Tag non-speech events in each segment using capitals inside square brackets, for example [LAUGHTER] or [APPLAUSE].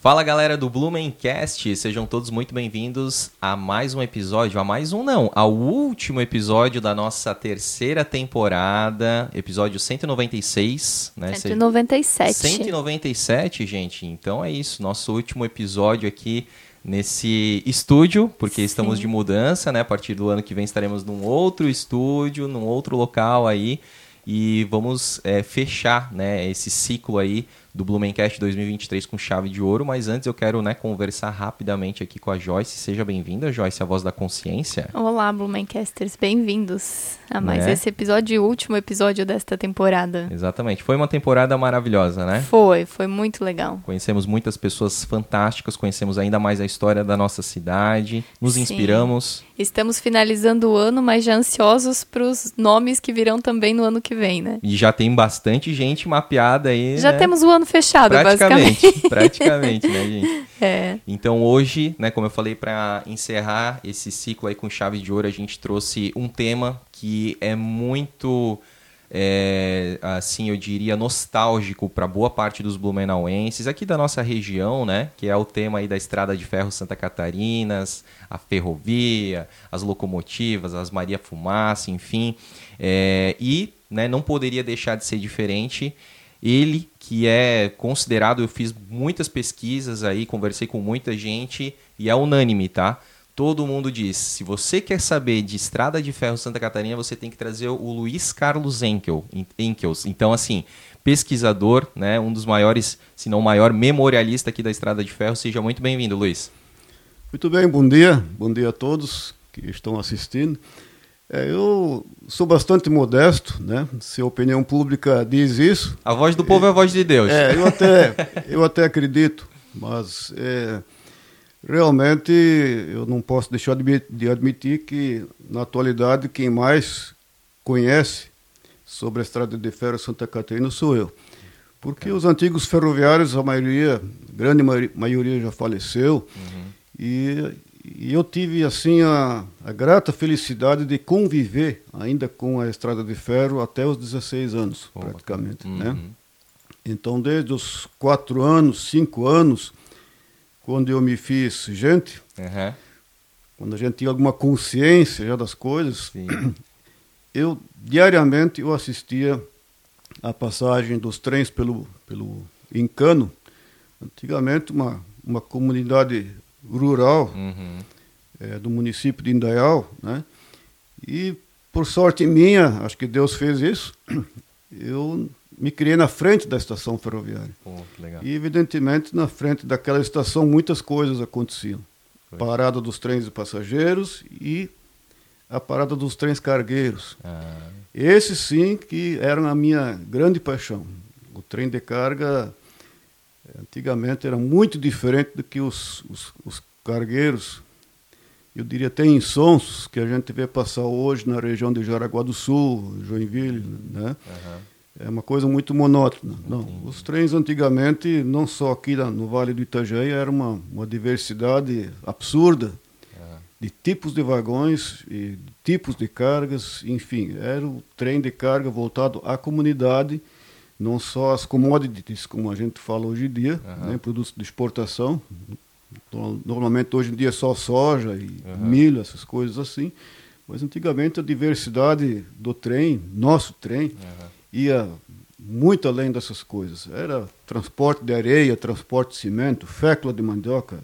Fala galera do Blumencast, sejam todos muito bem-vindos a mais um episódio, a mais um não, ao último episódio da nossa terceira temporada, episódio 196, né? 197. 197, gente. Então é isso, nosso último episódio aqui nesse estúdio, porque Sim. estamos de mudança, né? A partir do ano que vem estaremos num outro estúdio, num outro local aí e vamos é, fechar né, esse ciclo aí do Blumencast 2023 com chave de ouro, mas antes eu quero né, conversar rapidamente aqui com a Joyce. Seja bem-vinda, Joyce, a voz da consciência. Olá, Blumencasters, bem-vindos a mais né? esse episódio, o último episódio desta temporada. Exatamente, foi uma temporada maravilhosa, né? Foi, foi muito legal. Conhecemos muitas pessoas fantásticas, conhecemos ainda mais a história da nossa cidade, nos Sim. inspiramos. Estamos finalizando o ano, mas já ansiosos para os nomes que virão também no ano que vem, né? E já tem bastante gente mapeada aí. Já né? temos o ano fechado, praticamente, basicamente. Praticamente, né, gente? [LAUGHS] É. Então hoje, né, como eu falei, para encerrar esse ciclo aí com chave de ouro, a gente trouxe um tema que é muito é, assim, eu diria, nostálgico para boa parte dos blumenauenses, aqui da nossa região, né? Que é o tema aí da Estrada de Ferro Santa Catarinas, a ferrovia, as locomotivas, as Maria Fumaça, enfim. É, e né, não poderia deixar de ser diferente. Ele, que é considerado, eu fiz muitas pesquisas aí, conversei com muita gente, e é unânime, tá? todo mundo diz: se você quer saber de Estrada de Ferro Santa Catarina, você tem que trazer o Luiz Carlos Enkel, Enkels. Então, assim, pesquisador, né, um dos maiores, se não maior memorialista aqui da Estrada de Ferro. Seja muito bem-vindo, Luiz. Muito bem, bom dia. Bom dia a todos que estão assistindo. É, eu sou bastante modesto, né? Se a opinião pública diz isso. A voz do povo é, é a voz de Deus. É, eu até, eu até acredito, mas é, Realmente, eu não posso deixar de admitir que, na atualidade, quem mais conhece sobre a estrada de ferro Santa Catarina sou eu. Porque os antigos ferroviários, a maioria, grande maioria já faleceu, uhum. e, e, eu tive assim a, a, grata felicidade de conviver ainda com a estrada de ferro até os 16 anos, oh, praticamente. Né? Uhum. Né? Então, desde os quatro anos, cinco anos, quando eu me fiz gente, uhum. quando a gente tinha alguma consciência já das coisas, Sim. [COUGHS] eu diariamente eu assistia a passagem dos trens pelo pelo Encano, antigamente uma uma comunidade rural uhum. é, do município de Indaial, né? E por sorte minha, acho que Deus fez isso. [CLEARS THROAT] Eu me criei na frente da estação ferroviária. Oh, e, evidentemente, na frente daquela estação, muitas coisas aconteciam. Foi. Parada dos trens de passageiros e a parada dos trens cargueiros. Ah. Esses, sim, que eram a minha grande paixão. O trem de carga, antigamente, era muito diferente do que os, os, os cargueiros. Eu diria até insonsos que a gente vê passar hoje na região de Jaraguá do Sul, Joinville, né? Uhum é uma coisa muito monótona. Não, os trens antigamente, não só aqui no Vale do Itajaí, era uma, uma diversidade absurda é. de tipos de vagões e de tipos de cargas, enfim, era o trem de carga voltado à comunidade, não só as commodities, como a gente fala hoje em dia, uhum. né, produtos de exportação. Normalmente hoje em dia é só soja e uhum. milho, essas coisas assim. Mas antigamente a diversidade do trem, nosso trem, uhum ia muito além dessas coisas. Era transporte de areia, transporte de cimento, fécula de mandioca,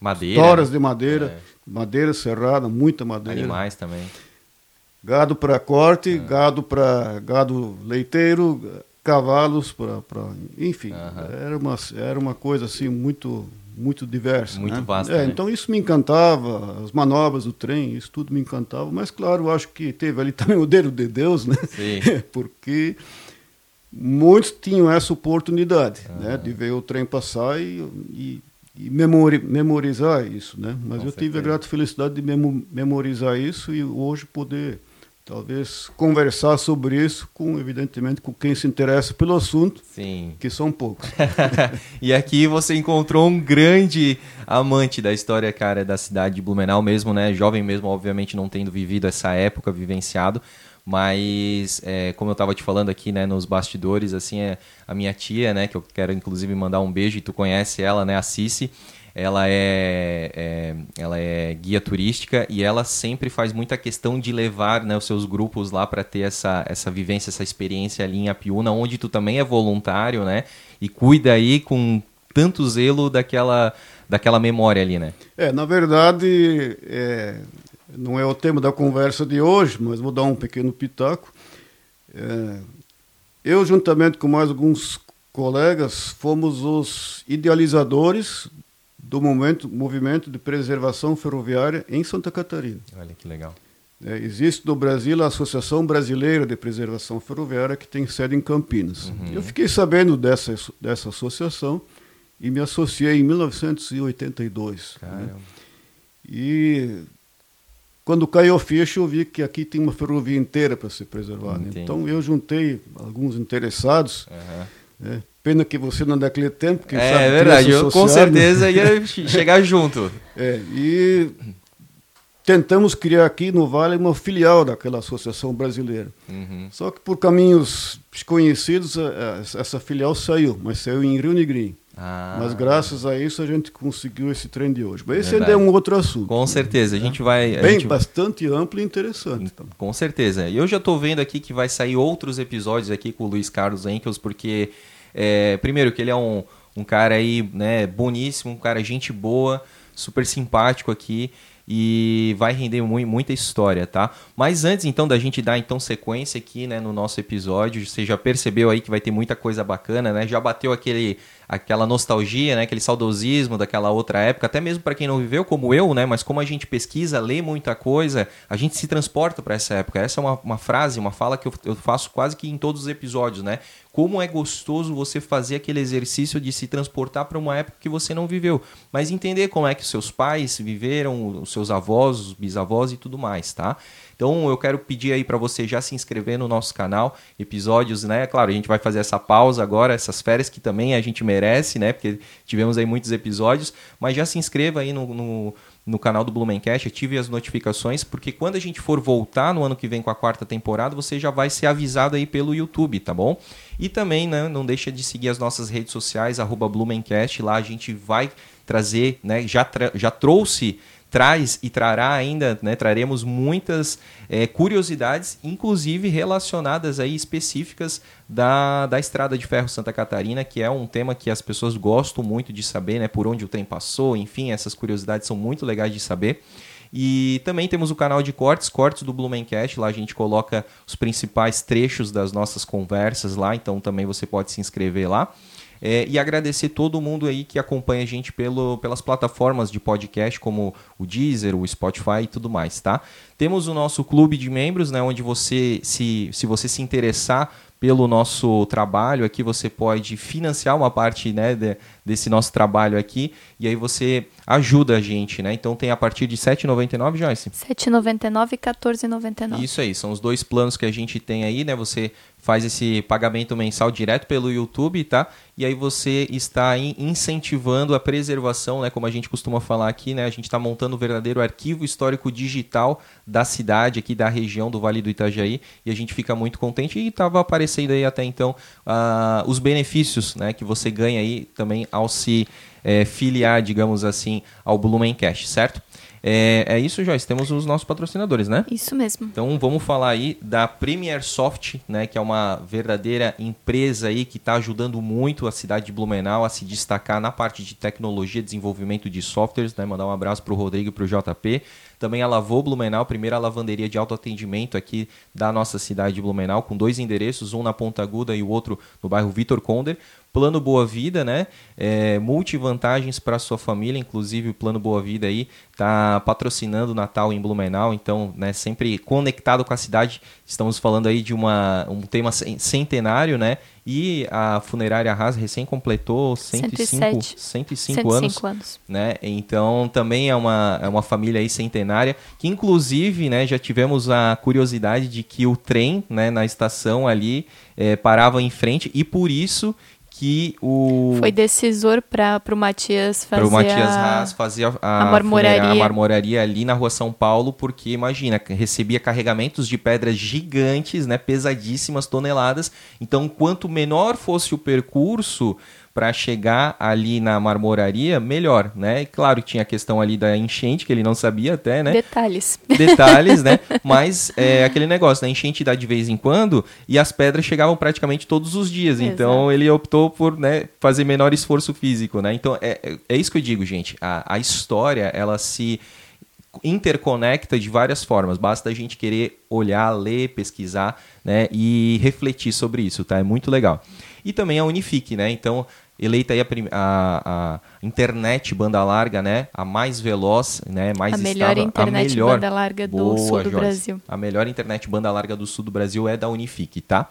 madeira, toras de madeira, é. madeira serrada, muita madeira. Animais também. Gado para corte, é. gado para gado leiteiro, cavalos para, enfim, uhum. era uma era uma coisa assim muito muito diversa. Muito né? vasta. É, né? Então isso me encantava, as manobras do trem, isso tudo me encantava, mas claro, acho que teve ali [LAUGHS] também o dedo de Deus, né? [LAUGHS] Porque muitos tinham essa oportunidade né? de ver o trem passar e, e, e memori, memorizar isso. Né? Mas Com eu certeza. tive a grata felicidade de memorizar isso e hoje poder talvez conversar sobre isso com evidentemente com quem se interessa pelo assunto Sim. que são poucos. [LAUGHS] E aqui você encontrou um grande amante da história cara da cidade de Blumenau mesmo né? Jovem mesmo obviamente não tendo vivido essa época vivenciado. Mas, é, como eu estava te falando aqui, né, nos bastidores, assim, é, a minha tia, né, que eu quero inclusive mandar um beijo, e tu conhece ela, né, a Cici, ela é, é, ela é guia turística e ela sempre faz muita questão de levar né, os seus grupos lá para ter essa, essa vivência, essa experiência ali em Apiúna, onde tu também é voluntário, né? E cuida aí com tanto zelo daquela, daquela memória ali, né? É, na verdade, é, não é o tema da conversa de hoje, mas vou dar um pequeno pitaco. É, eu, juntamente com mais alguns colegas, fomos os idealizadores do momento, movimento de preservação ferroviária em Santa Catarina. Olha que legal. É, existe no Brasil a Associação Brasileira de Preservação Ferroviária, que tem sede em Campinas. Uhum. Eu fiquei sabendo dessa, dessa associação e me associei em 1982. Né? E quando caiu a ficha, eu vi que aqui tem uma ferrovia inteira para ser preservada. Entendi. Então eu juntei alguns interessados. Uhum. Né? Pena que você não dá aquele tempo. Quem é, sabe, é verdade, eu com certeza ia [LAUGHS] chegar junto. É, e tentamos criar aqui no Vale uma filial daquela associação brasileira. Uhum. Só que por caminhos desconhecidos, essa filial saiu, mas saiu em Rio Negrinho. Ah. Mas graças a isso a gente conseguiu esse trem de hoje. Mas esse ainda é um outro assunto. Com certeza, a gente vai. A Bem, gente... bastante amplo e interessante. Então. Com certeza. E eu já estou vendo aqui que vai sair outros episódios aqui com o Luiz Carlos Enkels, porque é, primeiro, que ele é um, um cara aí, né, boníssimo, um cara gente boa, super simpático aqui e vai render muita história, tá? Mas antes então da gente dar então sequência aqui, né, no nosso episódio, você já percebeu aí que vai ter muita coisa bacana, né? Já bateu aquele aquela nostalgia, né, aquele saudosismo daquela outra época, até mesmo para quem não viveu como eu, né, mas como a gente pesquisa, lê muita coisa, a gente se transporta para essa época. Essa é uma, uma frase, uma fala que eu, eu faço quase que em todos os episódios, né? Como é gostoso você fazer aquele exercício de se transportar para uma época que você não viveu, mas entender como é que seus pais viveram, os seus avós, os bisavós e tudo mais, tá? Então eu quero pedir aí para você já se inscrever no nosso canal, episódios, né? Claro, a gente vai fazer essa pausa agora, essas férias que também a gente merece, né? Porque tivemos aí muitos episódios, mas já se inscreva aí no, no no canal do Blumencast, ative as notificações, porque quando a gente for voltar no ano que vem com a quarta temporada, você já vai ser avisado aí pelo YouTube, tá bom? E também, né, não deixa de seguir as nossas redes sociais, arroba Blumencast, lá a gente vai trazer, né, já, já trouxe traz e trará ainda, né, traremos muitas é, curiosidades, inclusive relacionadas aí específicas da, da Estrada de Ferro Santa Catarina, que é um tema que as pessoas gostam muito de saber, né, por onde o trem passou, enfim, essas curiosidades são muito legais de saber. E também temos o canal de cortes, cortes do Blumencast. Lá a gente coloca os principais trechos das nossas conversas lá, então também você pode se inscrever lá. É, e agradecer todo mundo aí que acompanha a gente pelo, pelas plataformas de podcast, como o Deezer, o Spotify e tudo mais, tá? Temos o nosso clube de membros, né, onde você, se, se você se interessar pelo nosso trabalho aqui, você pode financiar uma parte né, de, desse nosso trabalho aqui e aí você ajuda a gente, né? Então tem a partir de R$ 7,99, Joyce? R$ 7,99 e R$ 14,99. Isso aí, são os dois planos que a gente tem aí, né? Você faz esse pagamento mensal direto pelo YouTube, tá? E aí você está incentivando a preservação, né? Como a gente costuma falar aqui, né? A gente está montando o um verdadeiro arquivo histórico digital da cidade aqui, da região do Vale do Itajaí, e a gente fica muito contente e estava aparecendo aí até então uh, os benefícios, né? Que você ganha aí também ao se é, filiar, digamos assim, ao Blumencast, certo? É, é isso, Joyce. Temos os nossos patrocinadores, né? Isso mesmo. Então vamos falar aí da Premier Soft, né, que é uma verdadeira empresa aí que está ajudando muito a cidade de Blumenau a se destacar na parte de tecnologia, desenvolvimento de softwares. Né? Mandar um abraço para o Rodrigo e para o JP. Também a Lavô Blumenau, primeira lavanderia de autoatendimento aqui da nossa cidade de Blumenau, com dois endereços, um na Ponta Aguda e o outro no bairro Vitor Conder. Plano Boa Vida, né? É, multivantagens para sua família, inclusive o Plano Boa Vida aí está patrocinando o Natal em Blumenau, então, né, sempre conectado com a cidade. Estamos falando aí de uma, um tema centenário, né? E a funerária Haas recém completou 105, 105, 105 anos, anos, né? Então também é uma, é uma família aí centenária que inclusive, né, já tivemos a curiosidade de que o trem, né, na estação ali é, parava em frente e por isso que o foi decisor para o Matias fazer o Matias Haas fazer a, a, a, marmoraria. a marmoraria ali na rua São Paulo, porque imagina, recebia carregamentos de pedras gigantes, né, pesadíssimas, toneladas. Então, quanto menor fosse o percurso, para chegar ali na marmoraria, melhor, né? E claro, tinha a questão ali da enchente, que ele não sabia até, né? Detalhes. Detalhes, né? [LAUGHS] Mas é aquele negócio, né? Enchente dá de vez em quando e as pedras chegavam praticamente todos os dias. Exato. Então ele optou por né, fazer menor esforço físico, né? Então é, é isso que eu digo, gente. A, a história, ela se interconecta de várias formas. Basta a gente querer olhar, ler, pesquisar, né, e refletir sobre isso, tá? É muito legal. E também a Unifique, né? Então, eleita aí a, a, a, internet banda larga, né? A mais veloz, né? Mais a melhor estável, internet a melhor banda larga do Boa, sul do Joyce. Brasil. A melhor internet banda larga do sul do Brasil é da Unifique, tá?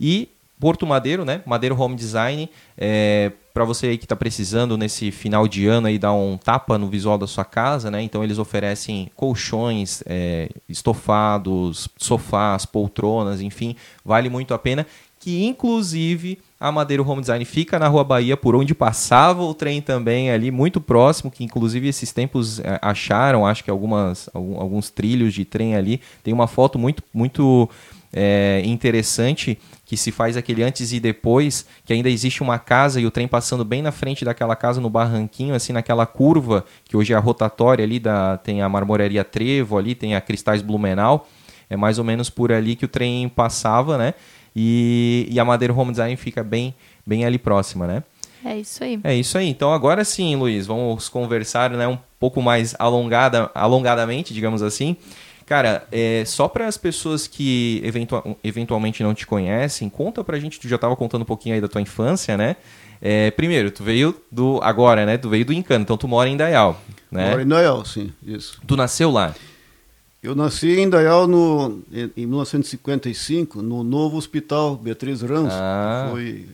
E Porto Madeiro, né? Madeiro Home Design, é, para você aí que está precisando nesse final de ano aí dar um tapa no visual da sua casa, né? Então eles oferecem colchões, é, estofados, sofás, poltronas, enfim, vale muito a pena. Que inclusive a Madeiro Home Design fica na Rua Bahia, por onde passava o trem também ali, muito próximo, que inclusive esses tempos é, acharam, acho que algumas, alguns trilhos de trem ali. Tem uma foto muito, muito é, interessante que se faz aquele antes e depois, que ainda existe uma casa e o trem passando bem na frente daquela casa no barranquinho, assim, naquela curva, que hoje é a rotatória ali, da, tem a marmoraria Trevo ali, tem a Cristais Blumenau, é mais ou menos por ali que o trem passava, né? E, e a Madeira Home Design fica bem, bem ali próxima, né? É isso aí. É isso aí. Então agora sim, Luiz, vamos conversar né, um pouco mais alongada, alongadamente, digamos assim. Cara, é, só para as pessoas que eventual, eventualmente não te conhecem, conta pra gente, tu já estava contando um pouquinho aí da tua infância, né? É, primeiro, tu veio do. Agora, né? Tu veio do Encano, então tu mora em Dayal. Né? Moro em Dayal, sim, isso. Tu nasceu lá? Eu nasci em Dayal no, em, em 1955, no novo hospital Beatriz Ramos. Ah. Foi,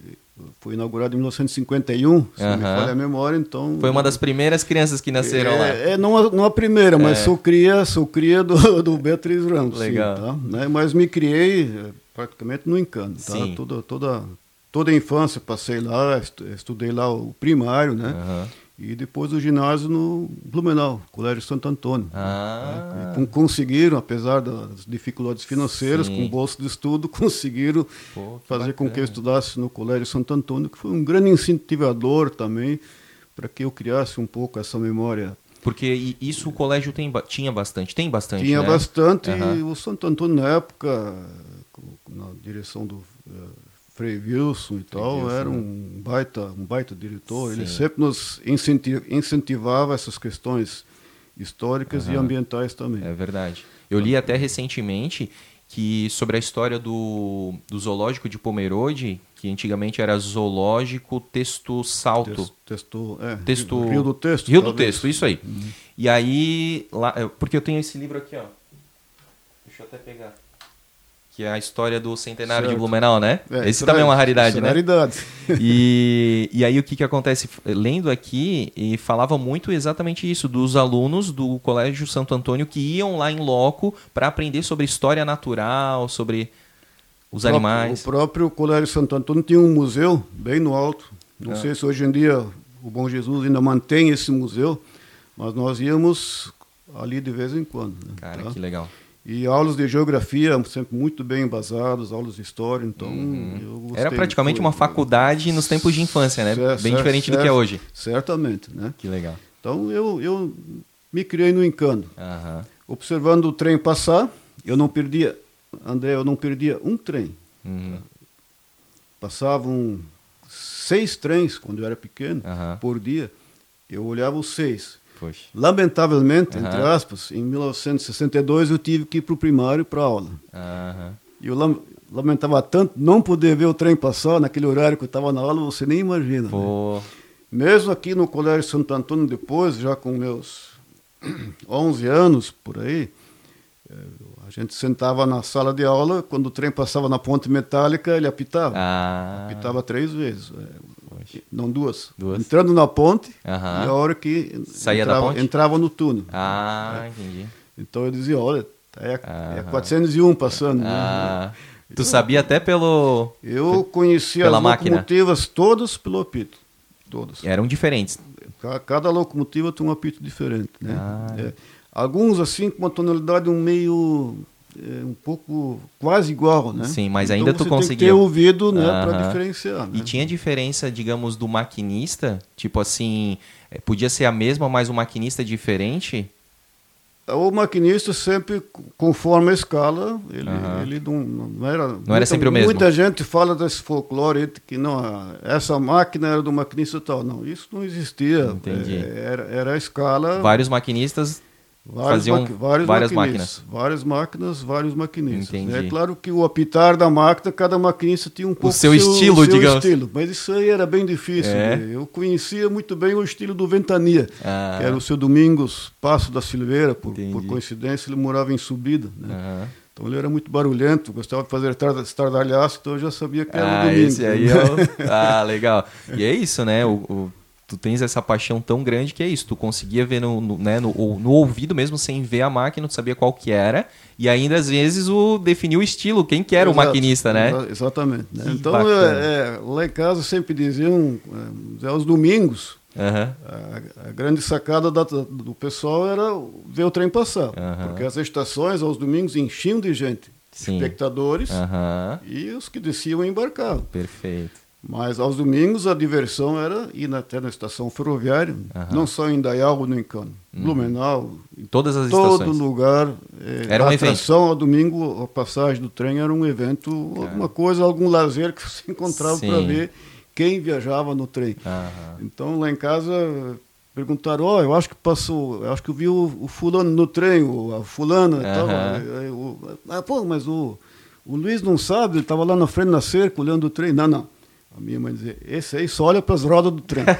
foi inaugurado em 1951, se não me falha a memória, então... Foi uma das primeiras crianças que nasceram é, lá. É, não a, não a primeira, mas é. sou cria, sou cria do, [LAUGHS] do Beatriz Ramos. Legal. Sim, tá? né? Mas me criei é, praticamente no Encanto, tá? Toda, toda, toda a infância passei lá, estudei lá o primário, né? Uhum. E depois o ginásio no Blumenau, Colégio Santo Antônio. Ah. Né? Conseguiram, apesar das dificuldades financeiras, Sim. com bolsa de estudo, [LAUGHS] conseguiram Pô, fazer bacana. com que eu estudasse no Colégio Santo Antônio, que foi um grande incentivador também para que eu criasse um pouco essa memória. Porque isso o colégio tem, tinha bastante, tem bastante, Tinha né? bastante, uhum. e o Santo Antônio na época, na direção do eh, Frei Wilson e tal, Wilson, era um baita, um baita diretor. Sim. Ele sempre nos incentivava essas questões históricas uhum. e ambientais também. É verdade. Eu li até recentemente que sobre a história do, do zoológico de Pomerode, que antigamente era zoológico texto salto. Texto, é, texto, Rio do Texto. Rio talvez. do Texto, isso aí. Uhum. E aí, lá, porque eu tenho esse livro aqui, ó. Deixa eu até pegar que é a história do centenário certo. de Blumenau, né? É, Esse também é uma raridade, é né? Raridade. [LAUGHS] E, e aí o que, que acontece? Lendo aqui, e falava muito exatamente isso, dos alunos do Colégio Santo Antônio que iam lá em loco para aprender sobre história natural, sobre os o animais. o próprio Colégio Santo Antônio tinha um museu bem no alto. Não é. sei se hoje em dia o Bom Jesus ainda mantém esse museu, mas nós íamos ali de vez em quando. Né? Cara, tá? que legal. E aulas de geografia sempre muito bem embasadas, aulas de história, então uhum. Era praticamente Foi, uma faculdade nos tempos de infância, né? Certo, bem diferente certo, do que é hoje. Certamente, né? Que legal. Então eu, eu me criei no encanto. Uhum. Observando o trem passar, eu não perdia, André, eu não perdia um trem. Uhum. Passavam seis trens quando eu era pequeno, por dia. Eu olhava os seis. Poxa. Lamentavelmente, uhum. entre aspas, em 1962 eu tive que ir para o primário para aula. Uhum. E eu lam lamentava tanto não poder ver o trem passar naquele horário que eu estava na aula, você nem imagina. Né? Mesmo aqui no Colégio Santo Antônio, depois, já com meus [CLEARS THROAT] 11 anos por aí, eh, a gente sentava na sala de aula, quando o trem passava na ponte metálica, ele apitava. Ah. Apitava três vezes. Não, duas. duas. Entrando na ponte uhum. e a hora que Saía entrava, da ponte? entrava no túnel. Ah, é. entendi. Então eu dizia, olha, é, uhum. é 401 passando. Né? Ah. Tu sabia até pelo. Eu conhecia pela as máquina. locomotivas todas pelo apito. Todas. Eram diferentes. Ca- Cada locomotiva tem um apito diferente. Né? Ah. É. Alguns, assim, com uma tonalidade um meio. É, um pouco quase igual, né? Sim, mas Então ainda tu você Tem conseguia- que ter ouvido, né, para diferenciar. Né? E tinha diferença, digamos, do maquinista? Tipo assim, eh, podia ser a mesma, mas o maquinista diferente? O maquinista sempre, conforme a escala, ele, ele não, não era. era muita- sempre o mesmo. Muita gente fala desse folclore que não, essa máquina era do maquinista tal. Não, isso não existia. Entendi. É, Era, era a escala. Vários maquinistas Vários faziam várias maquinistas. Várias máquinas, vários maquinistas. Entendi. É claro que o apitar da máquina, cada maquinista tinha um pouco seu estilo, seu digamos. estilo. Mas isso aí era bem difícil. É? né? Eu conhecia muito bem o estilo do Ventania, Ah. que era o seu Domingos Passo da Silveira, por, por coincidência ele morava em Subida. Né? Aham. Então ele era muito barulhento, gostava de fazer tarda- estardalhaço, então eu já sabia que era o Ah, Domingos. esse aí é o... [LAUGHS] Ah, legal. E é isso, né? O, o- tu tens essa paixão tão grande que é isso. Tu conseguia ver no, no, né, no, no ouvido mesmo, sem ver a máquina, tu sabia qual que era. E ainda, às vezes, o definir o estilo, quem que era o Exato, maquinista, né? exa- exatamente. né? Então, é, é, lá em casa sempre diziam, é, aos domingos, Aham. A, a grande sacada da- do pessoal era ver o trem passar. Aham. Porque as estações, aos domingos, enchiam de gente. Sim. Espectadores Aham. e os que desciam embarcavam. Perfeito. Mas aos domingos a diversão era ir até na estação ferroviária, Aham. não só em Indaial ou no Encano. Blumenau, Em todas as todo estações. lugar. É, Era um a evento. atração ao domingo, a passagem do trem era um evento, alguma coisa, algum lazer que [LAUGHS] você encontrava para ver quem viajava no trem. Aham. Então lá em casa perguntaram, ó, eu acho que passou, eu acho que eu vi o, o fulano no trem, o, a fulana e tal. Aí, ah, pô, mas o, o Luiz não sabe, ele estava lá na frente na cerca olhando o trem. Não, não. A minha mãe dizia, esse aí só olha para as rodas do trem. [LAUGHS]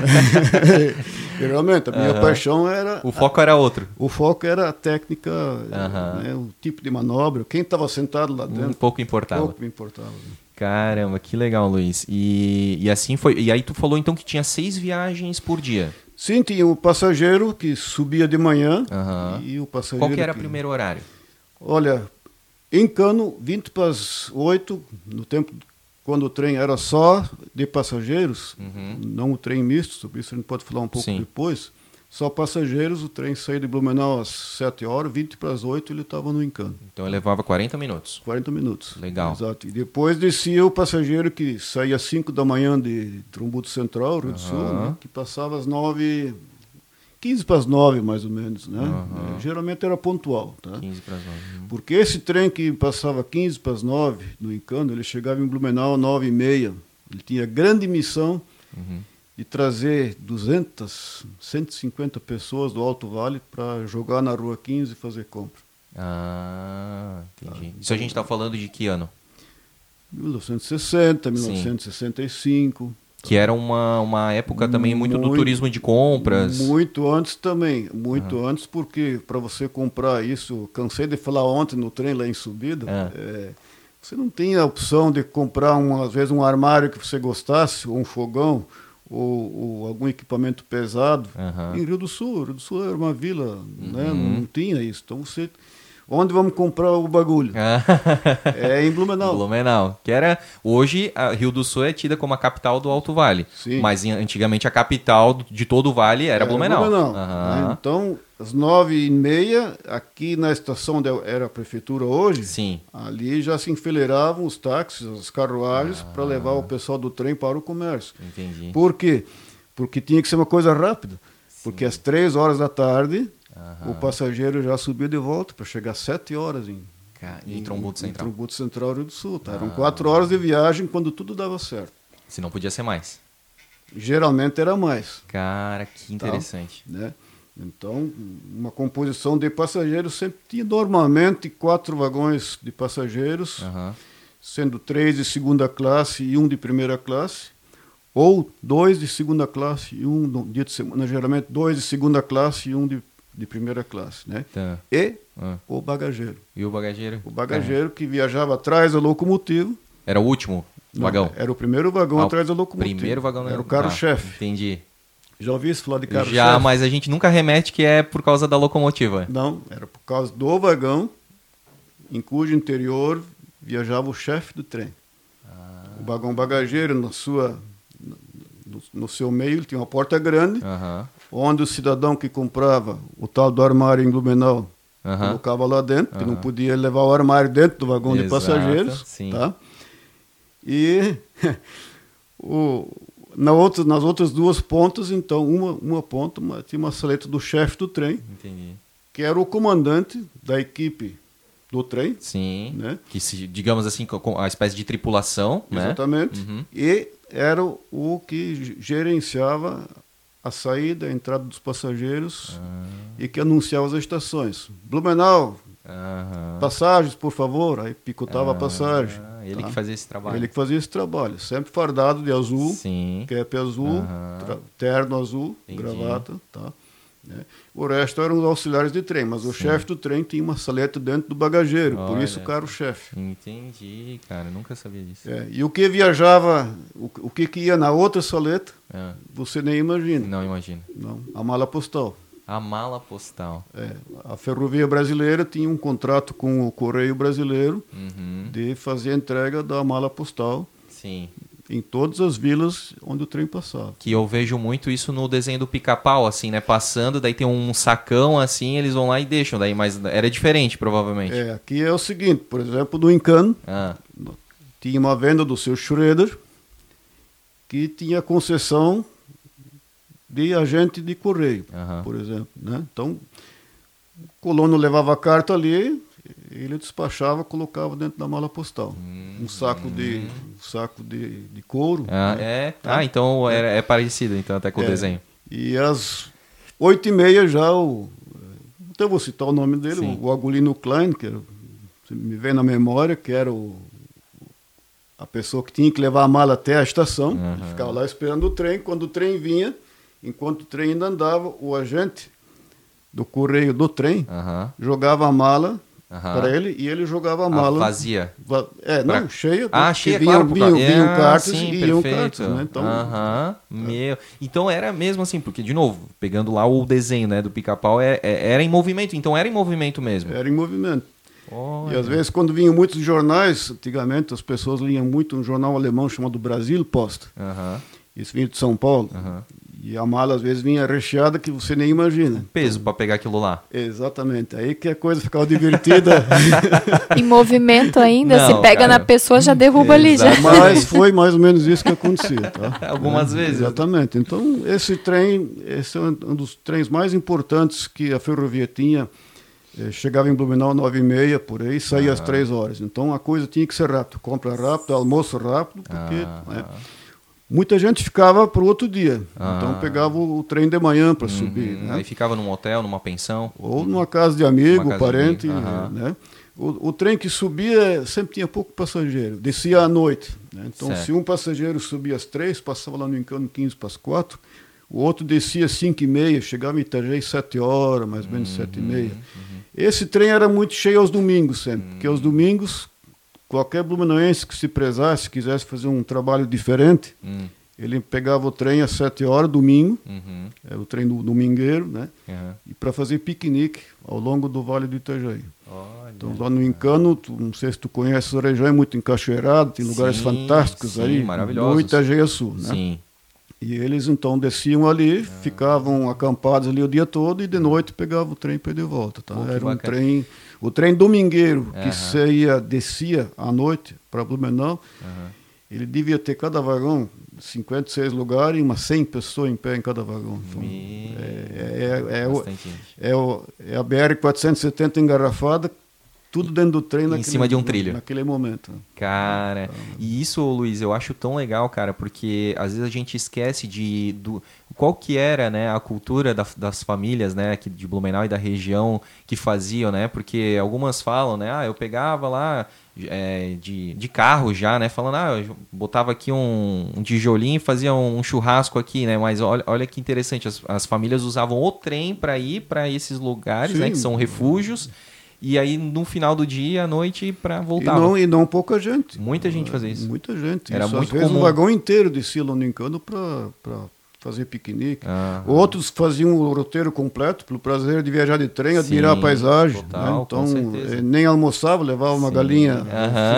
[LAUGHS] E, realmente, a minha Aham. paixão era. O foco era outro. O foco era a técnica, Aham. né, o tipo de manobra, quem estava sentado lá Um dentro. pouco importava. pouco me importava. né? Caramba, que legal, Luiz. E, e assim foi. E aí tu falou então que tinha seis viagens por dia. Sim, tinha o passageiro que subia de manhã Aham. e o passageiro. Qual que era o que- primeiro horário? Olha, em Cano, 20 para as 8, no tempo quando o trem era só de passageiros, Uhum. não o trem misto, sobre isso a gente pode falar um pouco Sim. depois. Só passageiros, o trem saía de Blumenau às 7 horas, 20 para as 8 ele estava no Encano. Então eu levava 40 minutos. 40 minutos. Legal. Exato. E depois descia o passageiro que saía às 5 da manhã de Trombudo Central, Rio do Sul, né, que passava às 9, 15 para as 9 mais ou menos. Né? Eh, Geralmente era pontual. Tá? 15 para as 9. Porque esse trem que passava 15 para as 9 no Encano, ele chegava em Blumenau às 9 e meia. Ele tinha grande missão Uhum. de trazer 200, 150 pessoas do Alto Vale para jogar na Rua 15 e fazer compra. Ah, entendi. Isso a gente tá falando de que ano? 1960, Sim. 1965. Que era uma, uma época também muito, do Muito- turismo de compras. Muito antes também, muito antes, porque para você comprar isso, cansei de falar ontem no trem lá em subida, Ah. é, você não tinha a opção de comprar, um, às vezes, um armário que você gostasse, ou um fogão, ou, ou algum equipamento pesado. Aham. Em Rio do Sul, Rio do Sul era uma vila, né? Uhum. não tinha isso. Então você. Onde vamos comprar o bagulho? [LAUGHS] É em Blumenau. Blumenau. Que era. Hoje, a Rio do Sul é tida como a capital do Alto Vale. Sim. Mas antigamente a capital de todo o vale era, Blumenau. Aham. né? Então, às nove e meia, aqui na estação onde era a prefeitura hoje, Sim. ali já se enfileiravam os táxis, as carruagens, Ah. para levar o pessoal do trem para o comércio. Entendi. Por quê? Porque tinha que ser uma coisa rápida. Porque às três horas da tarde, Aham. o passageiro já subiu de volta para chegar às sete horas em, Ca- Em Trombudo em Central. Trombudo Central, Rio do Sul. Tá? Eram Ah. quatro horas de viagem quando tudo dava certo. Se não podia ser mais. Geralmente era mais. Cara, que Tá. interessante. né? Então, uma composição de passageiros sempre tinha normalmente quatro vagões de passageiros, Aham. sendo três de segunda classe e um de primeira classe, ou dois de segunda classe e um dia de semana, geralmente dois de segunda classe e um de, de primeira classe, né? Tá. E Ah. o bagageiro. E o bagageiro? O bagageiro que viajava atrás da locomotiva. Era o último Não, vagão? Era o primeiro vagão Ah, atrás da locomotiva. Primeiro vagão Era o Tá, carro-chefe. Entendi. Já ouvi isso falar de carro-chefe? Já, mas a gente nunca remete que é por causa da locomotiva. Não, era por causa do vagão, em cujo interior viajava o chefe do trem. Ah. O vagão bagageiro, na sua, no, no, seu meio, ele tinha uma porta grande, onde o cidadão que comprava o tal do armário em Blumenau colocava lá dentro, que não podia levar o armário dentro do vagão Exato, de passageiros. Sim. Tá? E [LAUGHS] o, na outra, nas outras duas pontas, então, uma, uma ponta uma, tinha uma saleta do chefe do trem, Entendi. que era o comandante da equipe do trem. Sim. Né? Que, se, digamos assim, com a espécie de tripulação. Né? Exatamente. Né? Uhum. E era o que gerenciava a saída, a entrada dos passageiros ah. e que anunciava as estações. Blumenau, passagens, por favor. Aí picotava a passagem. Ele tá? que fazia esse trabalho. Ele que fazia esse trabalho. Sempre fardado de azul, Sim. cap azul, terno azul, Entendi. gravata. Tá? Né? O resto eram os auxiliares de trem, mas o chefe do trem tinha uma saleta dentro do bagageiro, Olha, por isso o cara o chefe. Entendi, cara, nunca sabia disso. É, e o que viajava, o, o que, que ia na outra saleta, é. você nem imagina. Não imagina. Não, a mala postal. A mala postal. É, a Ferrovia Brasileira tinha um contrato com o Correio Brasileiro uhum. de fazer a entrega da mala postal. Sim em todas as vilas onde o trem passava. Que eu vejo muito isso no desenho do pica-pau, assim, né? Passando, daí tem um sacão assim, eles vão lá e deixam, daí, mas era diferente, provavelmente. É, aqui é o seguinte, por exemplo, do Encano, ah. tinha uma venda do seu Schroeder que tinha concessão de agente de correio, por exemplo, né? Então, o colono levava a carta ali, ele despachava, colocava dentro da mala postal. Hum, um saco de um saco de, de couro. Ah, né? é? Ah, então é, é, parecido então até com é. o desenho. E às oito e meia já o até vou citar o nome dele, Sim. o Agulino Klein, que era, me vem na memória, que era o a pessoa que tinha que levar a mala até a estação, uhum. ficava lá esperando o trem. Quando o trem vinha, enquanto o trem ainda andava, o agente do correio do trem uhum. jogava a mala Uhum. para ele e ele jogava a ah, mala. Ah, vazia. Va é, não, pra... cheia. Ah, cheia, vinham, claro. Vinham, vinham ah, cartas sim, e iam cartas, né? Então, uhum. Meu. então era mesmo assim, porque, de novo, pegando lá o desenho né, do pica-pau, é, é, era em movimento, então era em movimento mesmo. Era em movimento. Olha. E às vezes, quando vinham muitos jornais, antigamente as pessoas liam muito um jornal alemão chamado Brasil Post. Uhum. Isso vinha de São Paulo. Uhum. E a mala às vezes vinha recheada que você nem imagina. Peso para pegar aquilo lá. Exatamente. Aí que a coisa ficava divertida. [LAUGHS] em movimento ainda, Não, se pega cara. na pessoa já derruba ali já. Mas foi mais ou menos isso que acontecia, tá? [LAUGHS] Algumas é, vezes. Exatamente. Então esse trem, esse é um dos trens mais importantes que a ferrovia tinha. Eh, chegava em Blumenau nove e meia por aí, saía ah. às três horas. Então a coisa tinha que ser rápido, compra rápido, almoço rápido, porque ah. né, Muita gente ficava para o outro dia. Ah. Então pegava o trem de manhã para uhum. subir. Né? Aí ficava num hotel, numa pensão? Ou numa casa de amigo, casa parente. De amigo. Né? O, o, trem que subia sempre tinha pouco passageiro, descia à noite. Né? Então, certo. se um passageiro subia às três, passava lá no Encano 15 para as quatro, o outro descia às cinco e meia, chegava em Itajaí sete horas, mais ou menos uhum. sete e meia. Uhum. Esse trem era muito cheio aos domingos sempre, porque aos domingos qualquer blumenauense que se prezasse, quisesse fazer um trabalho diferente, hum. ele pegava o trem às sete horas, domingo, uhum. é o trem do domingueiro, né? Uhum. E para fazer piquenique ao longo do Vale do Itajaí. Olha, então lá no Encano, tu, não sei se tu conhece a região, é muito encaixeirado, tem lugares sim, fantásticos sim, aí, no Itajaí Sul, né? Sim. E eles então desciam ali, ah. ficavam acampados ali o dia todo e de noite pegavam o trem para ir de volta. Tá? Era um trem o trem domingueiro, que saía, descia à noite para Blumenau, ele devia ter cada vagão 56 lugares e umas 100 pessoas em pé em cada vagão. Então, é, é, é, o, é, o, é a BR-470 engarrafada, tudo dentro do trem. Em cima de um trilho. Naquele momento. Cara, então, e isso, Luiz, eu acho tão legal, cara, porque às vezes a gente esquece de... Do, qual que era né, a cultura da, das famílias né, aqui de Blumenau e da região que faziam, né? Porque algumas falam, né? Ah, eu pegava lá é, de, de carro já, né? Falando, ah, eu botava aqui um, um tijolinho e fazia um churrasco aqui, né? Mas olha, olha que interessante, as, as famílias usavam o trem para ir para esses lugares, Sim. né? Que são refúgios. E aí, no final do dia, à noite, para voltar. E não, e não pouca gente. Muita gente fazia isso. Muita gente. Era isso, muito às vezes comum. um vagão inteiro de silo no encano para fazer piquenique. Outros faziam o roteiro completo, pelo prazer de viajar de trem, Sim, admirar a paisagem. Total, né? Então, eh, nem almoçava, levava uma Sim. galinha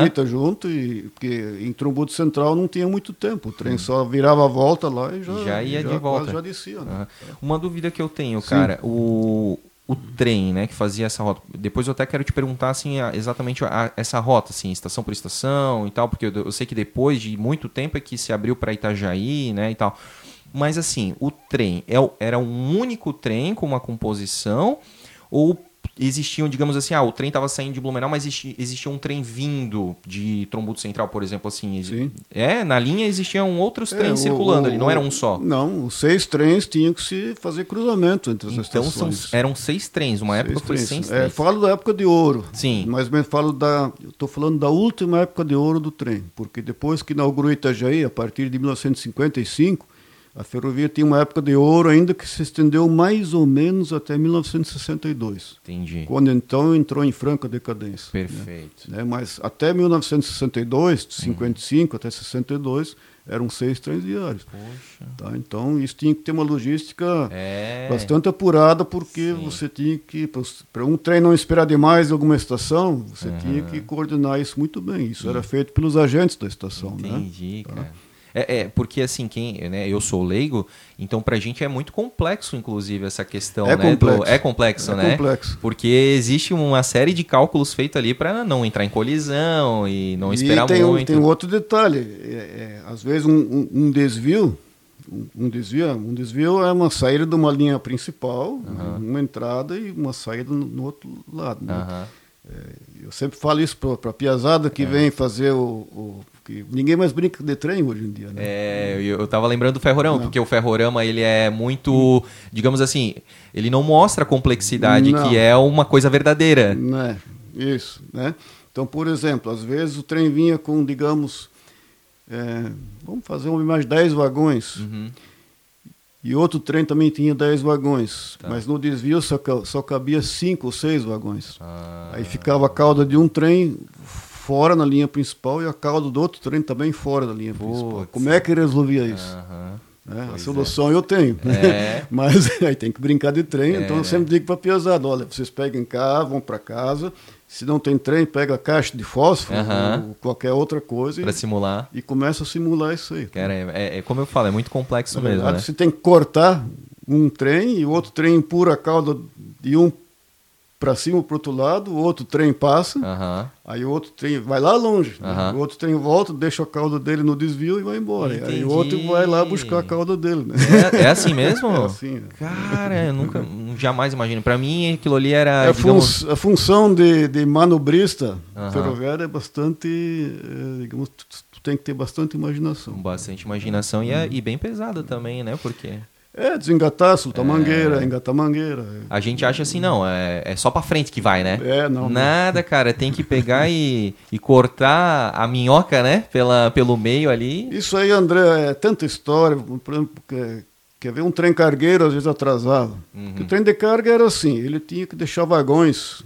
frita junto, e, porque em Trombudo Central não tinha muito tempo. O trem só virava a volta lá e já, já ia já, de volta. já descia. Né? Uma dúvida que eu tenho, cara, o o trem, né, que fazia essa rota. Depois eu até quero te perguntar assim, exatamente a, essa rota, assim, estação por estação e tal, porque eu, eu sei que depois de muito tempo é que se abriu para Itajaí, né, e tal. Mas assim, o trem é, era um único trem com uma composição ou existiam, digamos assim, ah, o trem estava saindo de Blumenau, mas existia, existia, um trem vindo de Trombudo Central, por exemplo, assim. Sim. É, na linha existiam outros é, trens é, circulando o, ali, não era um só. Não, os seis trens tinham que se fazer cruzamento entre as então, estações. Então eram seis trens, uma seis época trens. foi seis trens. É, falo da época de ouro. Sim. Mas mesmo falo da, estou falando da última época de ouro do trem, porque depois que inaugurou Itajaí, a partir de 1955, a ferrovia tinha uma época de ouro ainda que se estendeu mais ou menos até 1962. Entendi. Quando então entrou em franca decadência. Né? Perfeito. Né? Mas até 1962, de 55 uhum. até 62, eram seis trens diários. Poxa. Tá? Então isso tinha que ter uma logística é. bastante apurada, porque Sim. você tinha que, para um trem não esperar demais em alguma estação, você uhum. tinha que coordenar isso muito bem. Isso Sim. era feito pelos agentes da estação. Né? Entendi, né? cara. É, é, porque assim, quem, né, eu sou leigo, então pra gente é muito complexo, inclusive, essa questão, é né? Complexo. Do, é complexo, é né? Complexo. Porque existe uma série de cálculos feitos ali para não entrar em colisão e não esperar e tem, muito. tem outro detalhe, é, é, às vezes um, um, um desvio um desvio, um desvio é uma saída de uma linha principal, uhum. uma entrada e uma saída no, no outro lado. Né? Uhum. Eu sempre falo isso para a piazada que é. vem fazer o, o, porque ninguém mais brinca de trem hoje em dia, né? É, eu, eu tava lembrando do Ferrorama, porque o Ferrorama, ele é muito, digamos assim, ele não mostra a complexidade, não. que é uma coisa verdadeira. É, isso, né? Então, por exemplo, às vezes o trem vinha com, digamos, é, vamos fazer uma imagem, 10 vagões. Uhum. E outro trem também tinha 10 vagões, tá. mas no desvio só, só cabia 5 ou 6 vagões. Ah. Aí ficava a cauda de um trem fora na linha principal e a cauda do outro trem também fora da linha Putz. principal. Como é que resolvia isso? Uhum. É, a solução é. eu tenho, é. [LAUGHS] mas [LAUGHS] aí tem que brincar de trem. É. Então eu sempre digo para a piazada: olha, vocês peguem cá, vão para casa. Se não tem trem, pega a caixa de fósforo uhum. ou qualquer outra coisa. Para simular. E começa a simular isso aí. Cara, é, é, como eu falo, é muito complexo Na mesmo. Verdade, né? Você tem que cortar um trem e o outro trem empurra a cauda de um para cima para outro lado, o outro trem passa, uhum. aí o outro trem vai lá longe, uhum. né? o outro trem volta, deixa a cauda dele no desvio e vai embora. Entendi. Aí o outro vai lá buscar a cauda dele. Né? É, é assim mesmo? [LAUGHS] É assim. É. Cara, eu nunca, jamais imagino. Para mim, aquilo ali era. É digamos... a função de, de manobrista uhum. ferroviário é bastante, é, digamos, tu tem que ter bastante imaginação. Bastante imaginação e, é, e bem pesada também, né? Porque é, desengatar, soltar é... mangueira, engatar mangueira. A gente acha assim, não, é, é só para frente que vai, né? É, não. Nada, cara, tem que pegar e, e cortar a minhoca, né? Pela, pelo meio ali. Isso aí, André, é tanta história. Por exemplo, quer, quer ver um trem cargueiro, às vezes atrasava. Uhum. O trem de carga era assim, ele tinha que deixar vagões.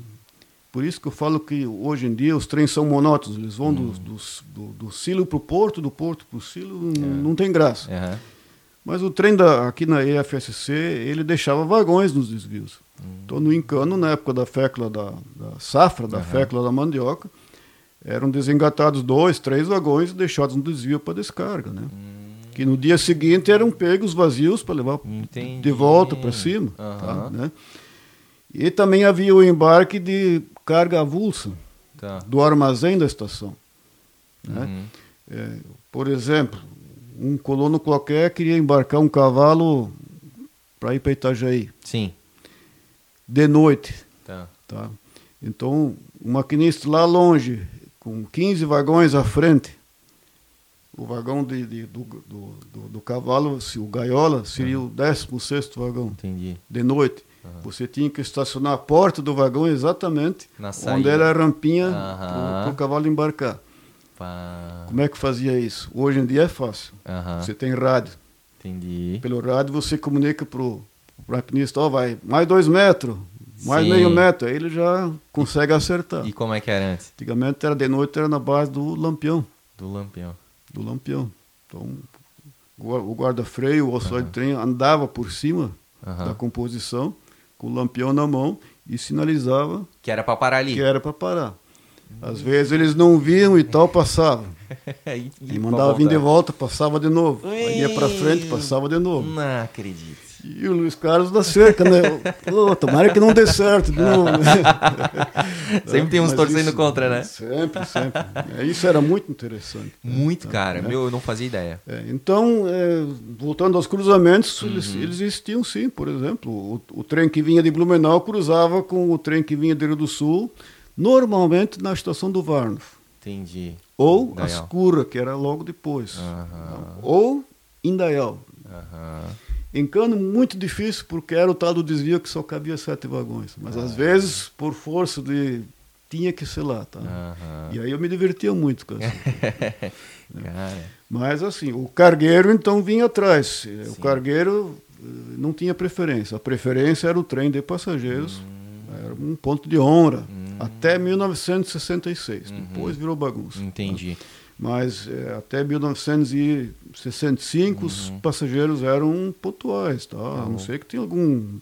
Por isso que eu falo que hoje em dia os trens são monótonos, eles vão uhum. do, do, do, do silo para o porto, do porto para o silo, é. não tem graça. Uhum. Mas o trem da, aqui na EFSC, ele deixava vagões nos desvios. Uhum. Então, no Encano, na época da fécula da, da safra, da uhum. fécula da mandioca, eram desengatados dois, três vagões e deixados no desvio para descarga, né? Uhum. Que no dia seguinte eram pegos vazios para levar Entendi. de volta para cima. Tá, né? E também havia o embarque de carga avulsa tá. do armazém da estação. Né? Uhum. É, por exemplo, um colono qualquer queria embarcar um cavalo para ir para Itajaí. Sim. De noite. Tá. tá. Então, o maquinista lá longe, com 15 vagões à frente, o vagão de, de do, do, do, do, cavalo, se, o gaiola, seria uhum. o 16 vagão. Entendi. De noite. Uhum. Você tinha que estacionar a porta do vagão exatamente onde era a rampinha uhum. para o cavalo embarcar. Como é que fazia isso? Hoje em dia é fácil. Uhum. Você tem rádio. Entendi. Pelo rádio você comunica para o maquinista, ó, oh, vai mais dois metros, mais Sim. meio metro. Aí ele já consegue acertar. E como é que era antes? Antigamente era de noite, era na base do lampião. Do lampião. Do lampião. Então, o guarda-freio, o uhum. de trem andava por cima uhum. da composição, com o lampião na mão, e sinalizava... Que era para parar ali. Que era para parar. Às vezes eles não viam e tal, passava. [LAUGHS] e, e mandava vir de volta, passava de novo. Aí ia para frente, passava de novo. Não acredito. E o Luiz Carlos da cerca, né? [LAUGHS] Tomara que não dê certo de novo. [LAUGHS] sempre tem uns Mas torcendo isso, contra, né? Sempre, sempre. É, isso era muito interessante. Muito, cara. Meu, eu não fazia ideia. É, então, é, voltando aos cruzamentos, uhum. eles, eles, existiam sim. Por exemplo, o, o, trem que vinha de Blumenau cruzava com o trem que vinha de Rio do Sul, normalmente na estação do Varnof. Entendi. Ou Indaial. Ascura, que era logo depois. Uhum. Ou Indaial. Uhum. Em cano, muito difícil, porque era o tal do desvio que só cabia sete vagões. Mas ah. às vezes, por força de. tinha que ser lá. Tá? E aí eu me divertia muito com [LAUGHS] isso. Mas assim, o cargueiro então vinha atrás. Sim. O cargueiro eh, não tinha preferência. A preferência era o trem de passageiros. Hum. Era um ponto de honra. Hum. Até 1966. Uhum. Depois virou bagunça. Entendi. Tá? mas é, até 1965 uhum. os passageiros eram pontuais, tá? Uhum. A não ser que tinha algum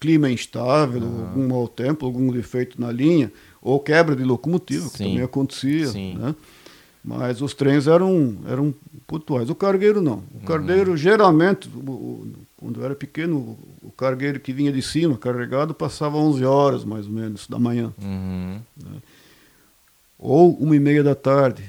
clima instável, uhum. algum mau tempo, algum defeito na linha, ou quebra de locomotiva, que também acontecia, Sim. né? Mas os trens eram, eram pontuais. O cargueiro não. O cargueiro, geralmente, o, quando eu era pequeno, o cargueiro que vinha de cima, carregado, passava 11 horas, mais ou menos, da manhã. Uhum. Né? Ou uma e meia da tarde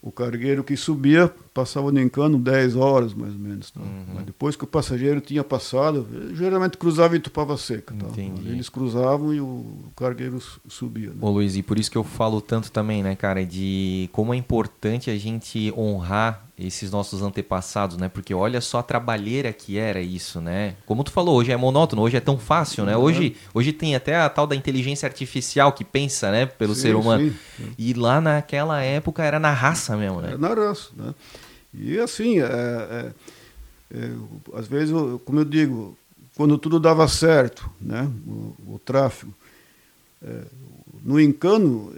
o cargueiro que subia passava no encano 10 horas, mais ou menos. Tá? Uhum. Mas depois que o passageiro tinha passado, geralmente cruzava em Tupava Seca. Tá? Eles cruzavam e o cargueiro subia. Né? Ô Luiz, e por isso que eu falo tanto também, né, cara, de como é importante a gente honrar esses nossos antepassados, né? Porque olha só a trabalheira que era isso, né? Como tu falou, hoje é monótono, hoje é tão fácil, né? Hoje, hoje tem até a tal da inteligência artificial que pensa, né, pelo sim, ser humano. Sim. E lá naquela época era na raça mesmo, né? Era na raça, né? E assim, é, é, é, às vezes, como eu digo, quando tudo dava certo, né? O, o tráfego, é, no Encano,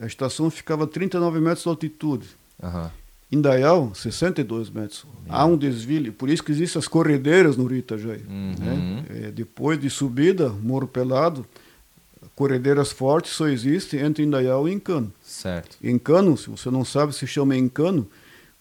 é, a estação ficava a 39 metros de altitude. Uhum. Indaial, 62 metros. Há um desvio, por isso que existem as corredeiras no Rio Itajaí. Uhum. Né? É, depois de subida, Moro Pelado, corredeiras fortes só existem entre Indaial e Encano. Certo. Encano, se você não sabe, se chama Encano,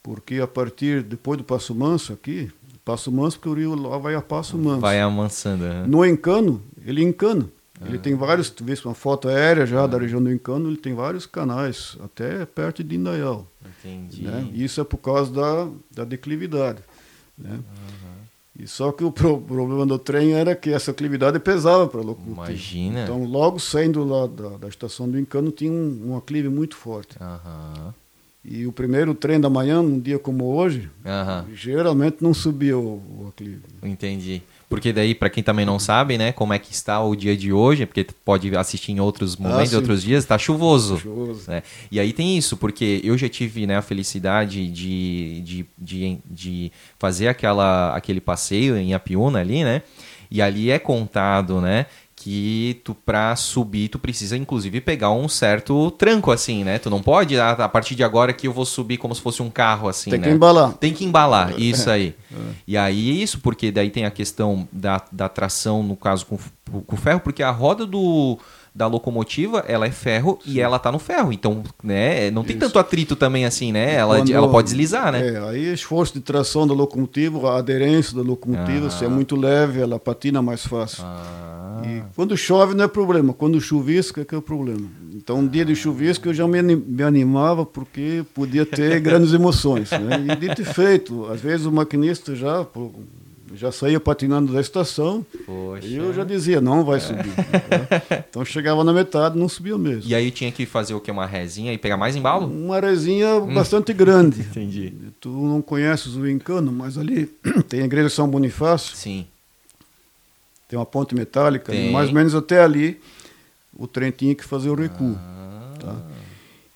porque a partir, depois do Passo Manso aqui, Passo Manso, porque o rio lá vai a Passo Manso. Vai amansando. Uhum. No Encano, ele encana. Ele tem vários, tu vês uma foto aérea já da região do Encano, ele tem vários canais, até perto de Indaial. Entendi. Né? Isso é por causa da, da declividade. Né? Uhum. E só que o pro, problema do trem era que essa declividade pesava para a locomotiva. Imagina. Então, logo saindo lá da, da estação do Encano, tinha um, um aclive muito forte. Uhum. E o primeiro trem da manhã, num dia como hoje, uhum. geralmente não subia o, o aclive. Entendi. Porque daí, para quem também não sabe, né, como é que está o dia de hoje, porque pode assistir em outros momentos, ah, outros dias, está chuvoso. chuvoso. Né? E aí tem isso, porque eu já tive né, a felicidade de, de, de, de fazer aquela, aquele passeio em Apiúna ali, né? E ali é contado, né, que tu pra subir tu precisa inclusive pegar um certo tranco assim, né? Tu não pode a, a partir de agora que eu vou subir como se fosse um carro assim, Tem né? que embalar. Tem que embalar, é. isso aí. É. E aí isso porque daí tem a questão da, da tração no caso com, com ferro, porque a roda do da locomotiva, ela é ferro Sim. e ela tá no ferro. Então, né, não tem Isso. tanto atrito também assim, né? Ela, Quando, ela pode deslizar, né? É, aí esforço de tração da locomotiva, a aderência da locomotiva, ah. se é muito leve, ela patina mais fácil. Ah. E quando chove não é problema, quando chuvisca que é o problema. Então, um dia de chuvisco eu já me, me animava porque podia ter [LAUGHS] grandes emoções. Né? E dito e feito, às vezes o maquinista já já saía patinando da estação Poxa. e eu já dizia, não vai subir. [LAUGHS] então chegava na metade, não subia mesmo. E aí tinha que fazer o que? Uma resinha e pegar mais embalo? Uma resinha hum. bastante grande. [LAUGHS] Entendi. Tu não conheces o Encano, mas ali [CLEARS THROAT] tem a igreja São Bonifácio. Sim. Tem uma ponte metálica, mais ou menos até ali o trem tinha que fazer o recuo. Ah. Tá?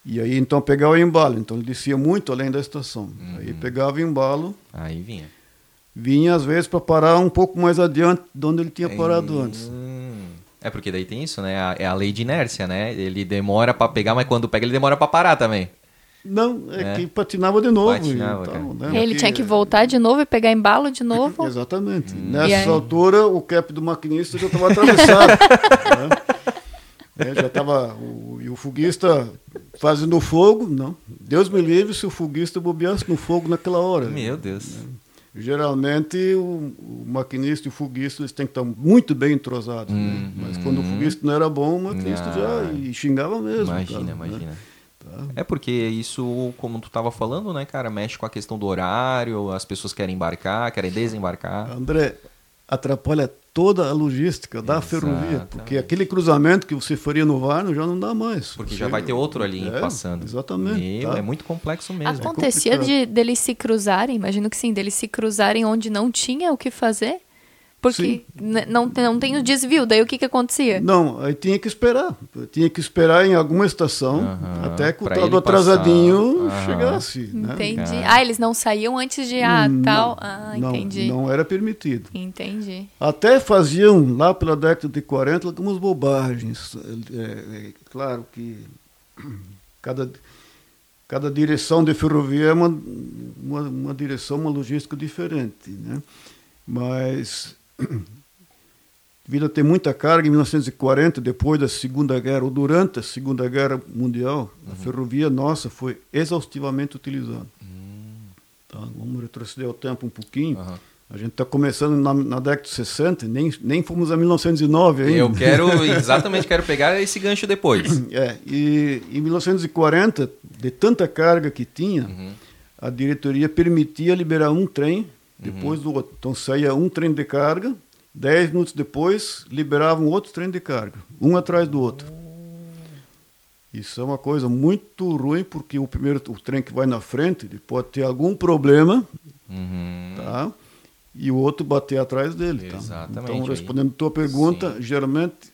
E aí então pegava o embalo. Então ele descia muito além da estação. Uhum. Aí pegava o embalo. Aí vinha vinha às vezes para parar um pouco mais adiante de onde ele tinha parado hum. antes. É porque daí tem isso, né? É a lei de inércia, né? Ele demora para pegar, mas quando pega ele demora para parar também. Não, é, é, que patinava de novo. Patinava, tal, né? Ele tinha que voltar de novo e pegar embalo de novo. Exatamente. Hum. Nessa altura, o cap do maquinista já estava atravessado. [LAUGHS] né? é, já estava. E o foguista fazendo fogo, não. Deus me livre se o foguista bobeasse no fogo naquela hora. Meu Deus. Né? Geralmente o, o, maquinista e o foguista eles têm que estar muito bem entrosados. Né? Hum, Mas hum, quando o foguista não era bom, o maquinista já e xingava mesmo. Imagina, cara, imagina. Né? Tá. É porque isso, como tu estava falando, né, cara, mexe com a questão do horário, as pessoas querem embarcar, querem desembarcar. André, atrapalha toda a logística da Exato. ferrovia, porque aquele cruzamento que você faria no Varno já não dá mais. Porque você, já vai ter outro ali é, passando. Exatamente. Meu, tá. É muito complexo mesmo. Acontecia é de deles se cruzarem, imagino que sim, deles se cruzarem onde não tinha o que fazer? Porque não, não tem o desvio, daí o que, que acontecia? Não, aí tinha que esperar. Tinha que esperar em alguma estação até que o tal do atrasadinho chegasse. Né? Entendi. Né? Ah, eles não saíam antes de ah, não, tal. Ah, não, entendi. Não era permitido. Entendi. Até faziam lá pela década de 40 algumas bobagens. É, é, claro que cada, cada direção de ferrovia é uma, uma, uma direção, uma logística diferente. Né? Mas devido a ter muita carga, em 1940, depois da Segunda Guerra, ou durante a Segunda Guerra Mundial, uhum. a ferrovia nossa foi exaustivamente utilizada. Uhum. Tá, vamos retroceder o tempo um pouquinho. Uhum. A gente está começando na, na, década de 60, nem, nem fomos a 1909 ainda. Eu quero, [LAUGHS] exatamente, quero pegar esse gancho depois. [CLEARS THROAT] É, e em 1940, de tanta carga que tinha, uhum. a diretoria permitia liberar um trem depois do outro. Então saía um trem de carga, dez minutos depois liberavam outro trem de carga, um atrás do outro. Isso é uma coisa muito ruim porque o primeiro o trem que vai na frente ele pode ter algum problema, uhum. tá? E o outro bater atrás dele, tá? Exatamente. Então respondendo a tua pergunta, Sim. geralmente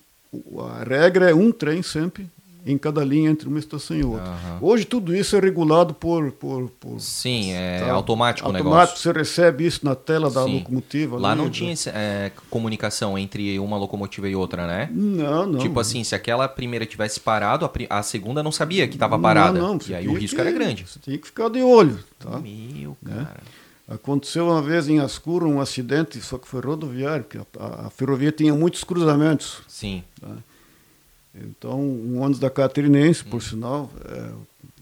a regra é um trem sempre em cada linha entre uma estação e outra. Uhum. Hoje tudo isso é regulado por... por, por Sim, é tá, automático o negócio. Automático, você recebe isso na tela da Sim. locomotiva. Lá ali, não tinha é, comunicação entre uma locomotiva e outra, né? Não, não. Tipo assim, se aquela primeira tivesse parado, a, a segunda não sabia que estava parada. Não, não. E aí o risco que, era grande. Você tinha que ficar de olho, tá? Meu, né? cara... Aconteceu uma vez em Ascuro um acidente, só que foi rodoviário, que a, a, a ferrovia tinha muitos cruzamentos. Sim. Tá? Então, um ônibus da Catarinense, por hum. sinal, é,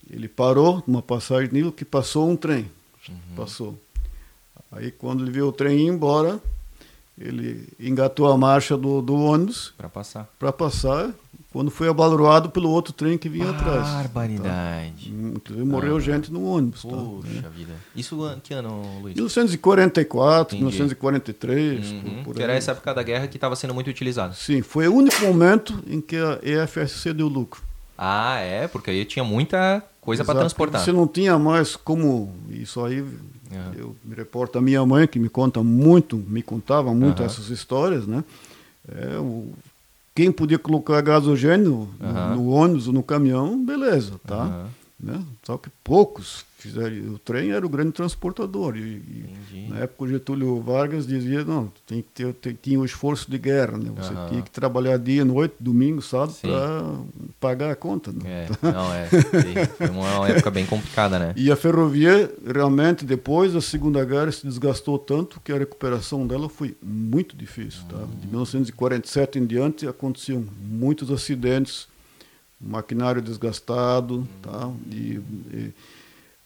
ele parou numa passagem nível que passou um trem. Uhum. Passou. Aí, quando ele viu o trem ir embora, ele engatou a marcha do, do ônibus. Para passar. Para passar quando foi abalroado pelo outro trem que vinha atrás. Barbaridade. Tá? Inclusive morreu ah, gente no ônibus. Tá? Puxa tá? vida. Isso que ano, Luiz? 1944, Entendi. 1943. Uhum. Por, por era essa época da guerra que estava sendo muito utilizado. Sim, foi o único momento em que a EFSC deu lucro. Ah, é? Porque aí tinha muita coisa para transportar. Você não tinha mais como. Isso aí uhum. eu me reporto a minha mãe, que me conta muito, me contava muito uhum. essas histórias, né? É, o, quem podia colocar gasogênio no, no ônibus ou no caminhão, beleza, tá? Né? Só que poucos. O trem era o grande transportador. E, e na época o Getúlio Vargas dizia, não, tem que ter, tem, tinha o esforço de guerra, né? Você uhum. tinha que trabalhar dia, noite, domingo, sábado, para pagar a conta. Né? É, não, é. Foi uma época bem complicada, né? E a ferrovia, realmente, depois da Segunda Guerra, se desgastou tanto que a recuperação dela foi muito difícil. Tá? De 1947 em diante, aconteciam muitos acidentes maquinário desgastado, uhum. tá? E, e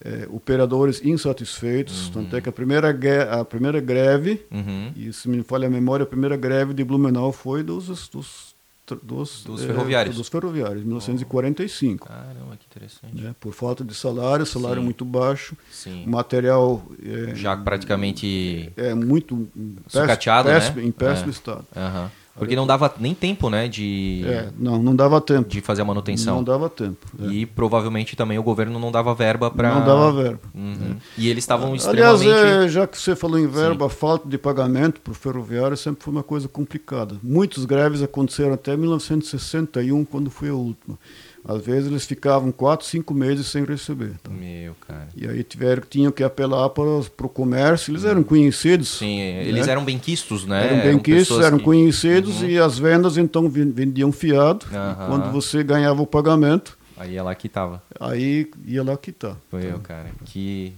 é, operadores insatisfeitos, uhum. tanto é que a primeira, a primeira greve, uhum. e se me falha a memória, a primeira greve de Blumenau foi dos, dos, dos, dos é, ferroviários. Dos ferroviários, 1945. Caramba, que interessante. É, por falta de salário, salário Sim. muito baixo, Sim. material... É, Já praticamente... É, muito... Sucateado, péssimo, né? Em péssimo estado. Uhum. Porque não dava nem tempo, né, de... É, não, não dava tempo. De fazer a manutenção. Não dava tempo. É. E provavelmente também o governo não dava verba para... Não dava verba. Uhum. É. E eles estavam extremamente... Aliás, é, já que você falou em verba, Sim. falta de pagamento para o ferroviário sempre foi uma coisa complicada. Muitas greves aconteceram até 1961, quando foi a última. Às vezes eles ficavam quatro, cinco meses sem receber. Tá? Meu, cara. E aí tiveram, tinham que apelar para, para o comércio. Eles eram conhecidos. Sim, né? eles eram benquistos, né? Eram benquistos, eram, eram conhecidos uhum. e as vendas então vendiam fiado. Uhum. quando você ganhava o pagamento, Aí ia lá que tava. Aí ia lá que tá. Foi eu, cara. Que.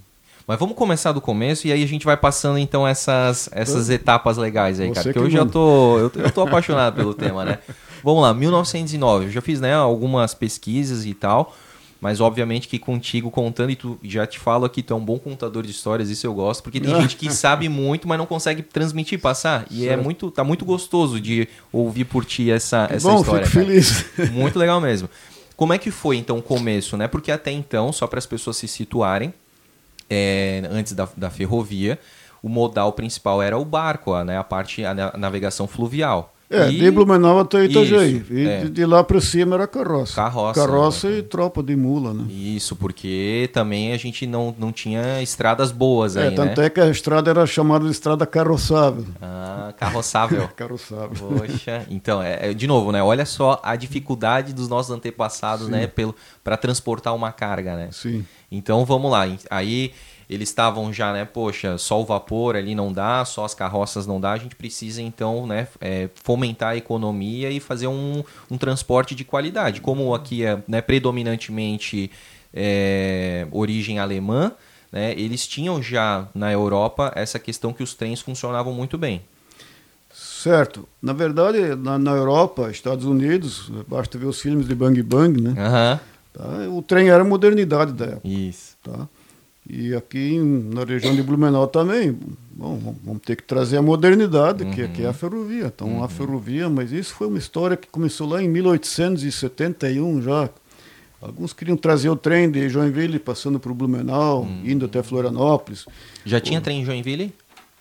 Mas vamos começar do começo e aí a gente vai passando então essas, essas etapas legais aí, Você cara. Porque que eu tô. Eu, eu tô apaixonado pelo tema, né? [LAUGHS] Vamos lá, 1909. Eu já fiz, né, algumas pesquisas e tal. Mas obviamente que contigo contando, e tu já te falo aqui, tu é um bom contador de histórias, isso eu gosto, porque tem [LAUGHS] gente que sabe muito, mas não consegue transmitir, passar. E é Certo. muito, tá muito gostoso de ouvir por ti essa, essa Bom, história. fico cara. feliz. Muito legal mesmo. Como é que foi então o começo, né? Porque até então, só para as pessoas se situarem, é, antes da, da ferrovia, o modal principal era o barco, a, né? a parte, a, na- navegação fluvial. É, E- de Blumenau até Itajaí. Isso, e é. de, de lá para cima era carroça. Carroça, Carroça né? e tropa de mula, né? Isso, porque também a gente não, não tinha estradas boas É, aí, tanto né? é que a estrada era chamada de estrada carroçável. Ah, carroçável. [LAUGHS] Carroçável. Poxa, então, é, é, de novo, né? Olha só a dificuldade dos nossos antepassados, Sim. né? Para transportar uma carga, né? Sim. Então vamos lá. Aí eles estavam já, né? Poxa, só o vapor ali não dá, só as carroças não dá. A gente precisa então, né? é, fomentar a economia e fazer um, um transporte de qualidade. Como aqui é né, predominantemente é, origem alemã, né? Eles tinham já na Europa essa questão que os trens funcionavam muito bem. Certo. Na verdade, na, na Europa, Estados Unidos, basta ver os filmes de Bang Bang, né? Aham. Tá? O trem era a modernidade da época. Isso. Tá? E aqui em- na região de Blumenau também, bom, vamos- ter que trazer a modernidade, que, que é a ferrovia. Então, a ferrovia, mas isso foi uma história que começou lá em 1871 já. Alguns queriam trazer o trem de Joinville, passando por Blumenau, indo até Florianópolis. Já tinha trem em Joinville?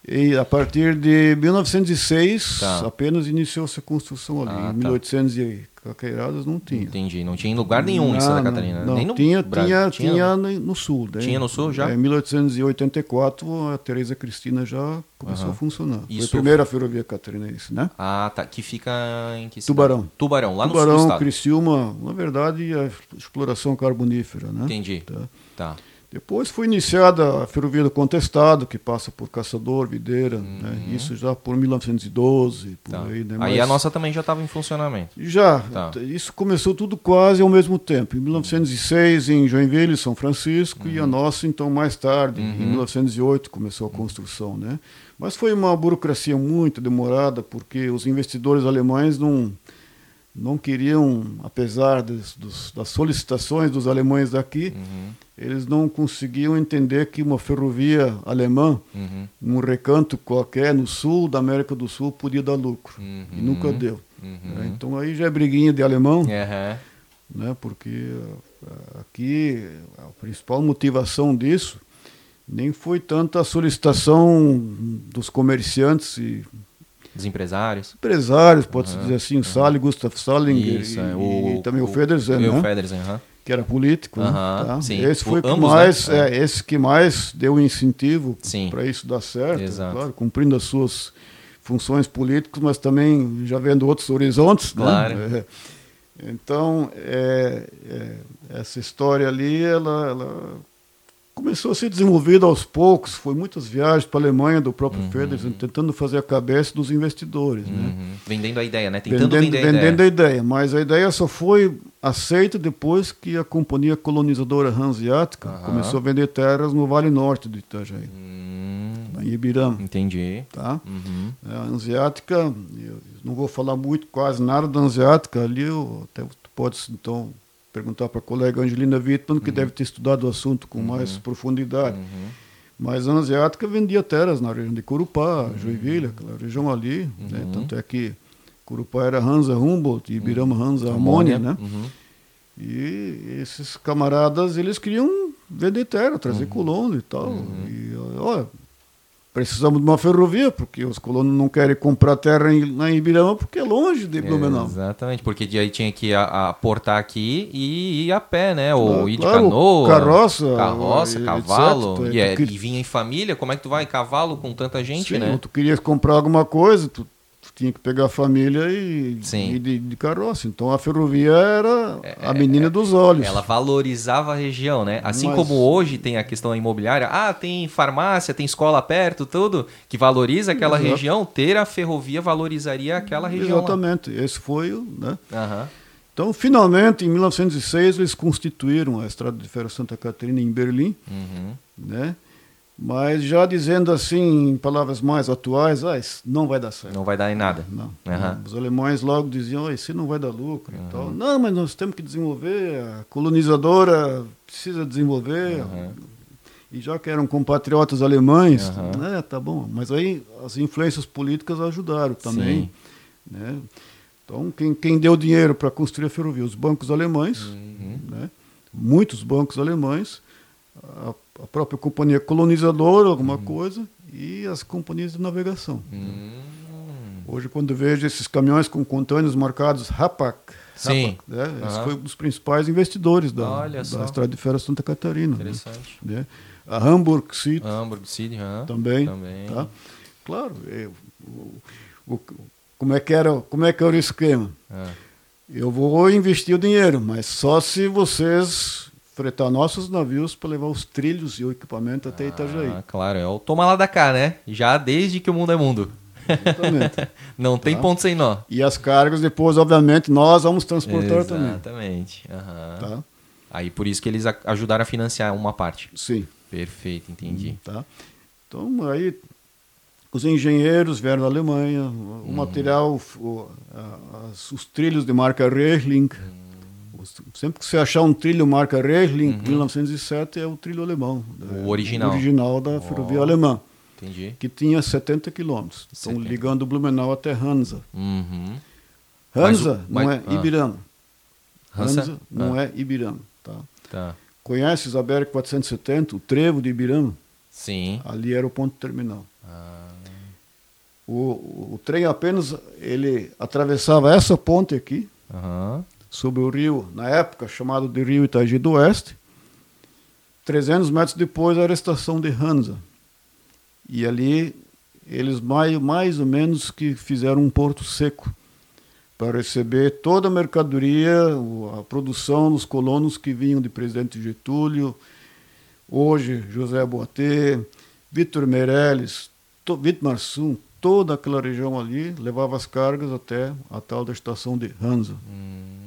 E a partir de 1906, Tá. apenas iniciou-se a construção ali. Ah, em tá. 1800 e caqueiradas não tinha. Entendi. Não tinha em lugar nenhum em Santa Catarina. Não, Nem no tinha, Brasil. tinha, tinha no sul. né? Tinha no sul já? É, Em 1884, a Tereza Cristina já começou Aham. a funcionar. Foi Isso- a primeira ferrovia catarinense, né? Ah, tá. Que fica em que cidade? Tubarão. Tubarão, lá no sul do Tubarão, estado. Criciúma, na verdade, a exploração carbonífera, né? Entendi. Tá. Tá. Depois foi iniciada a ferrovia do Contestado, que passa por Caçador, Videira, né? Isso já por 1912, por Tá. aí, né? Aí a nossa também já estava em funcionamento. Já, Tá. isso começou tudo quase ao mesmo tempo. Em 1906, em Joinville, São Francisco, e a Uhum. nossa, então, mais tarde, em 1908, começou a construção. Né? Mas foi uma burocracia muito demorada, porque os investidores alemães não, não queriam, apesar das, dos- das solicitações dos alemães daqui, Uhum. eles não conseguiam entender que uma ferrovia alemã, Uhum. num recanto qualquer, no sul da América do Sul, podia dar lucro. Uhum. E nunca deu. Uhum. né? Então aí já é briguinha de alemão, né? porque ah, aqui a principal motivação disso nem foi tanto a solicitação dos comerciantes e Dos empresários. empresários, pode-se Aham, dizer assim, Sali, Gustav Salinger Isso, e, é. e também o, Federsen, e o né? Federsen, aham. que era político. né? Tá? sim. Esse foi O- que ambos, mais, né? é, esse que mais deu incentivo para isso dar certo, Exato. claro, cumprindo as suas funções políticas, mas também já vendo outros horizontes. né? Claro. [LAUGHS] É. Então, é, é, essa história ali, ela, ela começou a ser desenvolvida aos poucos. Foi muitas viagens para a Alemanha do próprio Federsen, tentando fazer a cabeça dos investidores. Né? Uhum. Vendendo a ideia, né? Tentando vendendo, vender a vendendo ideia. a ideia. Mas a ideia só foi aceita depois que a companhia colonizadora Hanseática Aham. começou a vender terras no Vale Norte do Itajaí, Hum, lá em Ibirama. entendi. Tá? Uhum. É, A Hanseática, não vou falar muito, quase nada da Hanseática, ali eu, até tu podes então perguntar para a colega Angelina Wittmann, que deve ter estudado o assunto com mais profundidade. Uhum. Mas a Hanseática vendia terras na região de Corupá, Joinville, aquela região ali. Né? Uhum. Tanto é que Corupá era Hansa Humboldt e Ibirama Hansa Amônia, né? Uhum. E esses camaradas, eles queriam vender terra, trazer Uhum. colono e tal. E, olha, precisamos de uma ferrovia, porque os colonos não querem comprar terra em, lá em Ibirama porque é longe de Blumenau. Exatamente, porque de aí tinha que aportar aqui e ir a pé, né? Ou Claro, ir de claro, canoa. carroça, Carroça, e cavalo. etc. E, é- Tu e vinha em família, como é que tu vai? Cavalo com tanta gente, Sim, né? tu querias comprar alguma coisa, tu, tu tinha que pegar a família e ir de, de carroça. Então a ferrovia era a menina dos olhos. Ela valorizava a região, né? Assim Mas- como hoje tem a questão imobiliária, ah, tem farmácia, tem escola perto, tudo, que valoriza aquela Exato. região, ter a ferrovia valorizaria aquela região. lá. Exatamente, esse foi o. Né? Aham. Então, finalmente, em 1906, eles constituíram a Estrada de Ferro Santa Catarina em Berlim, Uhum. né? Mas já dizendo assim, em palavras mais atuais, ah, isso não vai dar certo. Não vai dar em nada. Não. Aham. Os alemães logo diziam, oh, isso não vai dar lucro e tal. Não, mas nós temos que desenvolver, a colonizadora precisa desenvolver. Aham. E já que eram compatriotas alemães, Aham. é, tá bom. Mas aí as influências políticas ajudaram também. Sim. Né? Então, quem, quem deu dinheiro para construir a ferrovia? Os bancos alemães, Uhum. né? muitos bancos alemães, a, a própria companhia colonizadora, alguma Uhum. coisa, e as companhias de navegação. Hum. Hoje, quando eu vejo esses caminhões com contêineres marcados Rapak, Sim. Né? esse Aham. foi um dos principais investidores da, da Estrada de Ferro Santa Catarina. né? Interessante. Né? A Hamburg City Hamburg City, aham. também. Também. Tá? Claro, é, o- o- como, é que era, como é que era o esquema? Ah. Eu vou investir o dinheiro, mas só se vocês fretar nossos navios para levar os trilhos e o equipamento até Itajaí. Ah, claro, é o toma lá da cá, né? Já desde que o mundo é mundo. Exatamente. [LAUGHS] Não tem Tá. ponto sem nó. E as cargas depois, obviamente, nós vamos transportar também. Exatamente. aham. Tá? Aí por isso que eles ajudaram a financiar uma parte. Sim. Perfeito, entendi. Tá? Então, aí, os engenheiros vieram da Alemanha, Uhum. o material, o- a- as- os trilhos de marca Rehling. Uhum. Sempre que você achar um trilho marca Rehling, 1907, é o trilho alemão. O É original. original da ferrovia alemã, Entendi. que tinha 70 quilômetros. Então, 70. ligando Blumenau até Hansa. Uhum. Mas o- Hansa mas- não é ah. Ibirama. Hansa? Hansa não Ah. é Ibirama. Tá? Tá. Conhece Isabel 470, o trevo de Ibirama? Sim. Ali era o ponto terminal. Ah, O, o trem apenas ele atravessava essa ponte aqui, Aham. Sobre o rio, na época chamado de Rio Itagi do Oeste. 300 metros depois era a estação de Hansa. E ali eles mais, mais ou menos que fizeram um porto seco para receber toda a mercadoria, a produção dos colonos que vinham de Presidente Getúlio, hoje José Boatê, Vitor Meirelles, to, Vitor Marsum, toda aquela região ali levava as cargas até a tal da estação de Hansa. Uhum.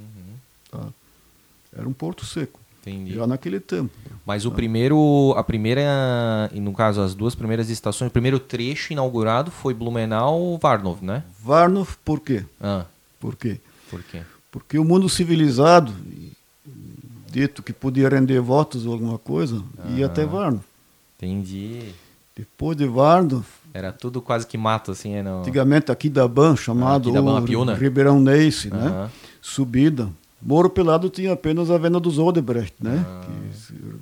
Tá? Era um porto seco, Entendi. já naquele tempo. Mas o primeiro, a primeira, no caso as duas primeiras estações, o primeiro trecho inaugurado foi Blumenau Varnov, né? Varnov, por quê? Ah, Por quê? por quê? Porque o mundo civilizado, dito que podia render votos ou alguma coisa, ia até Varnov. Entendi. Depois de Varnov, Era tudo quase que mato, assim, é não... antigamente aqui da Ban, chamado da Ban. Ribeirão Neice, né? Subida. Moro Pelado tinha apenas a venda dos Odebrecht, né? Ah.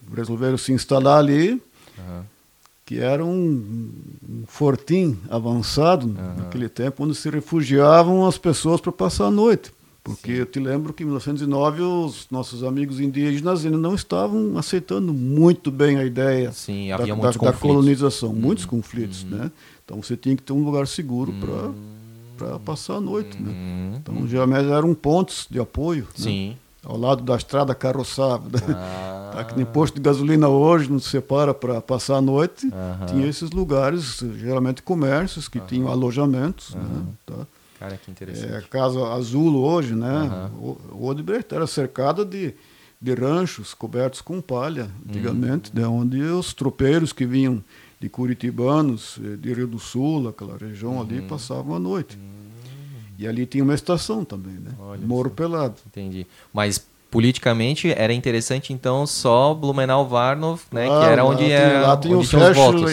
Que resolveram se instalar ali, que era um, um fortim avançado naquele tempo, onde se refugiavam as pessoas para passar a noite. Porque eu te lembro que em 1909 os nossos amigos indígenas ainda não estavam aceitando muito bem a ideia Sim, da, da- da. Uhum. colonização, muitos conflitos, né? Então você tinha que ter um lugar seguro Uhum. para passar a noite, né? Uhum. Então geralmente eram pontos de apoio, né? Sim. ao lado da estrada carroçável. né? Ah. Tá que nem posto de gasolina hoje, não se separa para passar a noite. Aham. Tinha esses lugares, geralmente comércios, que tinham alojamentos. Né? Tá? Cara, que interessante. É, a Casa Azul hoje, né? Aham. O, o Odebrecht era cercada de, de ranchos cobertos com palha, antigamente, Uhum. de onde os tropeiros que vinham de Curitibanos, eh, de Rio do Sul, aquela região Uhum. ali, passavam a noite. E ali tinha uma estação também, né? Olha só. Pelado. Entendi. Mas politicamente era interessante então só Blumenau Varnov, né, Ah, que era lá onde tinha- é Lá tinha onde os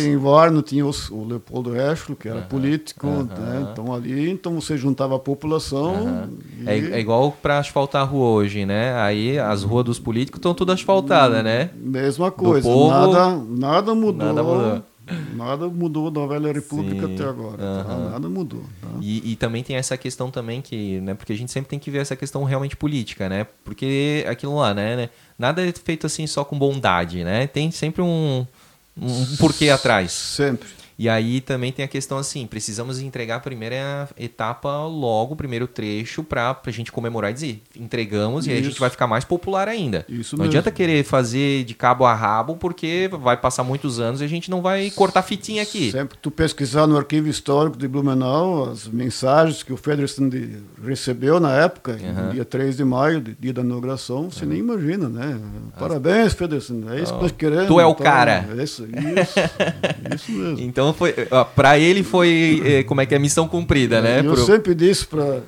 em Varno, tinha os- o Leopoldo Reschl, que era político, né? Então ali, então você juntava a população. E- É, é igual para asfaltar a rua hoje, né? Aí as ruas dos políticos estão tudo asfaltadas, né? Mesma coisa, povo, nada, nada mudou. nada mudou. Nada mudou da velha república Sim, até agora. tá? Nada mudou. tá? E, e também tem essa questão também que, né? Porque a gente sempre tem que ver essa questão realmente política, né? Porque aquilo lá, né? né, Nada é feito assim só com bondade, né? Tem sempre um, um porquê atrás. Sempre. E aí também tem a questão assim, precisamos entregar a primeira etapa logo, o primeiro trecho, para a gente comemorar e dizer, entregamos Isso. e aí a gente vai ficar mais popular ainda. Isso não mesmo. adianta querer fazer de cabo a rabo, porque vai passar muitos anos e a gente não vai cortar fitinha aqui. Sempre que tu pesquisar no arquivo histórico de Blumenau, as mensagens que o Federson recebeu na época, uhum. dia 3 de maio, dia da inauguração, você uhum. nem imagina, né? Parabéns, Federson, é isso oh. que nós queremos. Tu é o então, cara. É isso, isso, isso mesmo. [LAUGHS] Então então foi, para ele foi eh, como é que é missão cumprida, né? Eu Pro... sempre disse para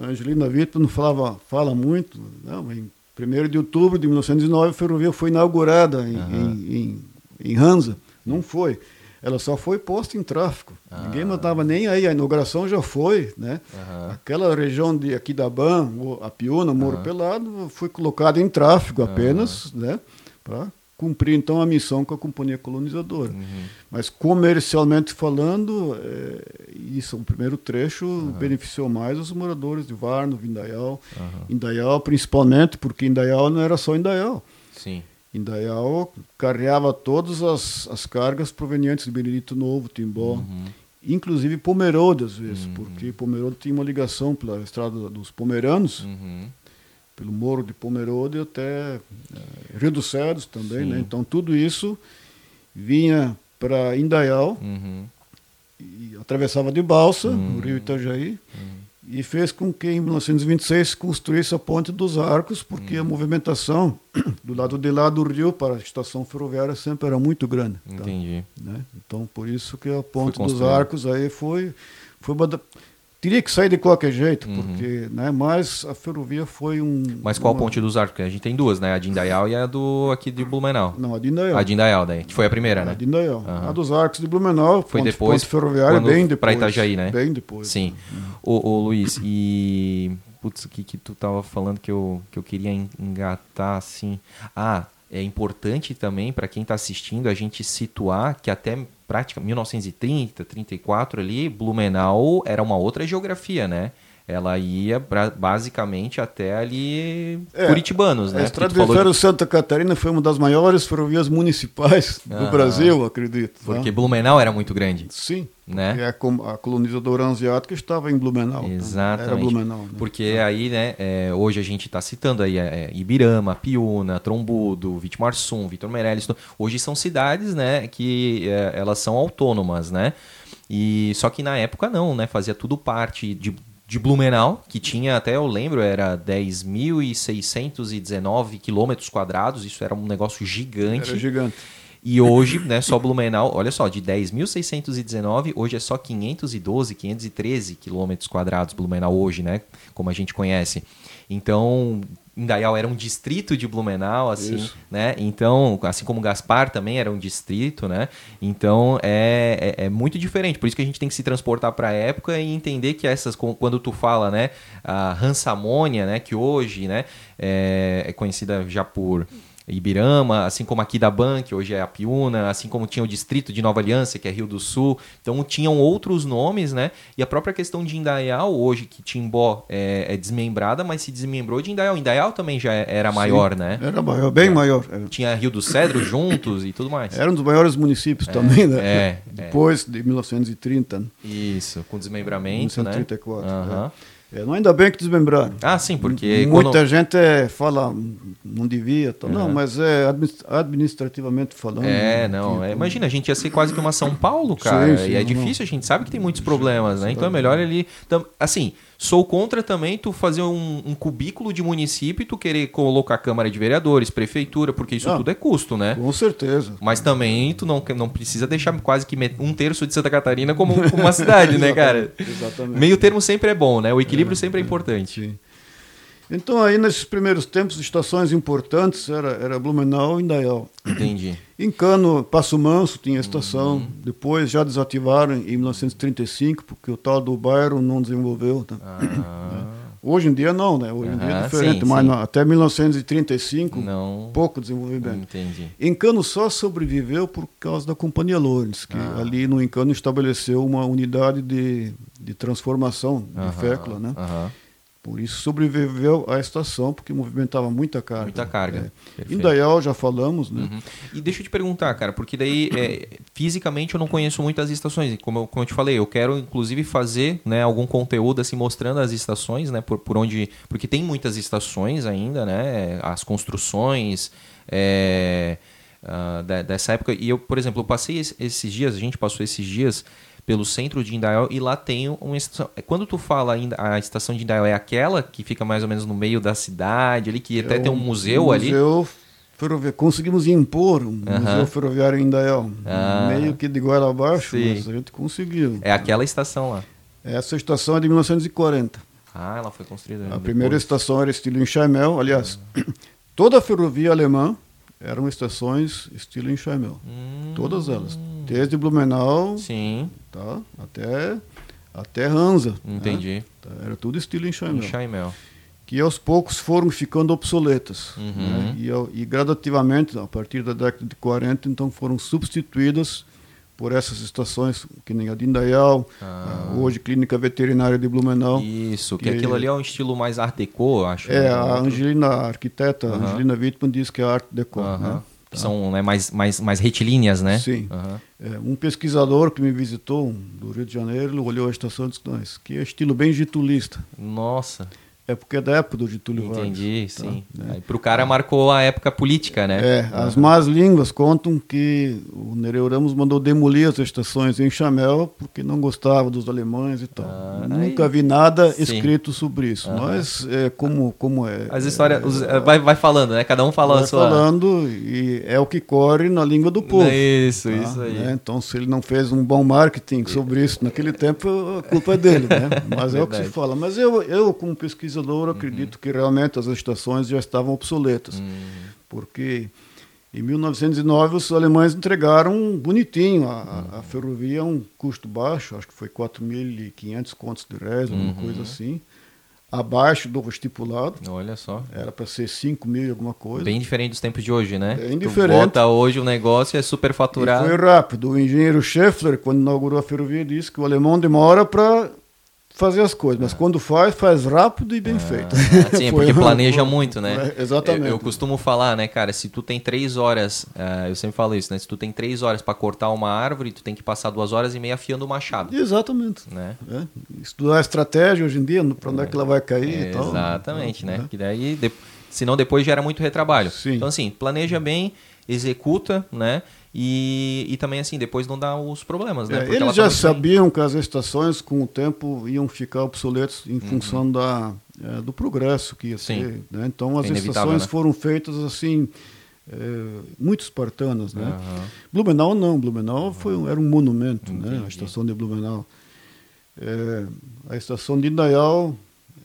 Angelina Vitor, não falava, fala muito, não, em 1 de outubro de 1909 a ferrovia foi inaugurada em, uhum. em, em, em Hansa, não foi. Ela só foi posta em tráfego. Ah. Ninguém estava nem aí, a inauguração já foi, né? Uhum. Aquela região de aqui da Ban, a Piúna, Moro uhum. Pelado, foi colocada em tráfego apenas, né? Para cumprir então a missão com a companhia colonizadora. Uhum. Mas comercialmente falando, é, isso, o primeiro trecho uhum. beneficiou mais os moradores de Varno, Vindaial, uhum. Indaial principalmente, porque Indaial não era só Indaial. Sim. Indaial carregava todas as, as cargas provenientes de Benedito Novo, Timbó, uhum. inclusive Pomerode às vezes, uhum. porque Pomerode tinha uma ligação pela estrada dos Pomeranos, uhum pelo Morro de Pomerode até é, Rio dos Cedros também, né? Então tudo isso vinha para Indaial uhum. e atravessava de balsa uhum. o Rio Itajaí uhum. e fez com que em 1926 construísse a Ponte dos Arcos, porque a uhum. movimentação [CLEARS THROAT] do lado de lá do rio para a estação ferroviária sempre era muito grande. Tá? Entendi. Né? Então por isso que a Ponte dos Arcos aí foi foi uma Teria que sair de qualquer jeito, uhum. porque, né, mas a ferrovia foi um... Mas qual uma... ponte dos arcos? Porque a gente tem duas, né? A de Indaial e a do aqui de Blumenau. Não, a de Indaial. A de Indaial, daí, que foi a primeira, né? A de Indaial. Uhum. A dos arcos de Blumenau, foi ponte, depois, ponte ferroviária, bem depois. Para Itajaí, né? Bem depois. Sim. Uhum. Ô, ô, Luiz, e... Putz, o que, que tu tava falando que eu, que eu queria engatar, assim... Ah, é importante também para quem está assistindo a gente situar que até prática 1930, 34 ali, Blumenau era uma outra geografia, né? Ela ia pra, basicamente até ali é, Curitibanos, né? A Estrada de Ferro. Santa Catarina foi uma das maiores ferrovias municipais do ah, Brasil, acredito. Né? Porque? Blumenau era muito grande. Sim. Né? A, a colonizadora asiática estava em Blumenau. Né? Exatamente. Era Blumenau. Né? Porque é. aí, né, é, hoje a gente está citando aí é, Ibirama, Piúna, Trombudo, Vitimarsum, Vitor Meirelles. Hoje são cidades, né, que é, elas são autônomas, né? E só que na época não, né? Fazia tudo parte de de Blumenau, que tinha, até eu lembro, era 10.619 quilômetros quadrados, isso era um negócio gigante. Era gigante. E hoje, né, só Blumenau, olha só, de 10.619, hoje é só 512, 513 quilômetros quadrados Blumenau hoje, né, como a gente conhece. Então, Indaial era um distrito de Blumenau, assim, Isso. né? Então, assim como Gaspar também era um distrito, né? Então é, é, é muito diferente. Por isso que a gente tem que se transportar para a época e entender que essas, quando tu fala, né, a Hansamônia, né, que hoje, né, é, é conhecida já por Ibirama, assim como aqui da Ban, que hoje é a Piúna, assim como tinha o distrito de Nova Aliança, que é Rio do Sul. Então tinham outros nomes, né? E a própria questão de Indaial, hoje que Timbó é, é desmembrada, mas se desmembrou de Indaial. Indaial também já era maior, Sim, né? Era maior, bem é. maior. Tinha Rio do Cedro juntos e tudo mais. Era um dos maiores municípios é, também, né? É, é. Depois de 1930. Isso, com desmembramento, 1934, né? 1934. Uhum. É, não ainda bem que desmembraram. Ah, sim, porque. Muita quando... gente é, fala, não devia. Uhum. Não, mas é administrativamente falando. É, não. Tipo, é, imagina, a gente ia ser quase que uma São Paulo, cara. Sim, sim, e é difícil, não. a gente sabe que tem muitos problemas, né? Então é melhor ele. Assim, Sou contra também tu fazer um, um, cubículo de município e tu querer colocar Câmara de Vereadores, Prefeitura, porque isso tudo é custo, né? Com certeza. Mas também tu não, não precisa deixar quase que um terço de Santa Catarina como, como uma [LAUGHS] cidade, né, cara? Exatamente. Meio termo sempre é bom, né? O equilíbrio é, sempre é importante. Sim. Então, aí nesses primeiros tempos, estações importantes era, era Blumenau e Indaial. Entendi. Em Cano, Passo Manso tinha estação. Uhum. Depois já desativaram em 1935, porque o tal do bairro não desenvolveu. Tá? Ah. Hoje em dia não, né? Hoje em dia é diferente, sim, mas sim. até 1935 não. pouco desenvolvimento. Entendi. Encano só sobreviveu por causa da Companhia Lourdes, que ah. ali no Encano estabeleceu uma unidade de, de transformação de fécula, né? Por isso sobreviveu a estação, porque movimentava muita carga. Muita carga. É. Indaial já falamos, né? Uhum. E deixa eu te perguntar, cara, porque daí é, fisicamente eu não conheço muitas estações. Como eu, como eu te falei, eu quero inclusive fazer né, algum conteúdo assim mostrando as estações, né? Por, por onde. Porque tem muitas estações ainda, né? As construções. É, uh, dessa época. E eu, por exemplo, eu passei esses dias, a gente passou esses dias pelo centro de Indaial e lá tem uma estação. É, quando tu fala a estação de Indaial é aquela que fica mais ou menos no meio da cidade ali, que até é tem um museu, um ali. Museu ferroviário. Conseguimos impor um museu ferroviário em Indaial. Ah. Meio que de goela abaixo, Sim. mas a gente conseguiu. É aquela estação lá. Essa estação é de 1940. Ah, ela foi construída. A depois. primeira estação era estilo enxaimel. Aliás, ah. toda a ferrovia alemã eram estações estilo enxaimel. Hum. Todas elas. Desde Blumenau Sim. Tá, até, até Hansa. Né? Entendi. Né? Era tudo estilo enxaimel. Enxaimel. Que aos poucos foram ficando obsoletas. Uhum. Né? E, e, gradativamente, a partir da década de 40, então foram substituídas por essas estações, que nem a de Indaial, ah. hoje Clínica Veterinária de Blumenau. Isso, que, que aquilo ali é um estilo mais art déco, acho. É, né? a Angelina, a arquiteta, uhum. Angelina Wittmann diz que é art déco. Uhum. Né? Tá. são né, mais, mais, mais retilíneas, né? Sim. Uhum. É, um pesquisador que me visitou do Rio de Janeiro, ele olhou a estação e disse, que é estilo bem getulista. Nossa. É porque é da época do Getúlio Vargas. Entendi, tá? sim. Né? Para o cara marcou a época política, né? É, as más línguas contam que o Nereu Ramos mandou demolir as estações em Chamel porque não gostava dos alemães e tal. Ah, Nunca aí... vi nada sim. escrito sobre isso, mas é como, como é. As histórias, é, vai, vai falando, né? Cada um fala vai a sua... falando e é o que corre na língua do povo. Isso, tá? isso aí. Né? Então, se ele não fez um bom marketing sobre isso naquele tempo, a culpa é dele, né? [LAUGHS] Mas é, é o que se fala. Mas eu, eu como pesquisador, acredito que realmente as estações já estavam obsoletas. Uhum. Porque em 1909 os alemães entregaram bonitinho a, uhum. a ferrovia a um custo baixo, acho que foi 4.500 contos de réis, uhum. uma coisa assim. Abaixo do estipulado. Olha só. Era para ser 5 mil alguma coisa. Bem diferente dos tempos de hoje, né? Bem tu diferente. Bota hoje o negócio é super faturado. E foi rápido. O engenheiro Scheffler, quando inaugurou a ferrovia, disse que o alemão demora para fazer as coisas, mas é. quando faz, faz rápido e bem é. feito. [LAUGHS] sim, porque planeja muito, né? É, exatamente. Eu, eu, costumo falar, né, cara, se tu tem três horas, uh, eu sempre falo isso, né? Se tu tem três horas para cortar uma árvore, tu tem que passar duas horas e meia afiando o machado. Exatamente. Né? É. Estudar a estratégia hoje em dia, para onde é que ela vai cair e tal. Exatamente, né? Que daí, de... senão depois gera muito retrabalho. Sim. Então, assim, planeja bem, executa, né? E, e também, assim, depois não dá os problemas, né? É, eles já sabiam bem... que as estações, com o tempo, iam ficar obsoletas em uhum. função da, é, do progresso que ia Sim. ser. Né? Então, as é estações né? foram feitas, assim, é, muito espartanas, né? Uhum. Blumenau não, Blumenau uhum. foi, era um monumento, né? A estação de Blumenau. É, a estação de Indaial,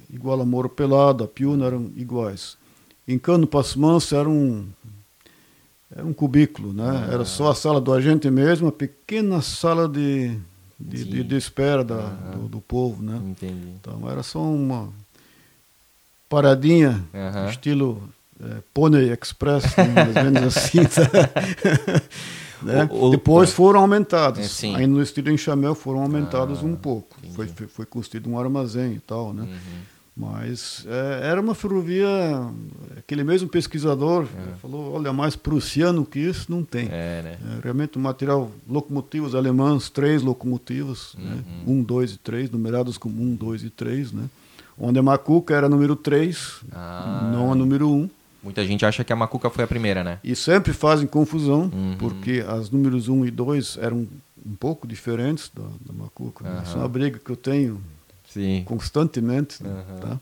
igual a Moro Pelado, a Piúna eram iguais. Em Cano Passo Manso era um era um cubículo, né? Ah. Era só a sala do agente mesmo, uma pequena sala de, de, de, de espera da, ah. do, do, povo, né? Entendi. Então era só uma paradinha, estilo é, Pony Express, né? mais ou menos assim. [LAUGHS] né? o, o, Depois foram aumentados. É, Ainda no estilo enxamel foram aumentados ah, um pouco. Foi, foi, foi, construído um armazém e tal, né? Uhum. Mas é, era uma ferrovia, aquele mesmo pesquisador é. falou, olha, mais prussiano que isso não tem. É, né? é, realmente o material, locomotivos alemãs, três locomotivos, né? uhum. né? um, dois e três, numerados como um, dois e três, né? Onde a Macuca era número três, ah. não a número um. Muita gente acha que a Macuca foi a primeira, né? E sempre fazem confusão, uhum. porque as números um e dois eram um pouco diferentes da, da Macuca. Né? Isso é uma briga que eu tenho Sim. constantemente. Uhum. Tá?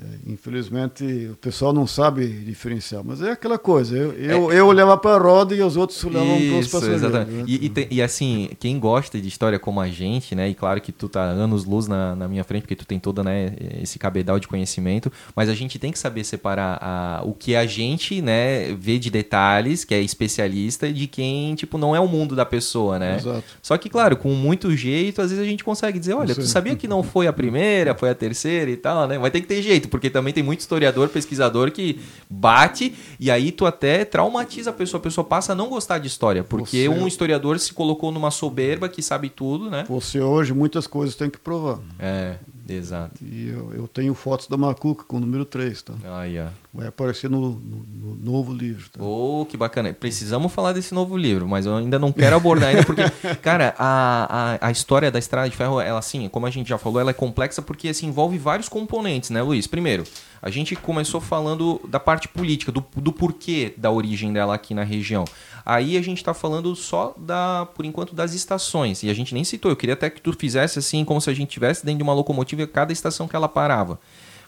É, infelizmente o pessoal não sabe diferenciar, mas é aquela coisa. Eu, eu, é, eu olhava para a roda e os outros olhavam para os passageiros. Exatamente. Né? E, e, e, assim, quem gosta de história como a gente, né? E claro que tu tá anos luz na, na minha frente, porque tu tem todo né, esse cabedal de conhecimento, mas a gente tem que saber separar a, o que a gente né, vê de detalhes, que é especialista, de quem tipo não é o mundo da pessoa, né? Exato. Só que, claro, com muito jeito, às vezes a gente consegue dizer, olha, tu sabia que não foi a primeira, foi a terceira e tal, né? Vai ter que ter jeito porque também tem muito historiador, pesquisador que bate e aí tu até traumatiza a pessoa, a pessoa passa a não gostar de história, porque Você... um historiador se colocou numa soberba que sabe tudo, né? Você hoje muitas coisas tem que provar. É. Exato. E eu, eu tenho fotos da Macuca com o número 3, tá? Aí, ó. Vai aparecer no, no, no novo livro. Tá? Oh, que bacana. Precisamos falar desse novo livro, mas eu ainda não quero abordar ainda, porque, [LAUGHS] cara, a, a, a história da Estrada de Ferro, ela assim, como a gente já falou, ela é complexa porque assim, envolve vários componentes, né, Luiz? Primeiro, a gente começou falando da parte política, do, do porquê da origem dela aqui na região. Aí a gente está falando só da, por enquanto, das estações. E a gente nem citou. Eu queria até que tu fizesse assim, como se a gente tivesse dentro de uma locomotiva cada estação que ela parava,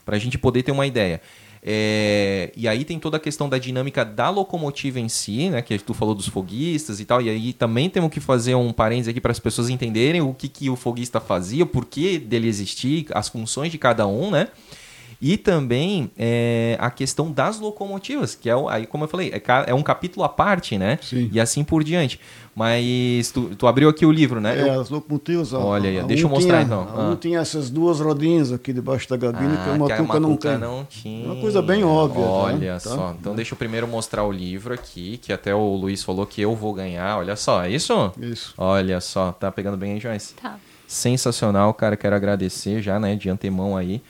para a gente poder ter uma ideia. É, e aí tem toda a questão da dinâmica da locomotiva em si, né? Que tu falou dos foguistas e tal. E aí também temos que fazer um parênteses aqui para as pessoas entenderem o que, que o foguista fazia, o porquê dele existir, as funções de cada um, né? E também é, a questão das locomotivas, que é, aí, como eu falei, é, é um capítulo à parte, né? Sim. E assim por diante. Mas tu, tu abriu aqui o livro, né? É, Eu- as locomotivas. ó, Olha aí, deixa eu um mostrar, tinha- então. Um Ah. tinha essas duas rodinhas aqui debaixo da gabine que a Ah, Macuca não tem. não tinha. Uma coisa bem óbvia, Olha né? Tá? só. Então deixa eu primeiro mostrar o livro aqui, que até o Luiz falou que eu vou ganhar. Olha só, é isso? Isso. Olha só, tá pegando bem aí, Joyce? Tá. Sensacional, cara. Quero agradecer já, né, de antemão aí.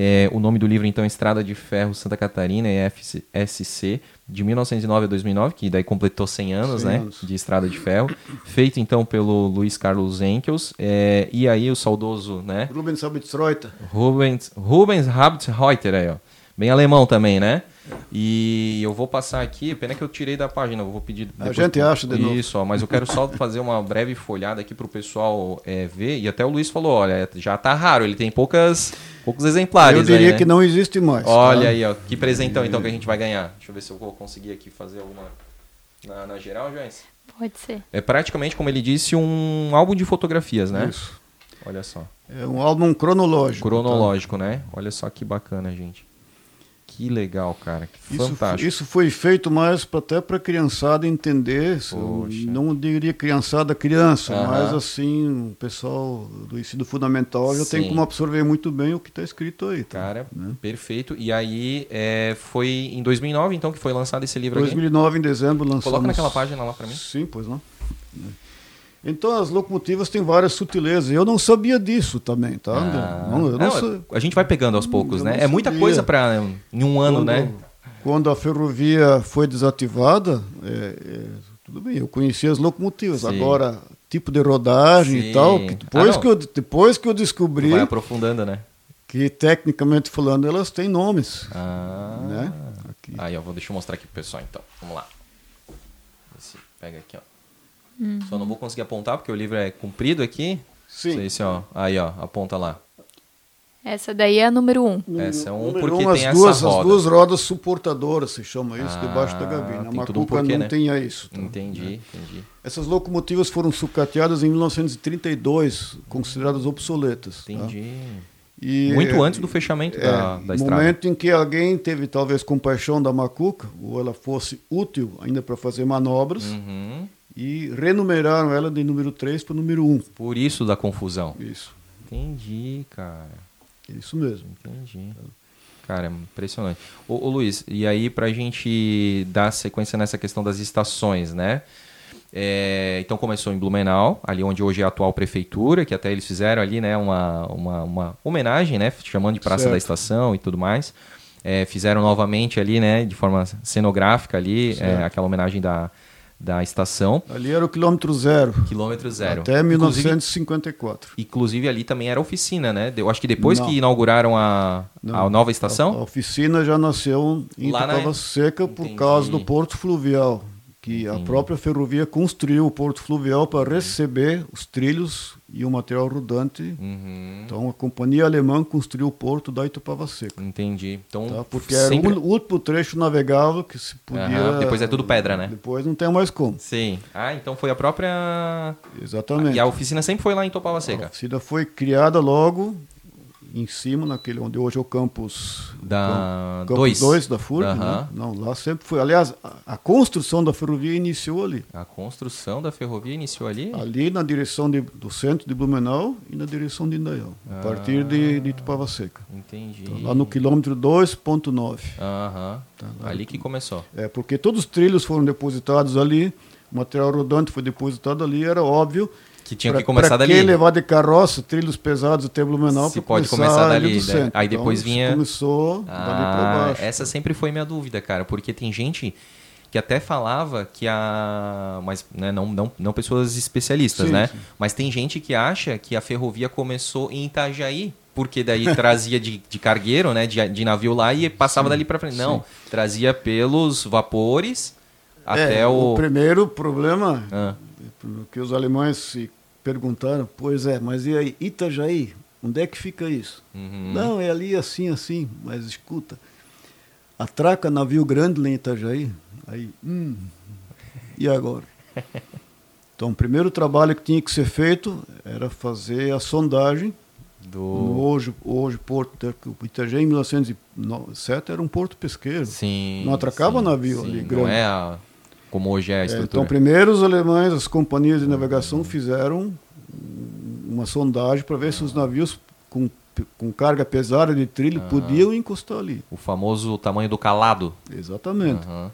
É, o nome do livro, então, é Estrada de Ferro Santa Catarina, EFSC, de 1909 a 2009, que daí completou 100 anos, 100 né, anos. de Estrada de Ferro. Feito, então, pelo Luiz Carlos Enkels. É, e aí o saudoso, né, Rubens Sabitzreuter. Rubens, Rubens Habitreuter aí, ó. Bem alemão também, né? E eu vou passar aqui, pena que eu tirei da página, eu vou pedir. A gente acha de novo. Isso, ó, mas eu quero só [LAUGHS] fazer uma breve folhada aqui pro pessoal é, ver. E até o Luiz falou: olha, já tá raro, ele tem poucas, poucos exemplares. Eu diria aí, né? que não existe mais. Olha tá? aí, ó. Que presentão então que a gente vai ganhar. Deixa eu ver se eu vou conseguir aqui fazer alguma. Na, na geral, Joyce? Pode ser. É praticamente, como ele disse, um álbum de fotografias, né? Isso. Olha só. É um álbum cronológico. Cronológico, né? Olha só que bacana, gente. Que legal, cara. Que Isso, fantástico. isso foi feito mais pra, até para a criançada entender, Poxa. não diria criançada criança, Aham. mas assim, o pessoal do ensino fundamental já tem Sim. como absorver muito bem o que está escrito aí. Tá? Cara, Né? perfeito. E aí, é, foi em 2009, então, que foi lançado esse livro aqui? 2009, em dezembro, lançamos... Coloca naquela página lá pra mim. Sim, pois não. Então, as locomotivas têm várias sutilezas. Eu não sabia disso também, tá? Ah. Não, eu não Não, a gente vai pegando aos poucos, eu né? É muita coisa para em um ano, quando, né? Quando a ferrovia foi desativada, é, é, tudo bem, eu conhecia as locomotivas. Sim. Agora, tipo de rodagem Sim. e tal, que Ah, depois, não. que eu, depois que eu descobri Vai aprofundando, né? que, tecnicamente falando, elas têm nomes. Ah. Né? Aqui. Aí, ó, vou, deixa eu mostrar aqui pro pessoal, então. Vamos lá. Esse, pega aqui, ó. Só não vou conseguir apontar porque o livro é comprido aqui. Sim. Esse, ó. Aí, ó, aponta lá. Essa daí é a número um. Essa é um Número porque um, tem as essa duas, roda. As duas rodas suportadoras, se chama isso, Ah, debaixo da gabina. A tudo um Macuca porquê, não né? tinha isso. tá? Entendi, entendi. Essas locomotivas foram sucateadas em 1932, consideradas obsoletas. tá? Entendi. E, Muito é, antes do fechamento é, da, da no estrada. momento em que alguém teve talvez compaixão da Macuca, ou ela fosse útil ainda para fazer manobras, Uhum. E renumeraram ela de número 3 para o número 1. Por isso da confusão. Isso, Entendi, cara. isso mesmo. Entendi. Cara, é impressionante. Ô, ô Luiz, e aí pra gente dar sequência nessa questão das estações, né? É, então começou em Blumenau, ali onde hoje é a atual prefeitura, que até eles fizeram ali, né, uma, uma, uma homenagem, né, chamando de Praça Certo. da Estação e tudo mais. É, fizeram novamente ali, né, de forma cenográfica ali, é, aquela homenagem da, da estação. Ali era o quilômetro zero, Quilômetro zero. até Inclusive- 1954. Inclusive ali também era oficina, né? Eu acho que depois Não. que inauguraram a, a nova A, a estação. oficina já nasceu em Lá na- Itapava Seca por Entendi. causa do porto fluvial, que a Entendi. própria ferrovia construiu o porto fluvial para receber os trilhos e o material rodante. Uhum, Então a companhia alemã construiu o porto da Itupava Seca. entendi. Então, Tá? Porque era sempre... o último trecho navegável que se podia. Aham, depois é tudo pedra, né? Depois não tem mais como. Sim. Ah, então foi a própria. Exatamente. E a oficina sempre foi lá em Topava A Seca. oficina foi criada logo em cima, naquele onde hoje é o campus Da Campus 2. 2 da FURG. Aham. Né? Não, lá sempre foi. Aliás, a, a construção da ferrovia iniciou ali. A construção da ferrovia iniciou ali? Ali na direção de- do centro de Blumenau e na direção de Indaial. A partir de, de Itupava Seca. Entendi. Então, lá no quilômetro 2.9. Aham. Tá, Ali que começou. É, porque todos os trilhos foram depositados ali, o material rodante foi depositado ali, era óbvio Que tinha pra, que começar pra dali. que levar de carroça, trilhos pesados até Blumenau Se pra pode começar começar ali dali, do né? Aí depois Então, vinha- Começou dali pra Ah, baixo. essa sempre foi minha dúvida, cara, porque tem gente que até falava que a. Mas né, não, não, não pessoas especialistas, Sim, né? sim. Mas tem gente que acha que a ferrovia começou em Itajaí. Porque daí [LAUGHS] trazia de, de cargueiro, né? De, de navio lá e passava dali pra frente. Não, trazia pelos vapores até É, o. o primeiro problema Ah, que os alemães se perguntaram, pois é, mas e aí, Itajaí, onde é que fica isso? uhum. Não, é ali assim, assim, mas escuta, atraca navio grande lá em Itajaí, aí, hum, e agora? [LAUGHS] Então, o primeiro trabalho que tinha que ser feito era fazer a sondagem Do... hoje, hoje porto, Itajaí em 1907 era um porto pesqueiro. Sim. Não atracava sim, navio sim. ali, Não grande. é a- como hoje é a É, estrutura. então, primeiro os alemães, as companhias de navegação fizeram uma sondagem para ver se os navios com, com carga pesada de trilho podiam encostar ali. O famoso tamanho do calado. Exatamente. Aham.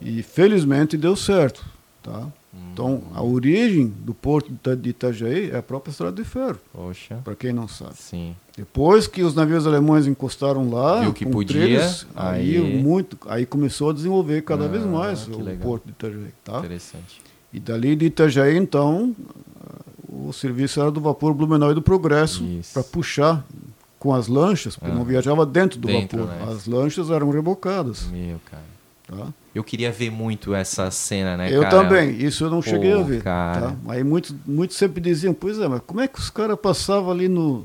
E felizmente deu certo. Tá? Então, a origem do porto de Ita- de Itajaí é a própria estrada de ferro, Poxa. para quem não sabe. Sim. Depois que os navios alemães encostaram lá, Viu que podia, trilhos, aí, aí- muito, aí começou a desenvolver cada Ah, vez mais o legal. porto de Itajaí. Tá? Interessante. E dali de Itajaí, então, o serviço era do vapor Blumenau e do Progresso para puxar com as lanchas, porque Ah. não viajava dentro do Dentro, vapor. né? As lanchas eram rebocadas. Meu, cara. Tá? Eu queria ver muito essa cena, né, eu cara? também, isso eu não Pô, cheguei a ver. Tá? Aí muitos, muitos sempre diziam, pois é, mas como é que os caras passavam ali no,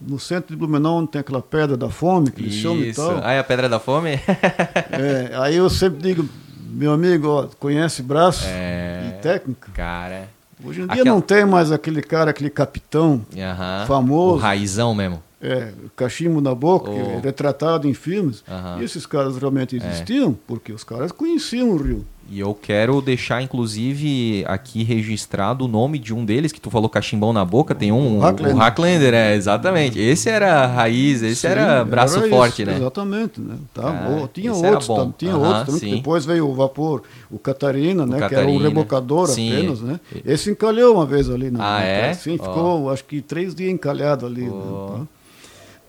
no centro de Blumenau, onde tem aquela pedra da fome, que eles chamam e tal? Ah, é a Pedra da Fome? [LAUGHS] É, aí eu sempre digo, meu amigo, ó, conhece braço É. e técnica? cara. Hoje em dia Aquela- não tem mais aquele cara, aquele capitão Aham. Famoso. O raizão mesmo. É, cachimbo na boca, Oh. que é retratado em filmes. Aham. E esses caras realmente É. existiam, porque os caras conheciam o rio. E eu quero deixar, inclusive, aqui registrado o nome de um deles, que tu falou cachimbão na boca, tem um, O Hacklander. o Hacklander, é, exatamente. Esse era raiz, esse Sim, era braço era forte, isso, né? Exatamente, né? Tá, Ah, bom. tinha outros, tam- tinha outros também, depois veio o vapor, o Catarina, né? Que era um Catarina. rebocador Sim. apenas, né? Esse encalhou uma vez ali. Na, Ah, na é? Sim, ficou acho que três dias encalhado ali. né, Ó. tá?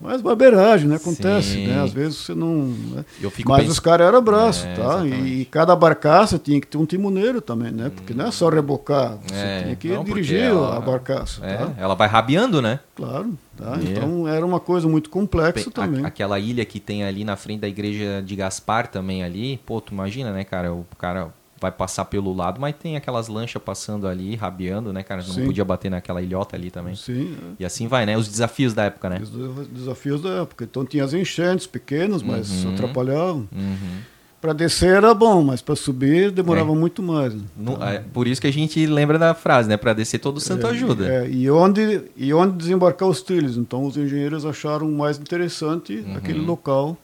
Mas barbeiragem, né? Acontece, Sim. né? Às vezes você não... né? Mas os caras eram braço, É, tá? exatamente. E cada barcaça tinha que ter um timoneiro também, né? Porque não é só rebocar, você É, tinha que não, dirigir ela- a barcaça, É, tá? ela vai rabiando, né? Claro, tá? É. Então era uma coisa muito complexa Pe- também. aquela ilha que tem ali na frente da igreja de Gaspar também ali, pô, tu imagina, né, cara? O cara vai passar pelo lado, mas tem aquelas lanchas passando ali, rabiando, né, cara? Não Sim. podia bater naquela ilhota ali também. Sim, é. E assim vai, né? Os desafios da época, né? Os desa- desafios da época. Então tinha as enchentes pequenas, mas Uhum. atrapalhavam. Uhum. Para descer era bom, mas para subir demorava É. muito mais. né? No- Tá. é, por isso que a gente lembra da frase, né? Pra descer todo santo ajuda. É, e, onde, e onde desembarcar os trilhos. Então os engenheiros acharam mais interessante Uhum. aquele local.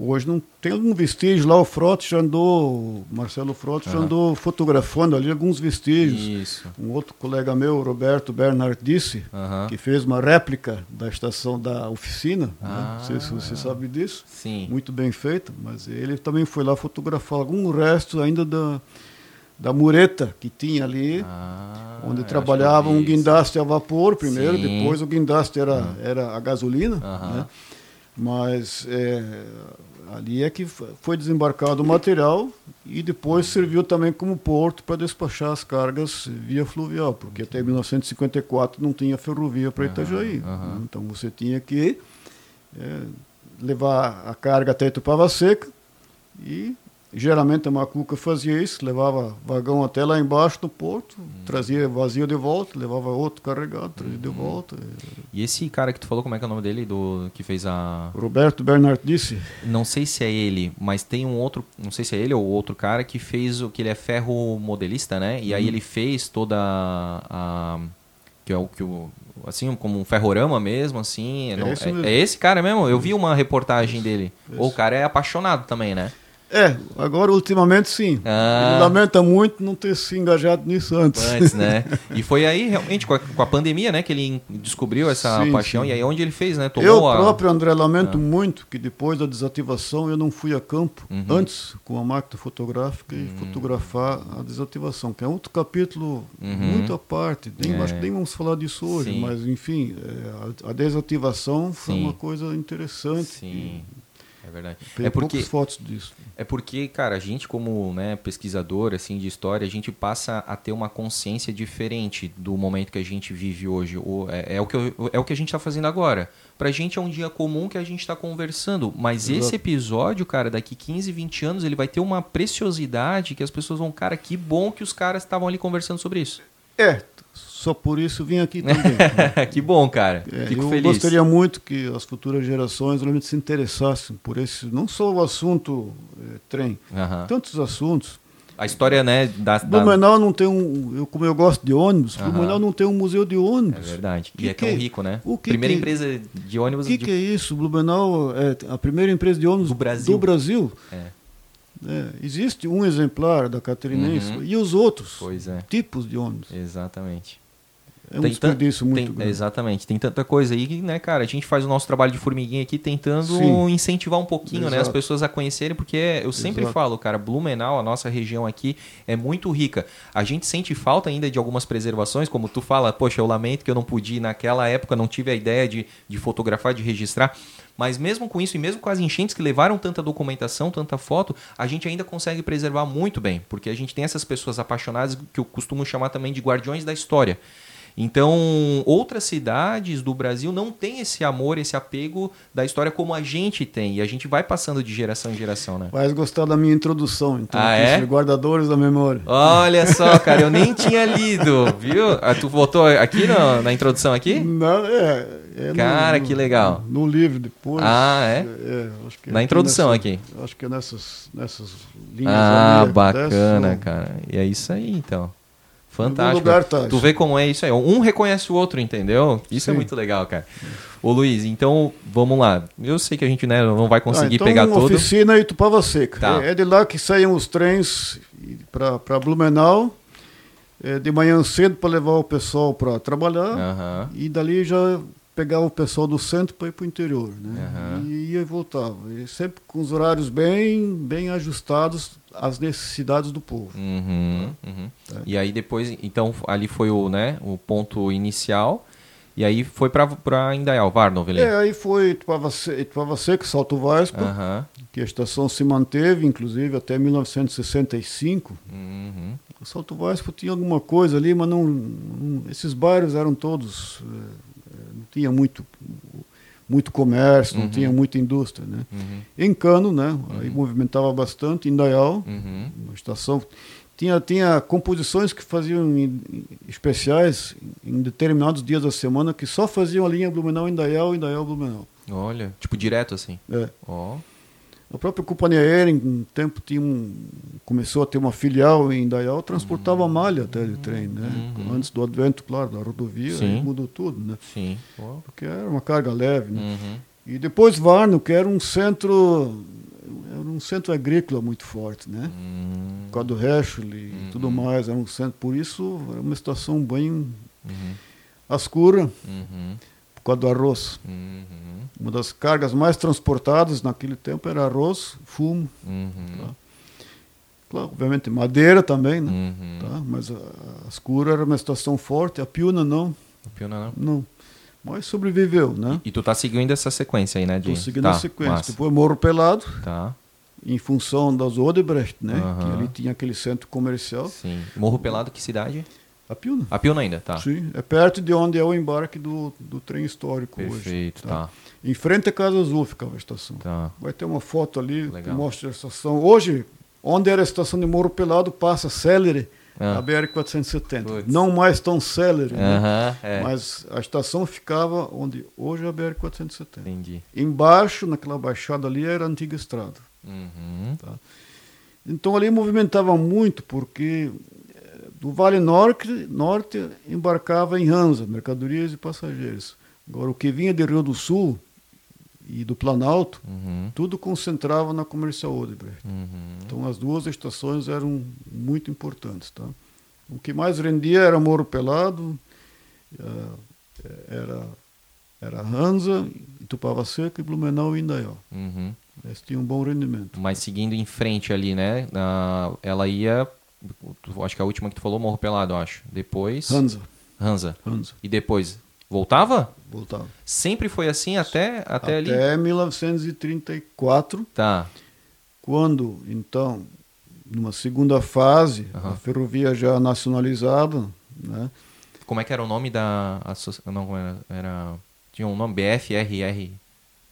Hoje não tem algum vestígio lá, o Frote já andou, Marcelo Frote já Aham. andou fotografando ali alguns vestígios. Isso. Um outro colega meu, Roberto Bernard, disse Aham. que fez uma réplica da estação da oficina. Ah. né? Não sei se você sabe disso. Sim. Muito bem feita, mas ele também foi lá fotografar algum resto ainda da, da mureta que tinha ali, Ah, onde trabalhava um guindaste a vapor primeiro, Sim. depois o guindaste era, era a gasolina. Né? Mas é, ali é que foi desembarcado o material e depois serviu também como porto para despachar as cargas via fluvial, porque até 1954 não tinha ferrovia para Itajaí. aham. né? Então você tinha que é, levar a carga até Itupava Seca e geralmente a Macuca fazia isso, levava vagão até lá embaixo do porto, trazia vazio de volta, levava outro carregado, trazia Uhum. de volta. E esse cara que tu falou, como é que é o nome dele? Do, que fez a. Roberto Bernard disse, Não sei se é ele, mas tem um outro. Não sei se é ele ou outro cara que fez o. que ele é ferro modelista, né? E aí Uhum. ele fez toda a. que é o que o. Assim, como um ferrorama mesmo, assim. É não- esse é, mesmo. é esse cara mesmo? Eu vi uma reportagem dele. O cara é apaixonado também, né? É, agora ultimamente sim. Ah. Ele lamenta muito não ter se engajado nisso antes. Antes, né? [LAUGHS] E foi aí, realmente, com a, com a pandemia, né, que ele descobriu essa Sim, paixão. sim. E aí onde ele fez, né? Tomou eu a... próprio, André, lamento muito que depois da desativação eu não fui a campo Uhum. antes com a máquina fotográfica e fotografar a desativação, que é outro capítulo Uhum. muito à parte. Nem, É. Acho que nem vamos falar disso hoje, Sim. mas enfim, é, a, a desativação foi uma coisa interessante. Sim, é verdade. Tem É porque, fotos disso. é porque, cara, a gente como né, pesquisador assim, de história, a gente passa a ter uma consciência diferente do momento que a gente vive hoje. É, é o, que eu- é o que a gente está fazendo agora. Pra gente é um dia comum que a gente está conversando, mas Exato. esse episódio, cara, daqui 15, 20 anos, ele vai ter uma preciosidade que as pessoas vão, cara, que bom que os caras estavam ali conversando sobre isso. É, só por isso vim aqui também. [LAUGHS] que bom, cara. É, Fico eu feliz. gostaria muito que as futuras gerações realmente se interessassem por esse, não só o assunto eh, trem, tantos assuntos. A história, né, da, da... Blumenau não tem um, eu como eu gosto de ônibus, Aham. Blumenau não tem um museu de É ônibus. verdade. Que e é tão que- rico, né? o que Primeira que- empresa de ônibus O que, de- que é isso? Blumenau é a primeira empresa de ônibus Do Brasil. do Brasil. É, É, existe um exemplar da Catarinense Uhum. e os outros é. tipos de ônibus. Exatamente. É um Tem desperdício muito tem- grande. Exatamente. Tem tanta coisa aí que, né, cara, a gente faz o nosso trabalho de formiguinha aqui tentando Sim. incentivar um pouquinho, né, as Exato. pessoas a conhecerem, porque eu sempre Exato. falo, cara, Blumenau, a nossa região aqui é muito rica. A gente sente falta ainda de algumas preservações, como tu fala, poxa, eu lamento que eu não pude ir naquela época, não tive a ideia de, de fotografar, de registrar. Mas mesmo com isso, e mesmo com as enchentes que levaram tanta documentação, tanta foto, a gente ainda consegue preservar muito bem, porque a gente tem essas pessoas apaixonadas que eu costumo chamar também de guardiões da história. Então, outras cidades do Brasil não têm esse amor, esse apego da história como a gente tem. E a gente vai passando de geração em geração, né? Vai gostar da minha introdução, então, Ah, é? guardadores da memória. Olha só, [LAUGHS] cara, eu nem tinha lido, viu? Ah, Tu voltou aqui na, na introdução aqui? Não, é, é no- Cara, no- que legal. No livro depois. Ah, é? é, Na introdução nessa- aqui. Acho que é nessas, nessas linhas Ah, ali, bacana, dessa- cara. E é isso aí, então. Fantástico. lugar tá tu vê como é isso aí. Um reconhece o outro, entendeu? Isso é Sim. muito legal, cara. Ô Luiz, então vamos lá. Eu sei que a gente né, não vai conseguir Ah, então, pegar tudo. oficina em Tupava Seca. Tá. É, é de lá que saíam os trens para Blumenau, é, de manhã cedo para levar o pessoal para trabalhar, Aham. e dali já pegava o pessoal do centro para ir para o interior. Né? Aham. E ia e voltava. E sempre com os horários bem, bem ajustados às necessidades do povo. Uhum, uhum. Tá. E aí depois, então ali foi o, né, o ponto inicial. E aí foi pra Indaial, Varnov. É, aí foi Tupava Se- Tupava Seca, Salto Vasco, Aham. que a estação se manteve, inclusive, até 1965. Uhum. O Salto Vasco tinha alguma coisa ali, mas não, não- esses bairros eram todos eh, eh, não tinha muito muito comércio, não Uhum. tinha muita indústria, né? Uhum. Em Cano, né? Aí movimentava bastante. Em Dayal, Uhum. uma estação tinha tinha composições que faziam em- em- especiais em determinados dias da semana que só faziam a linha Blumenau Indaial, Indaial Blumenau. Olha, tipo direto assim. É. Ó. A própria companhia aérea, em um tempo, tinha um, começou a ter uma filial em Indaial, transportava malha até de trem, né? Uhum. Antes do advento, claro, da rodovia, mudou tudo, né? Sim. Porque era uma carga leve, né? Uhum. E depois Varno, que era um centro, era um centro agrícola muito forte, né? Hum. Por causa do Rechel e Uhum. tudo mais, era um centro, por isso era uma estação bem Uhum. escura, Uhum. Causa do arroz. Uhum. Uma das cargas mais transportadas naquele tempo era arroz, fumo, Uhum. Tá. claro, obviamente madeira também, né? Uhum. Tá? Mas a, a Escura era uma estação forte, a Piuna não, Piona não. não. Mas sobreviveu, né? E tu tá seguindo essa sequência aí, né? De... Estou seguindo tá, a sequência. massa. Depois Morro Pelado, Tá, em função das Odebrecht, né? Aham. Que ali tinha aquele centro comercial. sim. Morro Pelado, que cidade? A Piuna. A Piona ainda, tá. Sim, é perto de onde é o embarque do, do trem histórico hoje. Perfeito, tá? tá. Em frente à Casa Azul ficava a estação. Tá. Vai ter uma foto ali Legal. que mostra a estação. Hoje, onde era a estação de Morro Pelado, passa célere Ah. a BR-470. Putz. Não mais tão célere, né? Aham, é. mas a estação ficava onde hoje é a BR-470. Entendi. Embaixo, naquela baixada ali, era a antiga estrada. Uhum. Então ali movimentava muito, porque do Vale Norte, Norte embarcava em Hansa, mercadorias e passageiros. Agora, o que vinha de Rio do Sul e do Planalto, Uhum. tudo concentrava na Comercial Odebrecht. Uhum. Então as duas estações eram muito importantes. Tá? O que mais rendia era Morro Pelado, eh, era, era Hansa, Itupava Seca e Blumenau e Indaial. Uhum. Eles tinham um bom rendimento. Mas seguindo em frente ali, né? ela ia. Acho que a última que tu falou, Morro Pelado, acho. Depois. Hansa, Hansa. Hansa, E depois. Voltava? voltava. Sempre foi assim até, até, ali? Até 1934, Tá. quando, então, numa segunda fase, a ferrovia já nacionalizada, né? Como é que era o nome da. Não, era? era tinha um nome BFRR.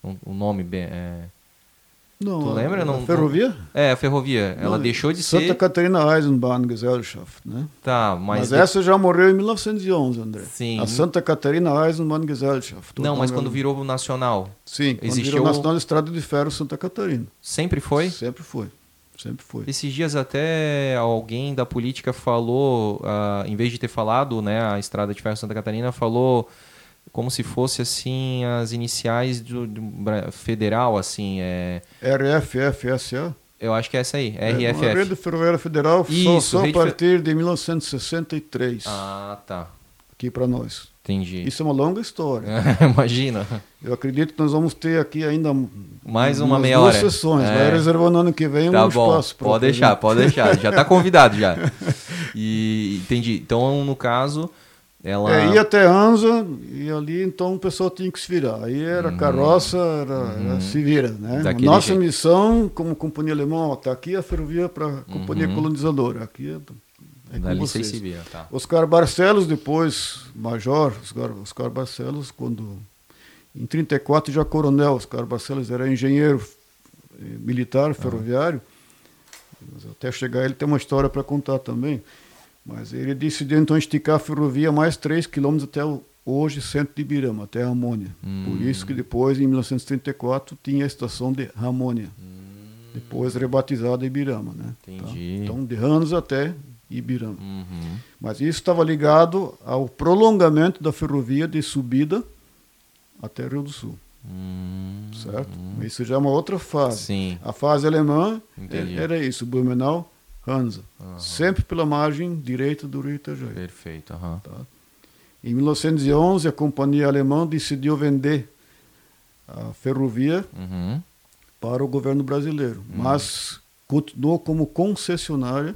Um, um nome. É, Não, Tu lembra? Não- ferrovia? é, a ferrovia. Ela Não, deixou de Santa ser. Catarina Eisenbahngesellschaft, né? Tá, mas. Mas, de- essa já morreu em 1911, André. Sim. A Santa Catarina Eisenbahngesellschaft. Não, mas Então, quando virou nacional. Sim, quando existiu virou Nacional Estrada de Ferro Santa Catarina. Sempre foi? Sempre foi. Sempre foi. Esses dias até alguém da política falou, ah, em vez de ter falado, né, a Estrada de Ferro Santa Catarina, falou como se fosse assim as iniciais do, do federal, assim, é, RFFSA. eu acho que é essa aí, É uma RFF. rede ferroviária federal Isso, só a rede fe- partir de 1963, Ah, tá. aqui para nós. Entendi. Isso é uma longa história. [LAUGHS] Imagina. Eu acredito que nós vamos ter aqui ainda Mais uma meia duas hora. sessões. É. Vai reservando ano que vem Tá um bom, espaço. pode deixar, pode deixar. Já tá [LAUGHS] convidado já. E entendi. Então, no caso, ela É, ia até Anza e ali então o pessoal tinha que se virar. Aí era carroça, era, era se vira. Né? Uhum. Daquele Nossa jeito. missão como companhia alemã, está aqui a ferrovia para a companhia colonizadora. Aqui é, é com vocês se viram, tá. Oscar Barcelos, depois major, Oscar, Oscar Barcelos, quando em 34 já coronel, Oscar Barcelos era engenheiro eh, militar ferroviário. Mas até chegar ele tem uma história para contar também. Mas ele decidiu então esticar a ferrovia mais 3 quilômetros até o hoje centro de Ibirama, até Ramônia. Por isso que depois, em 1934, tinha a estação de Ramônia. Depois rebatizada Ibirama. Né? Tá? Entendi. Então, de Ramos até Ibirama. Uhum. Mas isso estava ligado ao prolongamento da ferrovia de subida até Rio do Sul, Hum, certo? Isso já é uma outra fase. Sim. A fase alemã Entendi. era isso, Blumenau, Hansa. Sempre pela margem direita do Rio Itajaí. Perfeito. aham. Em 1911, a companhia alemã decidiu vender a ferrovia Uhum. para o governo brasileiro, mas continuou como concessionária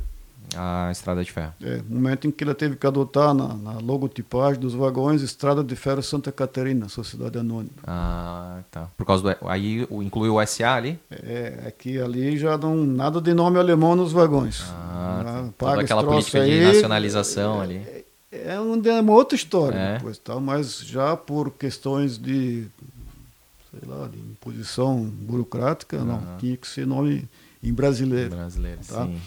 A estrada de ferro. É, momento em que ela teve que adotar na, na logotipagem dos vagões Estrada de Ferro Santa Catarina, Sociedade Anônima. Ah, tá. Por causa do. Aí o- inclui o SA ali? É, é que ali já não nada de nome alemão nos vagões. Ah, tá. paga Toda aquela política de aí, nacionalização ali. É, um- é uma outra história É. depois, tá? mas já por questões de, sei lá, de imposição burocrática, não, tinha que ser nome em brasileiro. Brasileiro, Tá. sim.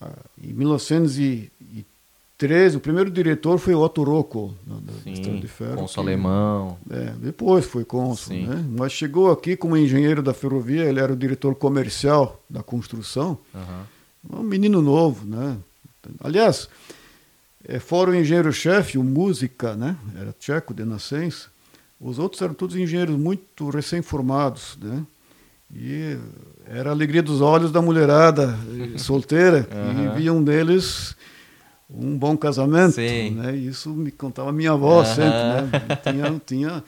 Ah, Em 1913, o primeiro diretor foi Otto Rocco, da, da Estrada Sim. de Ferro. Cônsul alemão. É, depois foi cônsul, Sim. né? Mas chegou aqui como engenheiro da ferrovia, ele era o diretor comercial da construção, Aham. um menino novo, né? Aliás, é, fora o engenheiro-chefe, o música, né? Era tcheco de nascença. Os outros eram todos engenheiros muito recém-formados, né? E era a alegria dos olhos da mulherada eh, [LAUGHS] solteira, Aham. e viam neles um bom casamento, Sim. né? Isso me contava minha avó Aham. sempre, né? Tinha, tinha,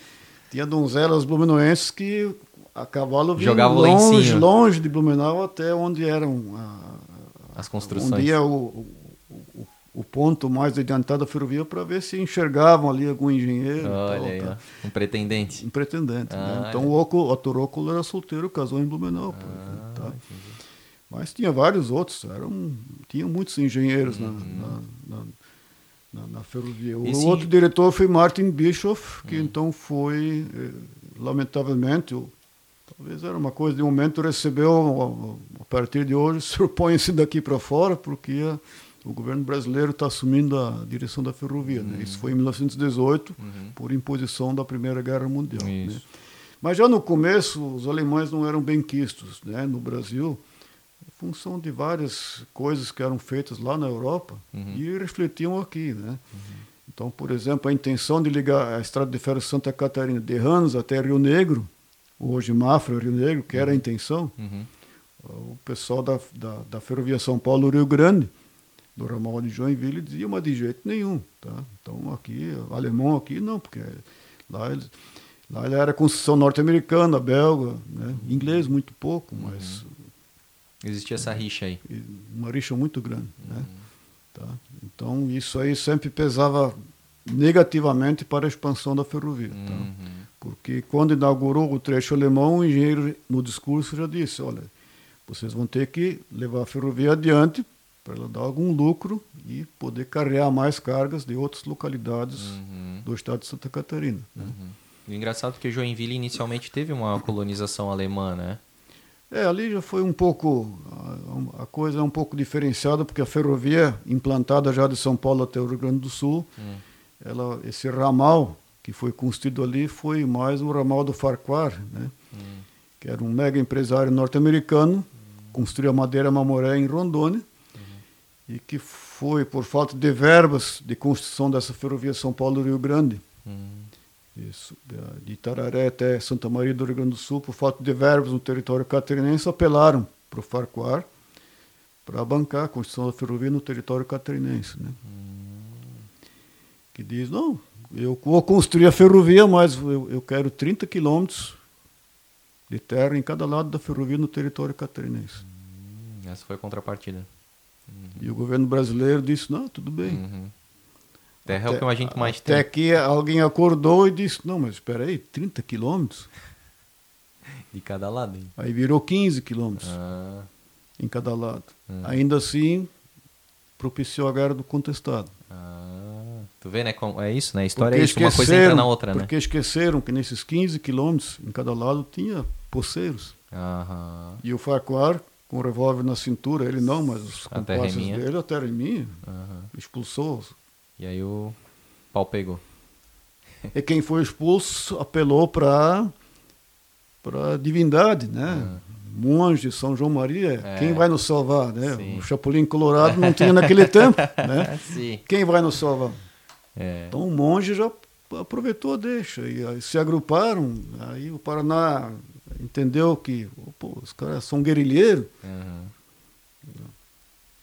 tinha donzelas blumenauenses que a cavalo em longe, longe de Blumenau até onde eram a, As construções. onde ia o, o, ponto mais adiantado da ferrovia para ver se enxergavam ali algum engenheiro. Olha aí, tá. Um pretendente. Um pretendente. Ah, né? Então o Oco, Rocco era solteiro, casou em Blumenau. Ah, exemplo, tá? Mas tinha vários outros, eram, tinha muitos engenheiros na, na, na, na- na ferrovia. O Uhum. Esse- outro diretor foi Martin Bischoff, que então foi, eh, lamentavelmente, talvez era uma coisa de momento, recebeu, a, partir de hoje, [LAUGHS] surpõe-se daqui para fora, porque a- o governo brasileiro está assumindo a direção da ferrovia. Uhum. Né? Isso foi em 1918, por imposição da Primeira Guerra Mundial. né? Mas já no começo, os alemães não eram bem quistos né? no Brasil, em função de várias coisas que eram feitas lá na Europa e refletiam aqui. Né? Então, por exemplo, a intenção de ligar a estrada de ferro Santa Catarina de Rans até Rio Negro hoje Mafra, Rio Negro, que era a Uhum. intenção, o pessoal da, da, da Ferrovia São Paulo-Rio Grande, do ramal de Joinville, dizia, mas de jeito nenhum. Tá? Então aqui, alemão aqui não, porque lá, eles, lá ele era construção norte-americana, belga, né? inglês muito pouco, mas Existia essa rixa aí. uma rixa muito grande. Né? Tá? Então, isso aí sempre pesava negativamente para a expansão da ferrovia. tá? Uhum. Porque quando inaugurou o trecho alemão, o engenheiro no discurso já disse, olha, vocês vão ter que levar a ferrovia adiante para ela dar algum lucro e poder carregar mais cargas de outras localidades Uhum. do estado de Santa Catarina. né? O engraçado é que Joinville inicialmente teve uma colonização alemã, né? É, ali já foi um pouco, a, a coisa é um pouco diferenciada, porque a ferrovia implantada já de São Paulo até o Rio Grande do Sul, Hum. ela, esse ramal que foi construído ali foi mais o ramal do Farquhar, né? Hum. que era um mega empresário norte-americano, construiu a madeira Mamoré em Rondônia, e que foi, por falta de verbas de construção dessa ferrovia São Paulo-Rio Grande, Hum. isso, de Itararé até Santa Maria do Rio Grande do Sul, por falta de verbos no território catarinense, apelaram para o Farquhar para bancar a construção da ferrovia no território catarinense. Né? Que diz, não, eu vou construir a ferrovia, mas eu, eu quero 30 quilômetros de terra em cada lado da ferrovia no território catarinense. Hum, Essa foi a contrapartida. E o governo brasileiro disse, não, tudo bem. Uhum. Terra é o que a gente mais Até tem. que alguém acordou e disse, não, mas espera aí, 30 quilômetros? [LAUGHS] De cada lado. hein? Aí virou 15 quilômetros. Ah, em cada lado. Hum. Ainda assim, propiciou a guerra do contestado. ah. Tu vê, né? como- É isso, né? A história Porque é isso, uma coisa entra na outra, né? Porque esqueceram que nesses 15 quilômetros, em cada lado, tinha poceiros. Aham. E o Farquhar, com o revólver na cintura, ele não, mas os A minha. dele, a terra é minha, aham. expulsou-os. E aí o pau pegou. E quem foi expulso apelou para a divindade, né? Monge, São João Maria, É. quem vai nos salvar, né? Sim. O Chapolin Colorado não tinha naquele [LAUGHS] tempo, né? Sim. Quem vai nos salvar? É. Então o monge já aproveitou a deixa e aí se agruparam. Aí o Paraná entendeu que pô, os caras são guerrilheiros. Aham.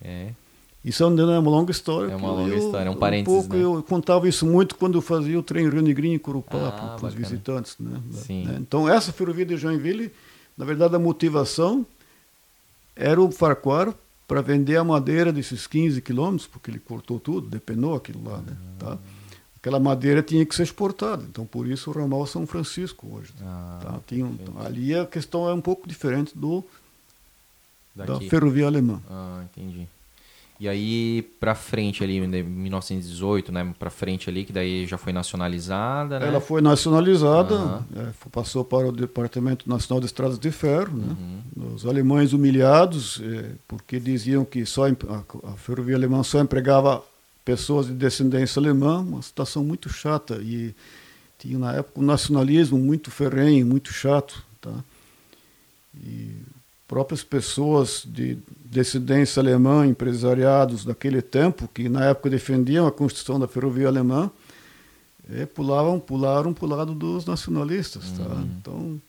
É. Isso é uma longa história. É uma longa eu- história, é um um parênteses, pouco, né? Eu contava isso muito quando eu fazia o trem Rio Negrinho em Corupá Ah, para os visitantes. Né? Sim. Né? Então essa ferrovia de Joinville, na verdade a motivação era o Farquhar para vender a madeira desses 15 quilômetros, porque ele cortou tudo, depenou aquilo lá. Né? Tá? Aquela madeira tinha que ser exportada, então por isso o ramal São Francisco hoje. Ah, tá? Tinha um- ali a questão é um pouco diferente do, da daqui. ferrovia alemã. Ah, entendi. E aí, pra frente ali, em 1918, né? Pra frente ali, que daí já foi nacionalizada, né? Ela foi nacionalizada, Aham. é, passou para o Departamento Nacional de Estradas de Ferro. Né? Uhum. Os alemães humilhados, é, porque diziam que só a, a ferrovia alemã só empregava pessoas de descendência alemã, uma situação muito chata. E tinha na época um nacionalismo muito ferrenho, muito chato. Tá? E próprias pessoas de descendência alemã, empresariados daquele tempo, que na época defendiam a construção da ferrovia alemã, eh, pulavam, pularam para o lado dos nacionalistas. Tá? Uhum. Então,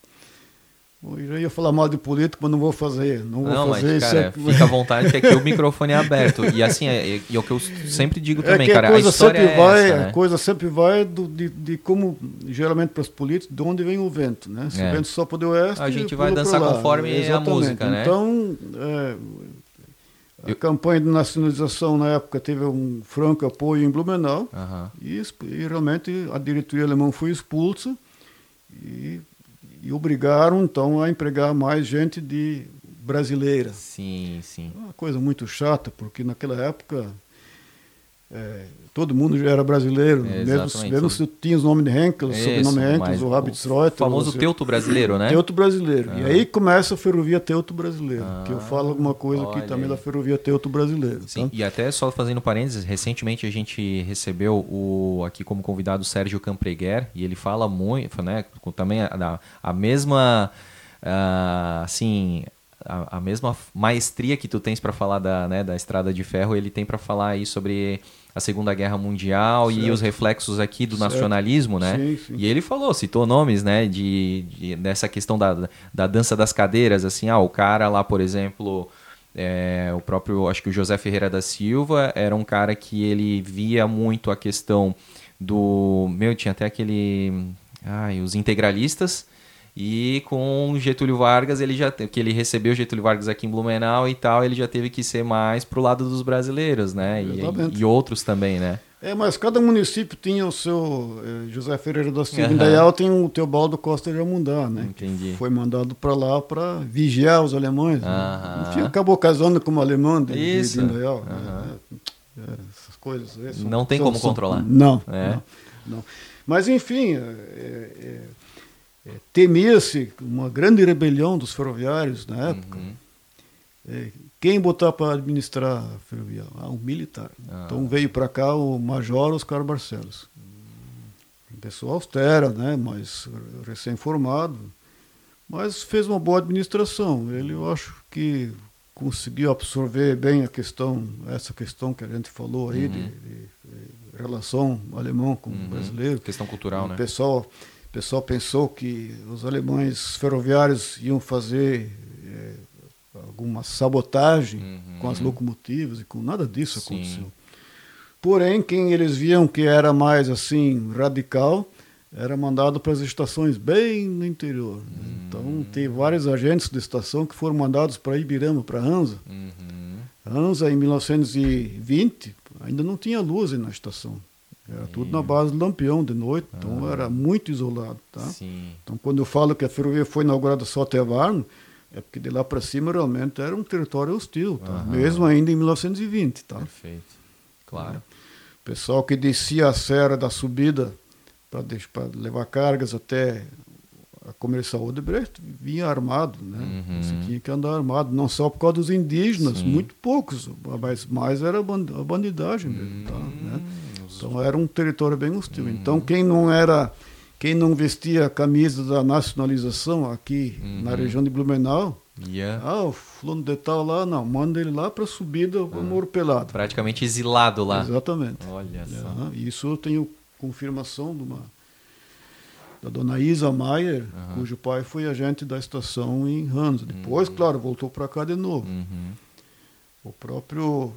eu ia falar mal de político, mas não vou fazer. Não vou Não, mas, fazer cara, isso. é- fica à [LAUGHS] vontade que aqui o microfone é aberto. E assim, é, e é o que eu sempre digo É também, que cara. a coisa história sempre é vai, essa, né? a coisa sempre vai do, de, de como geralmente para os políticos, de onde vem o vento, né? Se É. o vento sopra do oeste, A gente vai dançar conforme a Exatamente. música, né? Então, é, a Eu- campanha de nacionalização na época teve um franco apoio em Blumenau e, e realmente a diretoria alemã foi expulsa e, e obrigaram então a empregar mais gente de brasileira. Sim, sim. Uma coisa muito chata, porque naquela época é, todo mundo já era brasileiro, É, mesmo, mesmo se tinha os nomes de Henkel, o sobrenome Henkel, o Rabbitsreuter. O famoso você- teuto brasileiro, né? Teuto brasileiro. E Ah. aí começa a ferrovia Teuto brasileiro, Ah, que eu falo alguma coisa olha aqui também da ferrovia Teuto brasileiro. Sim, tá? e até só fazendo parênteses, recentemente a gente recebeu o, aqui como convidado o Sérgio Campreguer, e ele fala muito, né, também a, a- mesma, ah, assim, a, a mesma maestria que tu tens para falar da, né, da estrada de ferro, ele tem para falar aí sobre a Segunda Guerra Mundial certo. e os reflexos aqui do certo. nacionalismo, né? Sim, sim. E ele falou, citou nomes, né, de, de, dessa questão da, da dança das cadeiras, assim, ah, o cara lá, por exemplo, é, o próprio, acho que o José Ferreira da Silva era um cara que ele via muito a questão do, meu, tinha até aquele, ai, os integralistas, e com Getúlio Vargas, ele já que ele recebeu Getúlio Vargas aqui em Blumenau e tal, ele já teve que ser mais pro lado dos brasileiros, né? E, e, outros também, né? É, mas cada município tinha o seu eh, José Ferreira da Silva. Uhum. Indaial tem o Teobaldo Costa de Amundá, né? Entendi. foi mandado para lá para vigiar os alemães. Uhum. Né? Enfim, acabou casando com uma alemã de, Isso. de Indaial. Uhum. É, é, essas coisas. É, são, não tem são, como são, controlar. Não, é. não, não. Mas enfim, é, é é, temia-se uma grande rebelião dos ferroviários na época. Uhum. É, quem botar para administrar a ferrovia? Ah, um militar. Ah. Então veio para cá o Major Oscar Barcelos. Uhum. Pessoa austera, né? mas recém-formado. Mas fez uma boa administração. Ele, eu acho que conseguiu absorver bem a questão, essa questão que a gente falou aí, uhum. de, de, de, relação alemão com uhum. brasileiro. Questão cultural, o né? pessoal o pessoal pensou que os alemães ferroviários iam fazer é, alguma sabotagem uhum. com as locomotivas e com nada disso Sim. aconteceu. Porém, quem eles viam que era mais assim radical era mandado para as estações bem no interior. Né? Uhum. Então, tem vários agentes de estação que foram mandados para Ibirama, para Anza. Uhum. Anza, em 1920, ainda não tinha luz na estação. Era tudo na base do Lampião de noite, então ah. era muito isolado. Tá? Sim. Então quando eu falo que a ferrovia foi inaugurada só até Varno, é porque de lá para cima realmente era um território hostil, tá? mesmo ainda em 1920. Tá? Perfeito, claro. O pessoal que descia a serra da subida para levar cargas até a comercial Odebrecht vinha armado, né? Uhum. Você tinha que andar armado, não só por causa dos indígenas, Sim. muito poucos, mas mais era a bandidagem mesmo, tá? Né? Então era um território bem hostil. Uhum. Então quem não era, quem não vestia a camisa da nacionalização aqui uhum. na região de Blumenau, yeah. ah, o fulano de tal lá, não, manda ele lá para a subida do uhum. Morro Pelado. Praticamente exilado lá. Exatamente. Olha só. Uhum. Isso eu tenho confirmação de uma da dona Isa Maier, uhum. cujo pai foi agente da estação em Hansa. Depois, uhum. claro, voltou para cá de novo. Uhum. O próprio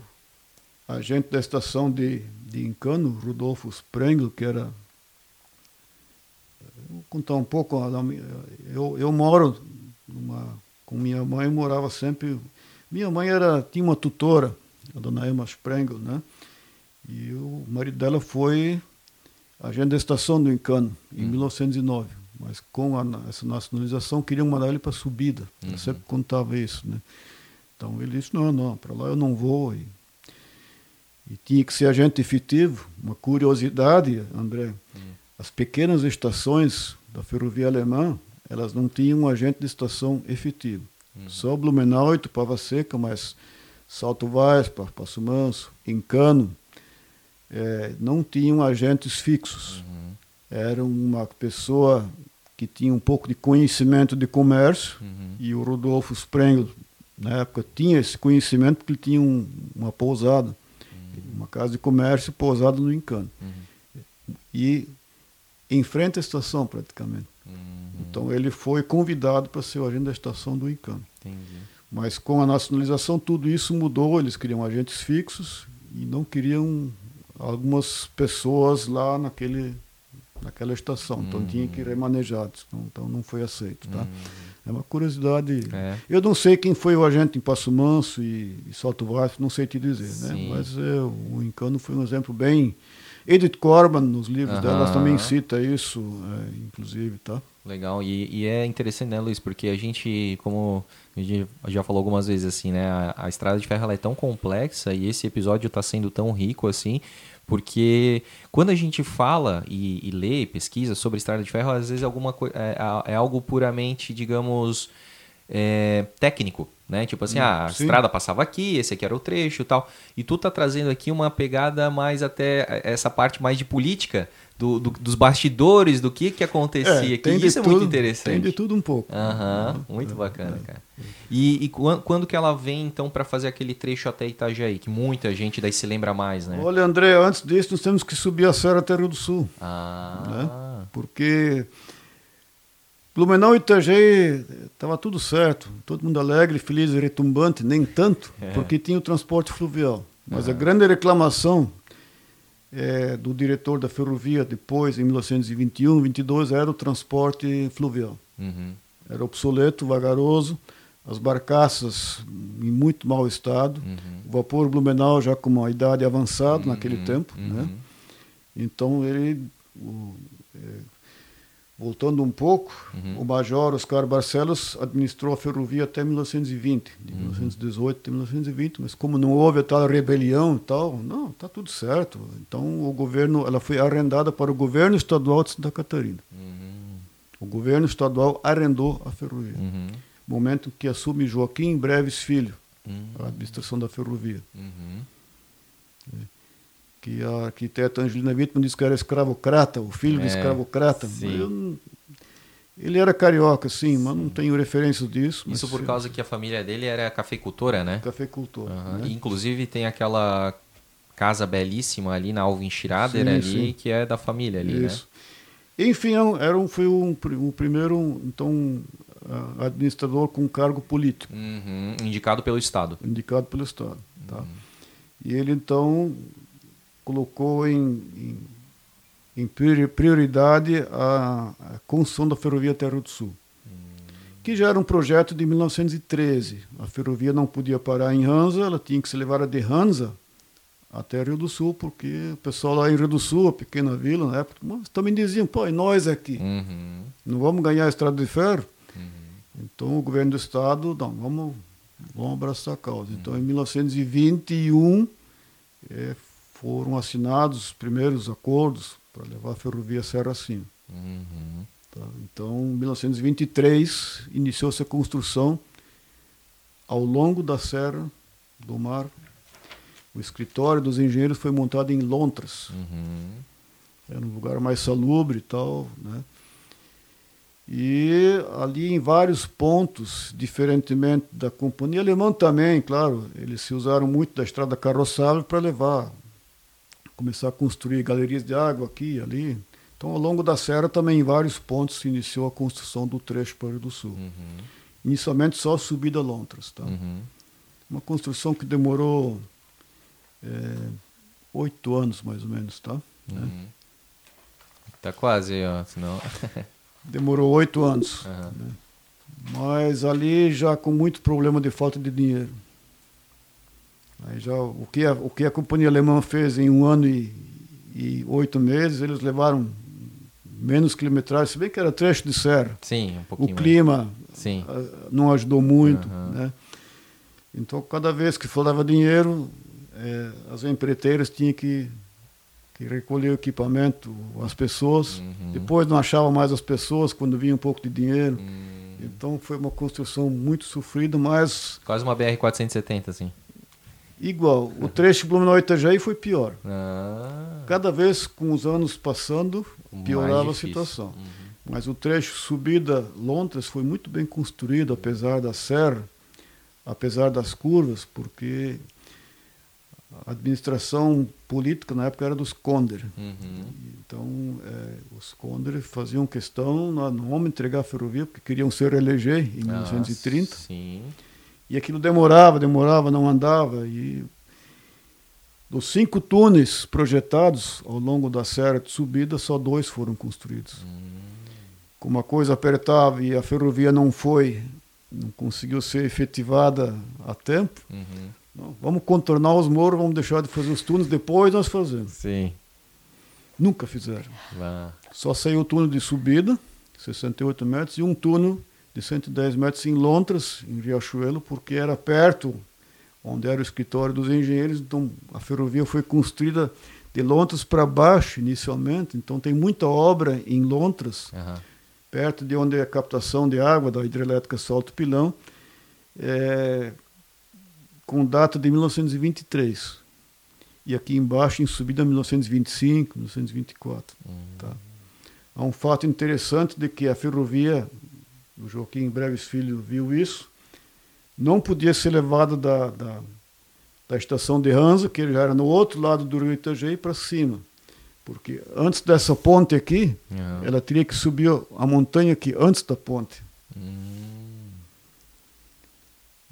agente da estação de, de Encano, Rudolfo Sprengel, que era. Vou contar um pouco. Eu, eu moro numa, com minha mãe, morava sempre. Minha mãe era, tinha uma tutora, a dona Emma Sprengel, né? E o marido dela foi agente da estação do Encano, em hum. 1909. Mas com a, essa nacionalização, queriam mandar ele para a subida. Uhum. Eu sempre contava isso, né? Então ele disse: não, não, para lá eu não vou. E e tinha que ser agente efetivo. Uma curiosidade, André, hum. as pequenas estações da ferrovia alemã, elas não tinham um agente de estação efetivo. Hum. Só Blumenau e Tupava Seca, mas Salto Vaz, Passo Manso, Encano, é, não tinham agentes fixos. Uhum. Era uma pessoa que tinha um pouco de conhecimento de comércio, uhum. e o Rodolfo Sprengel, na época, tinha esse conhecimento porque ele tinha um, uma pousada uma casa de comércio pousada no Encano. Uhum. E em frente à estação, praticamente. Uhum. Então ele foi convidado para ser o agente da estação do. Entendi. Mas com a nacionalização tudo isso mudou, eles queriam agentes fixos e não queriam algumas pessoas lá naquele naquela estação. Então uhum. tinha que ir remanejados. Então, então não foi aceito, tá? É uma curiosidade. É. Eu não sei quem foi o agente em Passo Manso e, e Salto Baixo, não sei te dizer, né? Mas é, o Encano foi um exemplo bem. Edith Corban, nos livros dela, também cita isso, é, inclusive, tá? Legal, e, e, é interessante, né, Luiz? Porque a gente, como a gente já falou algumas vezes, assim, né? A, a estrada de ferro é tão complexa e esse episódio está sendo tão rico assim, porque quando a gente fala e, e lê, pesquisa sobre estrada de ferro, às vezes alguma é, é algo puramente, digamos, é, técnico, né? Tipo assim, Hum, ah, a sim. estrada passava aqui, esse aqui era o trecho e tal. E tu tá trazendo aqui uma pegada mais até essa parte mais de política, do, do- dos bastidores, do que que acontecia aqui. É, de Isso é tudo, muito interessante. Tem de tudo um pouco. Aham, muito É, bacana, é. cara. E, e quan- quando que ela vem, então, para fazer aquele trecho até Itajaí? Que muita gente daí se lembra mais, né? Olha, André, antes disso nós temos que subir a Serra até Rio do Sul. Ah, Porque Blumenau e Itajaí estava tudo certo, todo mundo alegre, feliz e retumbante, nem tanto, É. porque tinha o transporte fluvial. Mas a grande reclamação eh, do diretor da ferrovia depois, em 1921, 22, era o transporte fluvial. uhum, Era obsoleto, vagaroso, as barcaças em muito mau estado, uhum, o vapor Blumenau já com uma idade avançada naquele uhum, tempo, uhum. né? Então ele, o- é, voltando um pouco, Uhum. o Major Oscar Barcelos administrou a ferrovia até 1920, de Uhum. 1918 até 1920, mas como não houve a tal rebelião e tal, não, tá tudo certo. Então o governo, ela foi arrendada para o governo estadual de Santa Catarina. Uhum, O governo estadual arrendou a ferrovia. uhum, Momento que assume Joaquim Breves Filho, uhum, a administração da ferrovia. uhum. Que a arquiteta Angelina Wittmann disse que era escravocrata, o filho É, do escravocrata. sim. Eu ele era carioca, sim, mas não tenho referências disso. Isso por sim, causa que a família dele era cafeicultora, né? Cafeicultor. Aham. né? Inclusive tem aquela casa belíssima ali na Alvin Schrader Sim, ali, sim. que é da família ali, Isso. Enfim, é era um, foi um, um primeiro então, ah, administrador com cargo político, né? Uhum, Indicado pelo Estado. indicado pelo Estado. Tá? Uhum. E ele, então, colocou em, em, em priori- prioridade a, a construção da ferrovia até Rio do Sul, que já era um projeto de 1913. A ferrovia não podia parar em Hansa, ela tinha que ser levada de Hansa até Rio do Sul, porque o pessoal lá em Rio do Sul, a pequena vila na época, mas também diziam, pô, e nós aqui? Uhum, Não vamos ganhar a estrada de ferro? uhum, Então o governo do estado, não, vamos, vamos abraçar a causa. Então em 1921 eh, foram assinados os primeiros acordos para levar a ferrovia Serra acima. uhum. tá? Então em 1923 iniciou-se a construção ao longo da Serra do Mar. O escritório dos engenheiros foi montado em Lontras, Uhum. era um lugar mais salubre e tal, né? E ali em vários pontos, diferentemente da companhia alemã também, claro, eles se usaram muito da estrada carroçável para levar, começar a construir galerias de água aqui e ali. Então, ao longo da serra também em vários pontos se iniciou a construção do trecho para o Rio do Sul. Uhum. Inicialmente só a subida Lontras, tá? Uhum. Uma construção que demorou eh, oito anos mais ou menos, tá? Uhum. Tá quase, ó, senão... [LAUGHS] Demorou oito anos. Né? Mas ali já com muito problema de falta de dinheiro. Aí já, o, que a, o que a companhia alemã fez em um ano e, e oito meses, eles levaram menos quilometragem, se bem que era trecho de serra. Sim, um O pouquinho mais. clima Sim. ah, não ajudou muito. Aham. Né? Então, cada vez que faltava dinheiro, eh, as empreiteiras tinham que, que recolher o equipamento, as pessoas. Uhum. Depois não achavam mais as pessoas quando vinha um pouco de dinheiro. Hum, Então foi uma construção muito sofrida, mas Quase uma BR-470, assim. Igual. O trecho Blumenau-Itajaí foi pior. Ah, Cada vez com os anos passando, piorava a situação. Uhum. Mas o trecho subida Lontras foi muito bem construído, apesar da serra, apesar das curvas, porque a administração política na época era dos Konder. Uhum. Então, eh, os Konder faziam questão, não não vamos entregar a ferrovia, porque queriam se reeleger em 1930. Ah, sim. E aquilo demorava, demorava, não andava. E dos cinco túneis projetados ao longo da serra de subida, só dois foram construídos. Como a coisa apertava e a ferrovia não foi, não conseguiu ser efetivada a tempo, Uhum. não, vamos contornar os morros, vamos deixar de fazer os túneis, depois nós fazemos. Sim. Nunca fizeram. Ah, Só saiu o túnel de subida, 68 metros, e um túnel de 110 metros em Lontras, em Riachuelo, porque era perto onde era o escritório dos engenheiros. Então, a ferrovia foi construída de Lontras para baixo, inicialmente. Então, tem muita obra em Lontras aham. perto de onde é a captação de água da hidrelétrica Salto Pilão, é, com data de 1923. E aqui embaixo, em subida, 1925, 1924. Hum. Tá? Há um fato interessante de que a ferrovia, o Joaquim Breves Filho viu isso, não podia ser levada da, da, da estação de Hansa, que já era no outro lado do rio Itajaí, para cima. Porque antes dessa ponte aqui, uhum. ela teria que subir a montanha aqui, antes da ponte. Uhum.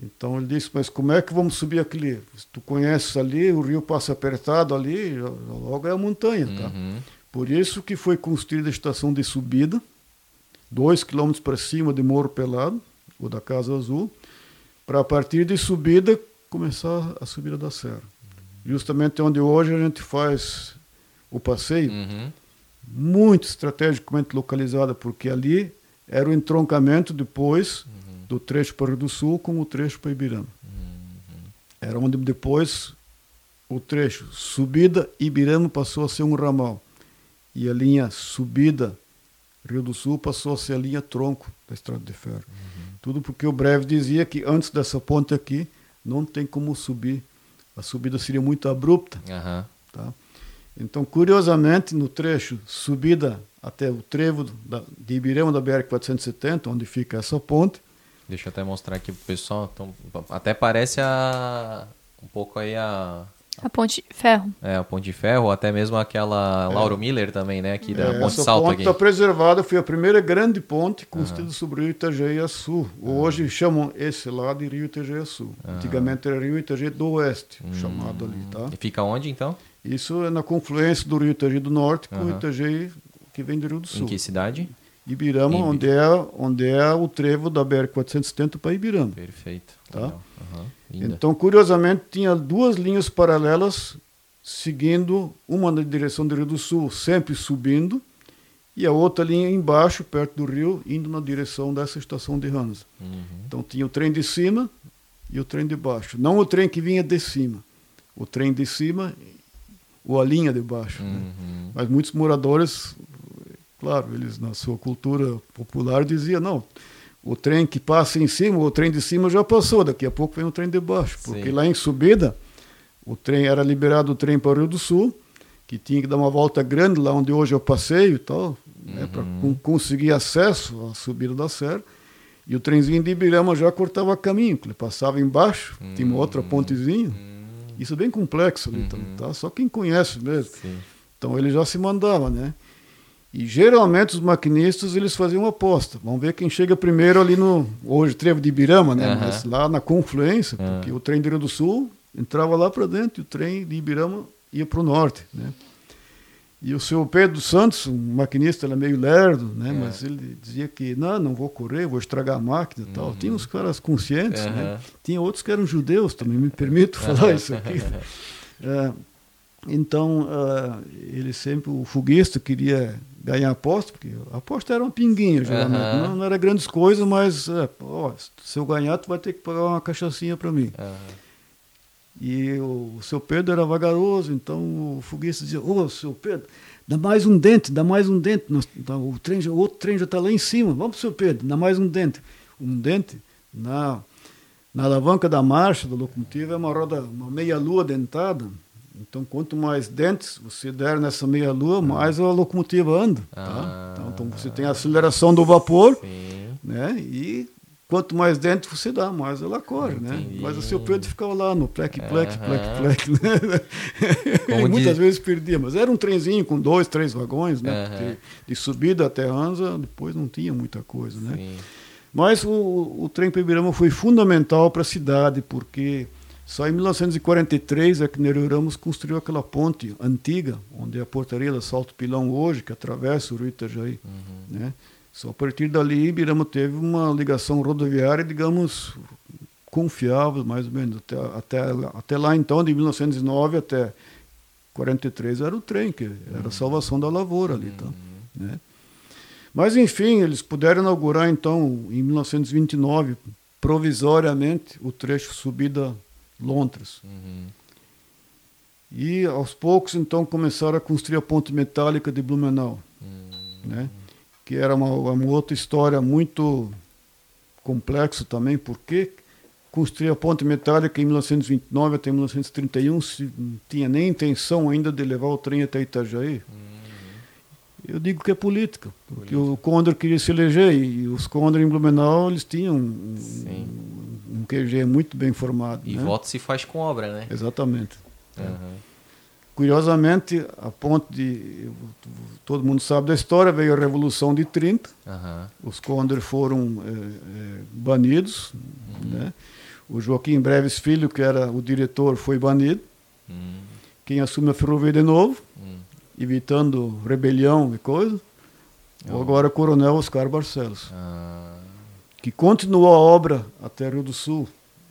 Então ele disse, mas como é que vamos subir aquele? Tu conheces ali, o rio passa apertado ali, logo é a montanha, tá? Uhum. Por isso que foi construída a estação de subida, dois quilômetros para cima de Morro Pelado, ou da Casa Azul, para a partir de subida começar a subida da serra. Justamente onde hoje a gente faz o passeio, uhum. muito estrategicamente localizada, porque ali era o entroncamento depois uhum. do trecho para o Rio do Sul com o trecho para Ibirama. Uhum. Era onde depois o trecho subida Ibirama passou a ser um ramal e a linha subida Rio do Sul passou a ser a linha tronco da estrada de ferro. Uhum. Tudo porque o breve dizia que antes dessa ponte aqui não tem como subir. A subida seria muito abrupta. Uhum. Tá? Então, curiosamente, no trecho subida até o trevo da, de Ibirema da BR-470, onde fica essa ponte. Deixa eu até mostrar aqui para o pessoal. Então, até parece a, um pouco aí a, a Ponte de Ferro. É, a Ponte de Ferro, ou até mesmo aquela é. Lauro Miller também, né? Aqui da é, Ponte essa Salto. Essa ponte está preservada, foi a primeira grande ponte construída uhum. sobre o Rio Sul. Uhum. Hoje chamam esse lado de Rio Sul. Uhum. Antigamente era Rio Itajaí do Oeste, hum. chamado ali, tá? E fica onde, então? Isso é na confluência do Rio Itajaí do Norte com o Itajaí que vem do Rio do Sul. Em que cidade? Ibirama, onde é, onde é o trevo da BR-470 para Ibirama. Perfeito. Tá? Então, curiosamente, tinha duas linhas paralelas seguindo, uma na direção do Rio do Sul, sempre subindo, e a outra linha embaixo, perto do rio, indo na direção dessa estação de Hansa. Uhum. Então tinha o trem de cima e o trem de baixo. Não o trem que vinha de cima. O trem de cima ou a linha de baixo. Né? Uhum. Né? Mas muitos moradores, claro, eles na sua cultura popular diziam, não, o trem que passa em cima, o trem de cima já passou, daqui a pouco vem o trem de baixo. Porque Sim. lá em subida, o trem era liberado o trem para o Rio do Sul, que tinha que dar uma volta grande lá onde hoje eu passeio e tal, né, uhum. para conseguir acesso à subida da serra. E o trenzinho de Ibirama já cortava caminho, ele passava embaixo, uhum. tinha uma outra uhum. pontezinha. Uhum. Isso é bem complexo ali, então, tá? Só quem conhece mesmo. Sim. Então ele já se mandava, né? E geralmente os maquinistas eles faziam uma aposta. Vamos ver quem chega primeiro ali no hoje trevo de Ibirama, né? Uhum. Mas lá na confluência, uhum. porque o trem do Rio do Sul entrava lá para dentro e o trem de Ibirama ia para o norte, né? E o seu Pedro Santos, um maquinista, era meio lerdo, né? É. Mas ele dizia que não, não vou correr, vou estragar a máquina e tal. Uhum. Tinha uns caras conscientes, né? Tinha outros que eram judeus também, me permito [LAUGHS] falar isso aqui. [LAUGHS] É, então, uh, ele sempre, o foguista queria ganhar aposta, porque a aposta era uma pinguinha, geralmente. Uhum. Não, não, era grandes coisas, mas é, ó, se eu ganhar, tu vai ter que pagar uma cachaçinha para mim. Uhum. E o, o, seu Pedro era vagaroso, então o foguista dizia, ô, oh, seu Pedro, dá mais um dente, dá mais um dente. Nós, então, o, trem, o outro trem já está lá em cima, vamos, seu Pedro, dá mais um dente. Um dente na, na alavanca da marcha da locomotiva é uma roda, uma meia-lua dentada, então, quanto mais dentes você der nessa meia-lua, mais a locomotiva anda. Tá? Ah, então, então, você tem a aceleração do vapor, sim. né? E quanto mais dentes você dá, mais ela corre, né? Mas o seu Pedro ficava lá no plec, plec, plec, plec. Né? [LAUGHS] muitas diz... vezes perdia. Mas era um trenzinho com dois, três vagões, né? De, de, subida até Anza, depois não tinha muita coisa, né? Sim. Mas o, o trem para Ibirama foi fundamental para a cidade, porque só em 1943 é que Nereu Ramos construiu aquela ponte antiga, onde é a portaria da Salto Pilão hoje, que atravessa o Rio Itajaí. Uhum. Né? Só a partir dali, Ibirama teve uma ligação rodoviária, digamos, confiável, mais ou menos. Até, até, até lá, então, de 1909 até 43, era o trem, que era a uhum. salvação da lavoura ali. Tá? Uhum. Né? Mas, enfim, eles puderam inaugurar, então, em 1929, provisoriamente, o trecho subida lontras. Uhum. E aos poucos, então, começaram a construir a ponte metálica de Blumenau. Uhum. Né? que era uma, uma outra história muito complexa também, porque construir a ponte metálica em 1929 até 1931 se não tinha nem intenção ainda de levar o trem até Itajaí. Uhum. Eu digo que é política, porque política. o Condor queria se eleger e os Condor em Blumenau eles tinham um, QG muito bem formado. E né? voto se faz com obra, né? Exatamente. Uhum. Curiosamente, a ponte de. Todo mundo sabe da história, veio a Revolução de 30, uhum. os Condor foram é, é, banidos, uhum. né? o Joaquim Breves Filho, que era o diretor, foi banido. Uhum. Quem assume a ferrovia de novo, uhum. evitando rebelião e coisa, agora o Coronel Oscar Barcelos, ah. Que continuou a obra até Rio do Sul,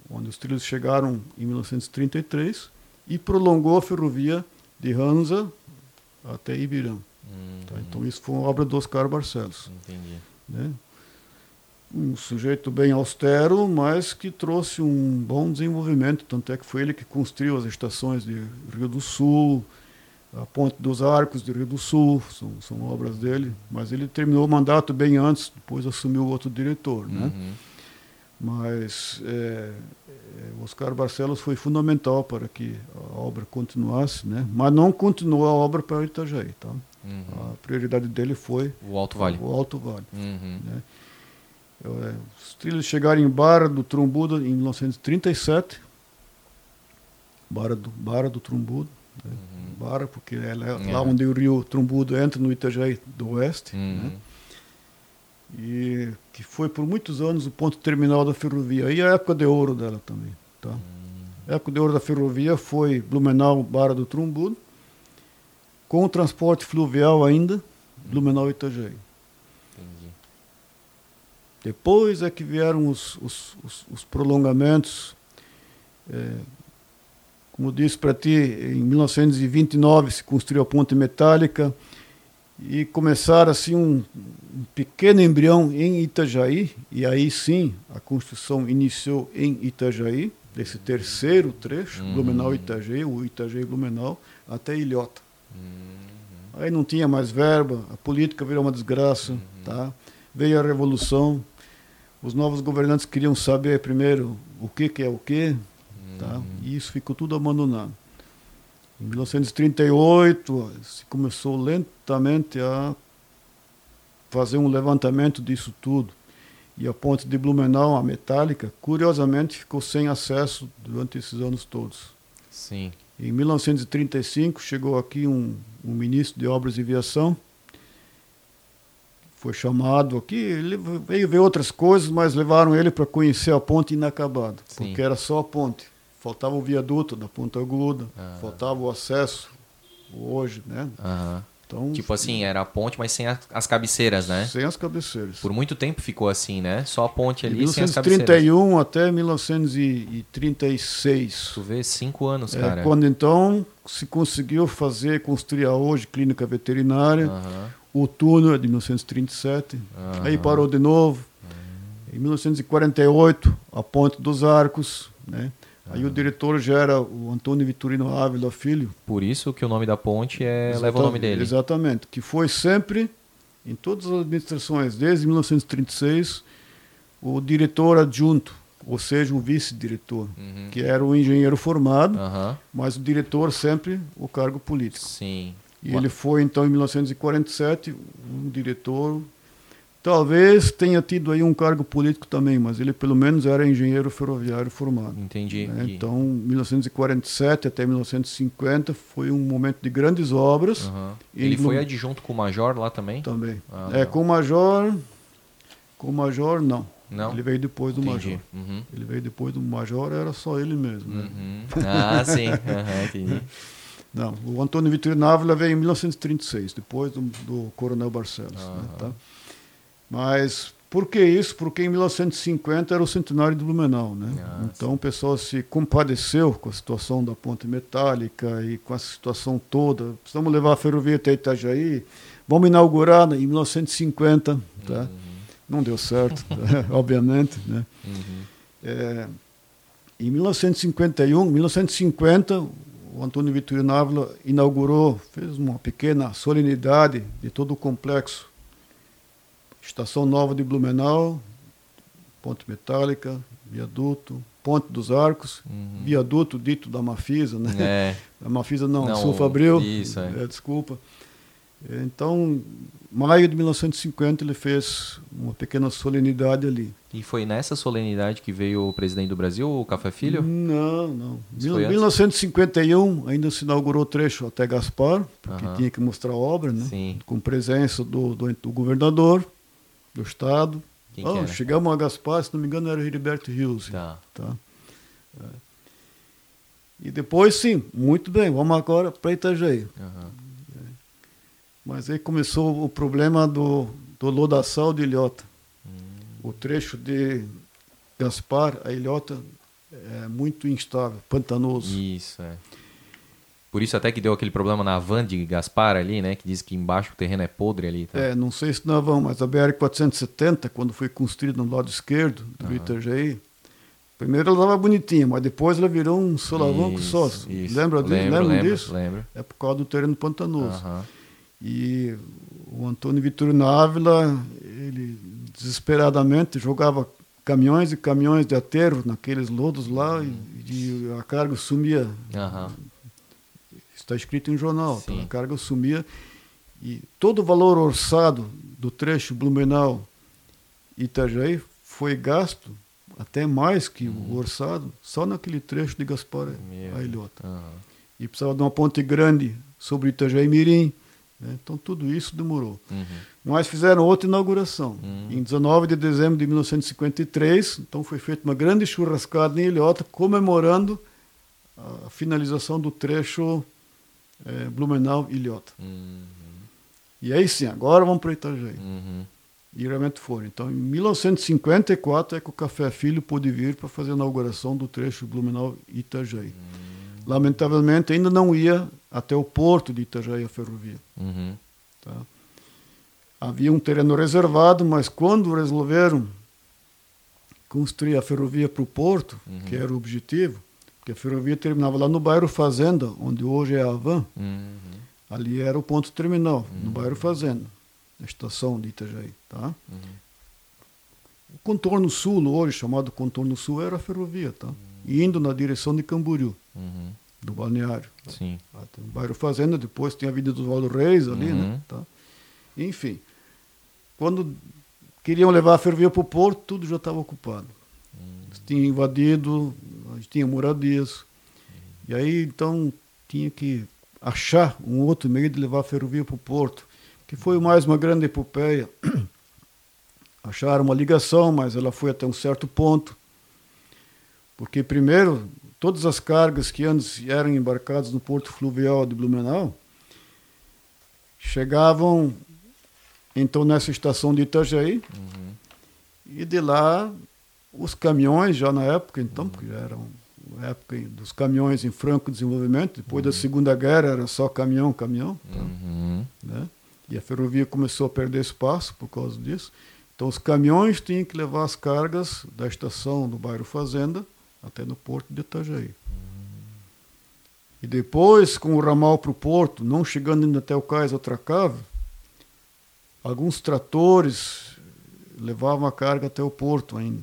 onde os trilhos chegaram em 1933, e prolongou a ferrovia de Hansa até Ibirã. Uhum. Tá, então isso foi uma obra do Oscar Barcelos. Entendi. Né? Um sujeito bem austero, mas que trouxe um bom desenvolvimento. Tanto é que foi ele que construiu as estações de Rio do Sul, a Ponte dos Arcos de Rio do Sul, são, são obras dele. Mas ele terminou o mandato bem antes, depois assumiu outro diretor. Né? Uhum. Mas é, é, Oscar Barcelos foi fundamental para que a obra continuasse, né? mas não continuou a obra para Itajaí. Tá? Uhum. A prioridade dele foi o Alto Vale. O Alto Vale uhum. né? É, os trilhos chegaram em Barra do Trumbudo em 1937. Barra do, Barra do Trumbudo. Né? Uhum. Barra, porque é lá, lá onde o rio Trumbudo entra no Itajaí do Oeste. Né? Uhum. E que foi por muitos anos o ponto terminal da ferrovia. E a época de ouro dela também. Tá? Hum. A época de ouro da ferrovia foi Blumenau, Barra do Trumbudo, com o transporte fluvial ainda, Blumenau e Itajaí. Depois é que vieram os, os, os, os prolongamentos. É, como disse para ti, em 1929 se construiu a ponte metálica e começar assim um, um, pequeno embrião em Itajaí e aí sim a construção iniciou em Itajaí desse terceiro trecho uhum. Blumenau Itajaí o Itajaí Blumenau até Ilhota uhum. aí não tinha mais verba a política virou uma desgraça uhum. tá veio a revolução os novos governantes queriam saber primeiro o que que é o que tá uhum. e isso ficou tudo abandonado em 1938 se começou lentamente a fazer um levantamento disso tudo. E a ponte de Blumenau, a metálica, curiosamente ficou sem acesso durante esses anos todos. Sim. Em 1935 chegou aqui um, um ministro de Obras e Viação, foi chamado aqui, ele veio ver outras coisas, mas levaram ele para conhecer a ponte inacabada, Sim. porque era só a ponte faltava o viaduto da Ponta Aguda, ah. faltava o acesso hoje, né? Então, tipo assim, era a ponte, mas sem a, as cabeceiras, né? Sem as cabeceiras. Por muito tempo ficou assim, né? Só a ponte ali, De 1931 até 1936. Tu vê, cinco anos, é, cara. Quando então se conseguiu fazer, construir a hoje clínica veterinária, o túnel é de 1937, aí parou de novo. Em 1948, a ponte dos Arcos, né? Aí o diretor já era o Antônio Vitorino Ávila Filho. Por isso que o nome da ponte é, leva o nome dele. Exatamente, que foi sempre, em todas as administrações, desde 1936, o diretor adjunto, ou seja, o vice-diretor, uhum. que era o engenheiro formado, uhum. mas o diretor sempre o cargo político. Sim. E ele foi, então, em 1947, um diretor Talvez tenha tido aí um cargo político também, mas ele pelo menos era engenheiro ferroviário formado. Entendi. Né? Então, 1947 até 1950 foi um momento de grandes obras. Uhum. Ele foi adjunto com o major lá também? Também. Ah, é, com o major, com o major não. Não? Ele veio depois do entendi. major. Uhum. Ele veio depois do major, era só ele mesmo. Né? Uhum. Ah, sim. [LAUGHS] entendi. Não, o Antônio Vitorino Ávila veio em 1936, depois do, do Coronel Barcelos. Né, tá? Mas por que isso? Porque em 1950 era o centenário de Blumenau, né? Nossa. Então o pessoal se compadeceu com a situação da ponte metálica e com a situação toda. Precisamos levar a ferrovia até Itajaí. Vamos inaugurar em 1950, tá? Uhum. Não deu certo, né? [LAUGHS] [LAUGHS] obviamente, né? Uhum. É, em 1951, 1950, o Antônio Vitorino Ávila inaugurou, fez uma pequena solenidade de todo o complexo Estação Nova de Blumenau, Ponte Metálica, Viaduto, Ponte dos Arcos, uhum. Viaduto dito da Mafisa, né? É. [LAUGHS] A Mafisa não, não Sul Fabril. Isso, é. é. Desculpa. Então, maio de 1950 ele fez uma pequena solenidade ali. E foi nessa solenidade que veio o presidente do Brasil, o Café Filho? Não, não. Em 1951 ainda se inaugurou o trecho até Gaspar, porque tinha que mostrar a obra, né? Sim. Com presença do, do, do governador do estado. Quem oh, chegamos a Gaspar, se não me engano era Heriberto Rios. Tá. tá? É. E depois, sim, muito bem, vamos agora para Itajaí. Uhum. Mas aí começou o problema do, do lodaçal de Ilhota. Hum. O trecho de Gaspar a Ilhota é muito instável, pantanoso. Isso, é. Por isso até que deu aquele problema na van de Gaspar ali, né? Que diz que embaixo o terreno é podre ali. Tá? É, não sei se na van, mas a BR-470, quando foi construída no lado esquerdo do uhum. Itajaí, primeiro ela estava bonitinha, mas depois ela virou um solavanco só. Lembra disso? Lembro, lembro, disso? Lembro. É por causa do terreno pantanoso. Uhum. E o Antônio Vitorino Ávila, ele desesperadamente jogava caminhões e caminhões de aterro naqueles lodos lá uhum. e, e, a carga sumia. Uhum. Está escrito em jornal, então a carga sumia e todo o valor orçado do trecho Blumenau Itajaí foi gasto até mais que uhum. o orçado só naquele trecho de Gaspar a Ilhota. Uhum. E precisava de uma ponte grande sobre Itajaí Mirim, né? Então tudo isso demorou. Uhum. Mas fizeram outra inauguração. Uhum. Em 19 de dezembro de 1953, então foi feita uma grande churrascada em Ilhota comemorando a finalização do trecho é, Blumenau-Ilhota. Uhum. E aí sim, agora vamos para Itajaí. Uhum. E realmente foram. Então, em 1954 é que o Café Filho pôde vir para fazer a inauguração do trecho Blumenau-Itajaí. Uhum. Lamentavelmente, ainda não ia até o porto de Itajaí a ferrovia. Uhum. Tá? Havia um terreno reservado, mas quando resolveram construir a ferrovia para o porto, uhum. que era o objetivo, porque a ferrovia terminava lá no bairro Fazenda, onde hoje é a Havan, uhum. ali era o ponto terminal, no uhum. bairro Fazenda, na estação de Itajaí. Tá? Uhum. O contorno sul, hoje chamado contorno sul, era a ferrovia, tá? indo na direção de Camboriú uhum. do balneário. Sim. Ah, tem o bairro Fazenda, depois tem a Vida dos Valdo Reis ali, uhum. né? Tá? Enfim, quando queriam levar a ferrovia para o porto, tudo já estava ocupado. Uhum. Tinha invadido, tinha moradias. E aí, então, tinha que achar um outro meio de levar a ferrovia para o porto, que foi mais uma grande epopeia. [CLEARS THROAT] Acharam uma ligação, mas ela foi até um certo ponto. Porque, primeiro, todas as cargas que antes eram embarcadas no porto fluvial de Blumenau chegavam então nessa estação de Itajaí uhum. e de lá os caminhões já na época então uhum. porque já eram época dos caminhões em franco desenvolvimento depois uhum. da segunda guerra era só caminhão caminhão tá? Uhum. né? e a ferrovia começou a perder espaço por causa disso então os caminhões tinham que levar as cargas da estação do bairro Fazenda até no porto de Itajaí. E depois, com o ramal para o porto, não chegando ainda até o cais atracável, alguns tratores levavam a carga até o porto ainda.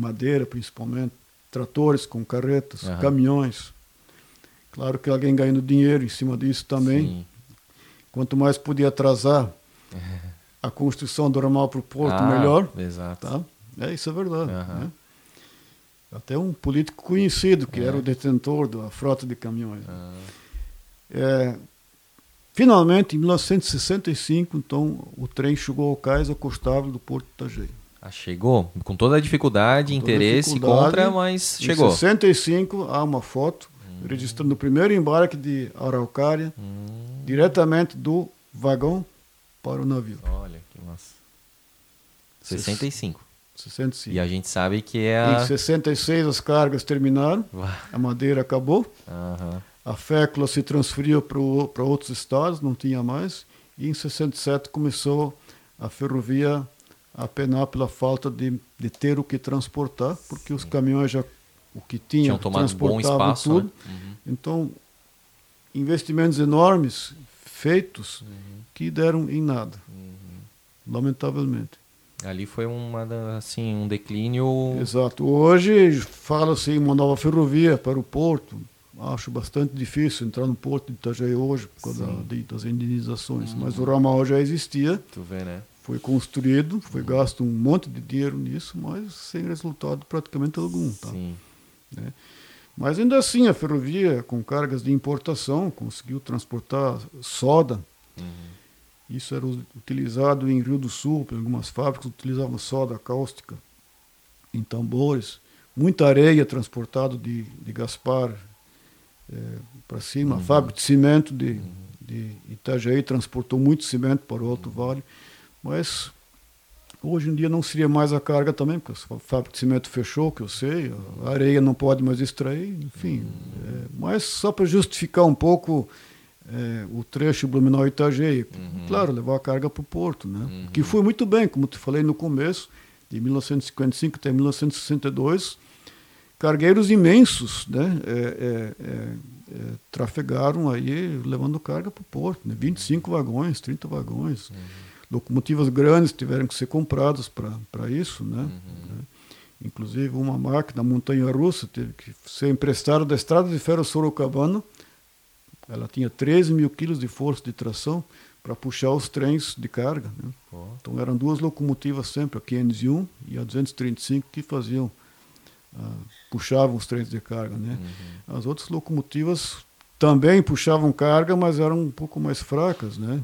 Madeira, principalmente. Tratores com carretas, uhum. caminhões. Claro que alguém ganhando dinheiro em cima disso também. Sim. Quanto mais podia atrasar [LAUGHS] a construção do ramal para o porto, ah, melhor. Exato. Tá? É, isso é verdade. Uhum. Né? Até um político conhecido, que é. era o detentor da frota de caminhões. Ah. É, finalmente, em 1965, então, o trem chegou ao cais acostável do Porto de Itajaí. Ah, chegou? Com toda a dificuldade, Com interesse dificuldade, contra, mas chegou. Em 65, há uma foto Hum. registrando o primeiro embarque de Araucária Hum, diretamente do vagão para o navio. olha que massa. 65. 65. E a gente sabe que é a. Em 66 as cargas terminaram, a madeira acabou, Aham. a fécula se transferiu para outros estados, não tinha mais, e em 67 começou a ferrovia a penar pela falta de, de ter o que transportar, porque os caminhões já o que tinham Tinham transportavam espaço. tudo. Né? Uhum. Então, investimentos enormes feitos Uhum. que deram em nada. Uhum. lamentavelmente. Ali foi uma, assim, um declínio. Exato. Hoje fala-se em uma nova ferrovia para o porto. Acho bastante difícil entrar no porto de Itajaí hoje por causa das indenizações. Mas o ramal já existia. Tu vê, né? Foi construído, foi gasto um monte de dinheiro nisso, mas sem resultado praticamente algum. Tá? Sim. Né? Mas ainda assim, a ferrovia, com cargas de importação, conseguiu transportar soda. Uhum. Isso era utilizado em Rio do Sul, algumas fábricas utilizavam soda cáustica em tambores. Muita areia transportada de, de Gaspar é, para cima. Uhum. A fábrica de cimento de, uhum. de Itajaí transportou muito cimento para o Alto Vale. Mas Hoje em dia não seria mais a carga também, porque a fábrica de cimento fechou, que eu sei, a areia não pode mais extrair, enfim. É, mas só para justificar um pouco é, o trecho Blumenau-Itajaí. Uhum. Claro, levar a carga para o porto, né? Uhum. Que foi muito bem, como te falei no começo, de 1955 até 1962, cargueiros imensos, né? É, é, é, é trafegaram aí levando carga para o porto, né? 25 vagões, 30 vagões. Uhum locomotivas grandes tiveram que ser compradas para isso, né? Uhum. Inclusive uma máquina montanha-russa teve que ser emprestada da estrada de ferro Sorocabana. Ela tinha 13 mil quilos de força de tração para puxar os trens de carga. Né? Oh. Então eram duas locomotivas sempre, a 501 e a 235, que faziam, uh, puxavam os trens de carga. Né? Uhum. As outras locomotivas também puxavam carga, mas eram um pouco mais fracas, né?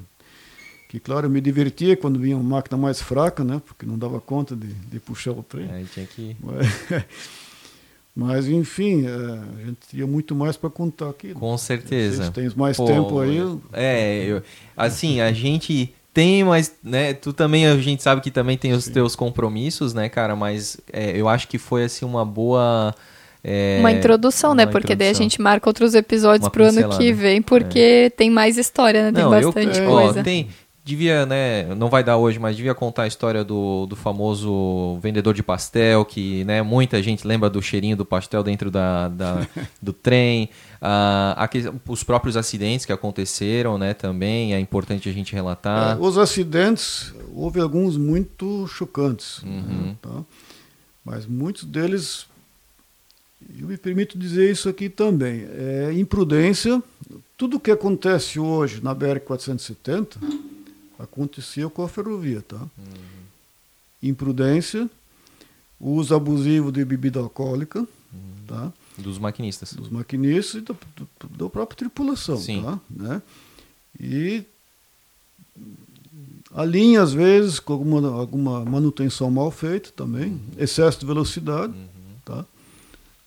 Que claro, eu me divertia quando vinha uma máquina mais fraca, né? Porque não dava conta de, de puxar o trem. É, tinha que... Mas, [LAUGHS] mas enfim, é, a gente tinha muito mais para contar aqui. Com certeza. Se tens mais Pô, tempo aí. É, eu, assim, a gente tem, mas, né, tu também, a gente sabe que também tem os Sim. teus compromissos, né, cara, mas é, eu acho que foi, assim, uma boa... É, uma introdução, uma né? Porque introdução. daí a gente marca outros episódios uma pro ano que vem, porque é. tem mais história, né? Tem Não, bastante eu, coisa. Ó, tem, devia, né, não vai dar hoje, mas devia contar a história do, do famoso vendedor de pastel, que, né, muita gente lembra do cheirinho do pastel dentro da, da [LAUGHS] do trem. Ah, aqui, os próprios acidentes que aconteceram, né, também é importante a gente relatar. É, os acidentes, houve alguns muito chocantes, né, uhum. né, tá? mas muitos deles, eu me permito dizer isso aqui também, é imprudência. Tudo que acontece hoje na BR-470 aconteceu com a ferrovia, tá? Uhum. Imprudência, uso abusivo de bebida alcoólica, uhum. tá? Dos maquinistas. Dos maquinistas e da, da própria tripulação, Sim. tá? Né? E a linha, às vezes, com alguma, alguma manutenção mal feita também, uhum. excesso de velocidade, uhum. tá?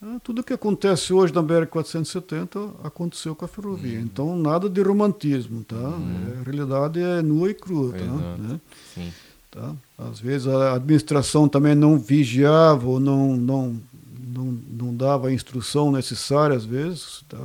É, tudo que acontece hoje na BR-470 aconteceu com a ferrovia. Uhum. Então, nada de romantismo, tá? Uhum. É, a realidade é nua e crua, tá? Né? Sim. Tá? Às vezes a administração também não vigiava ou não, não, não, não dava a instrução necessária, às vezes, tá?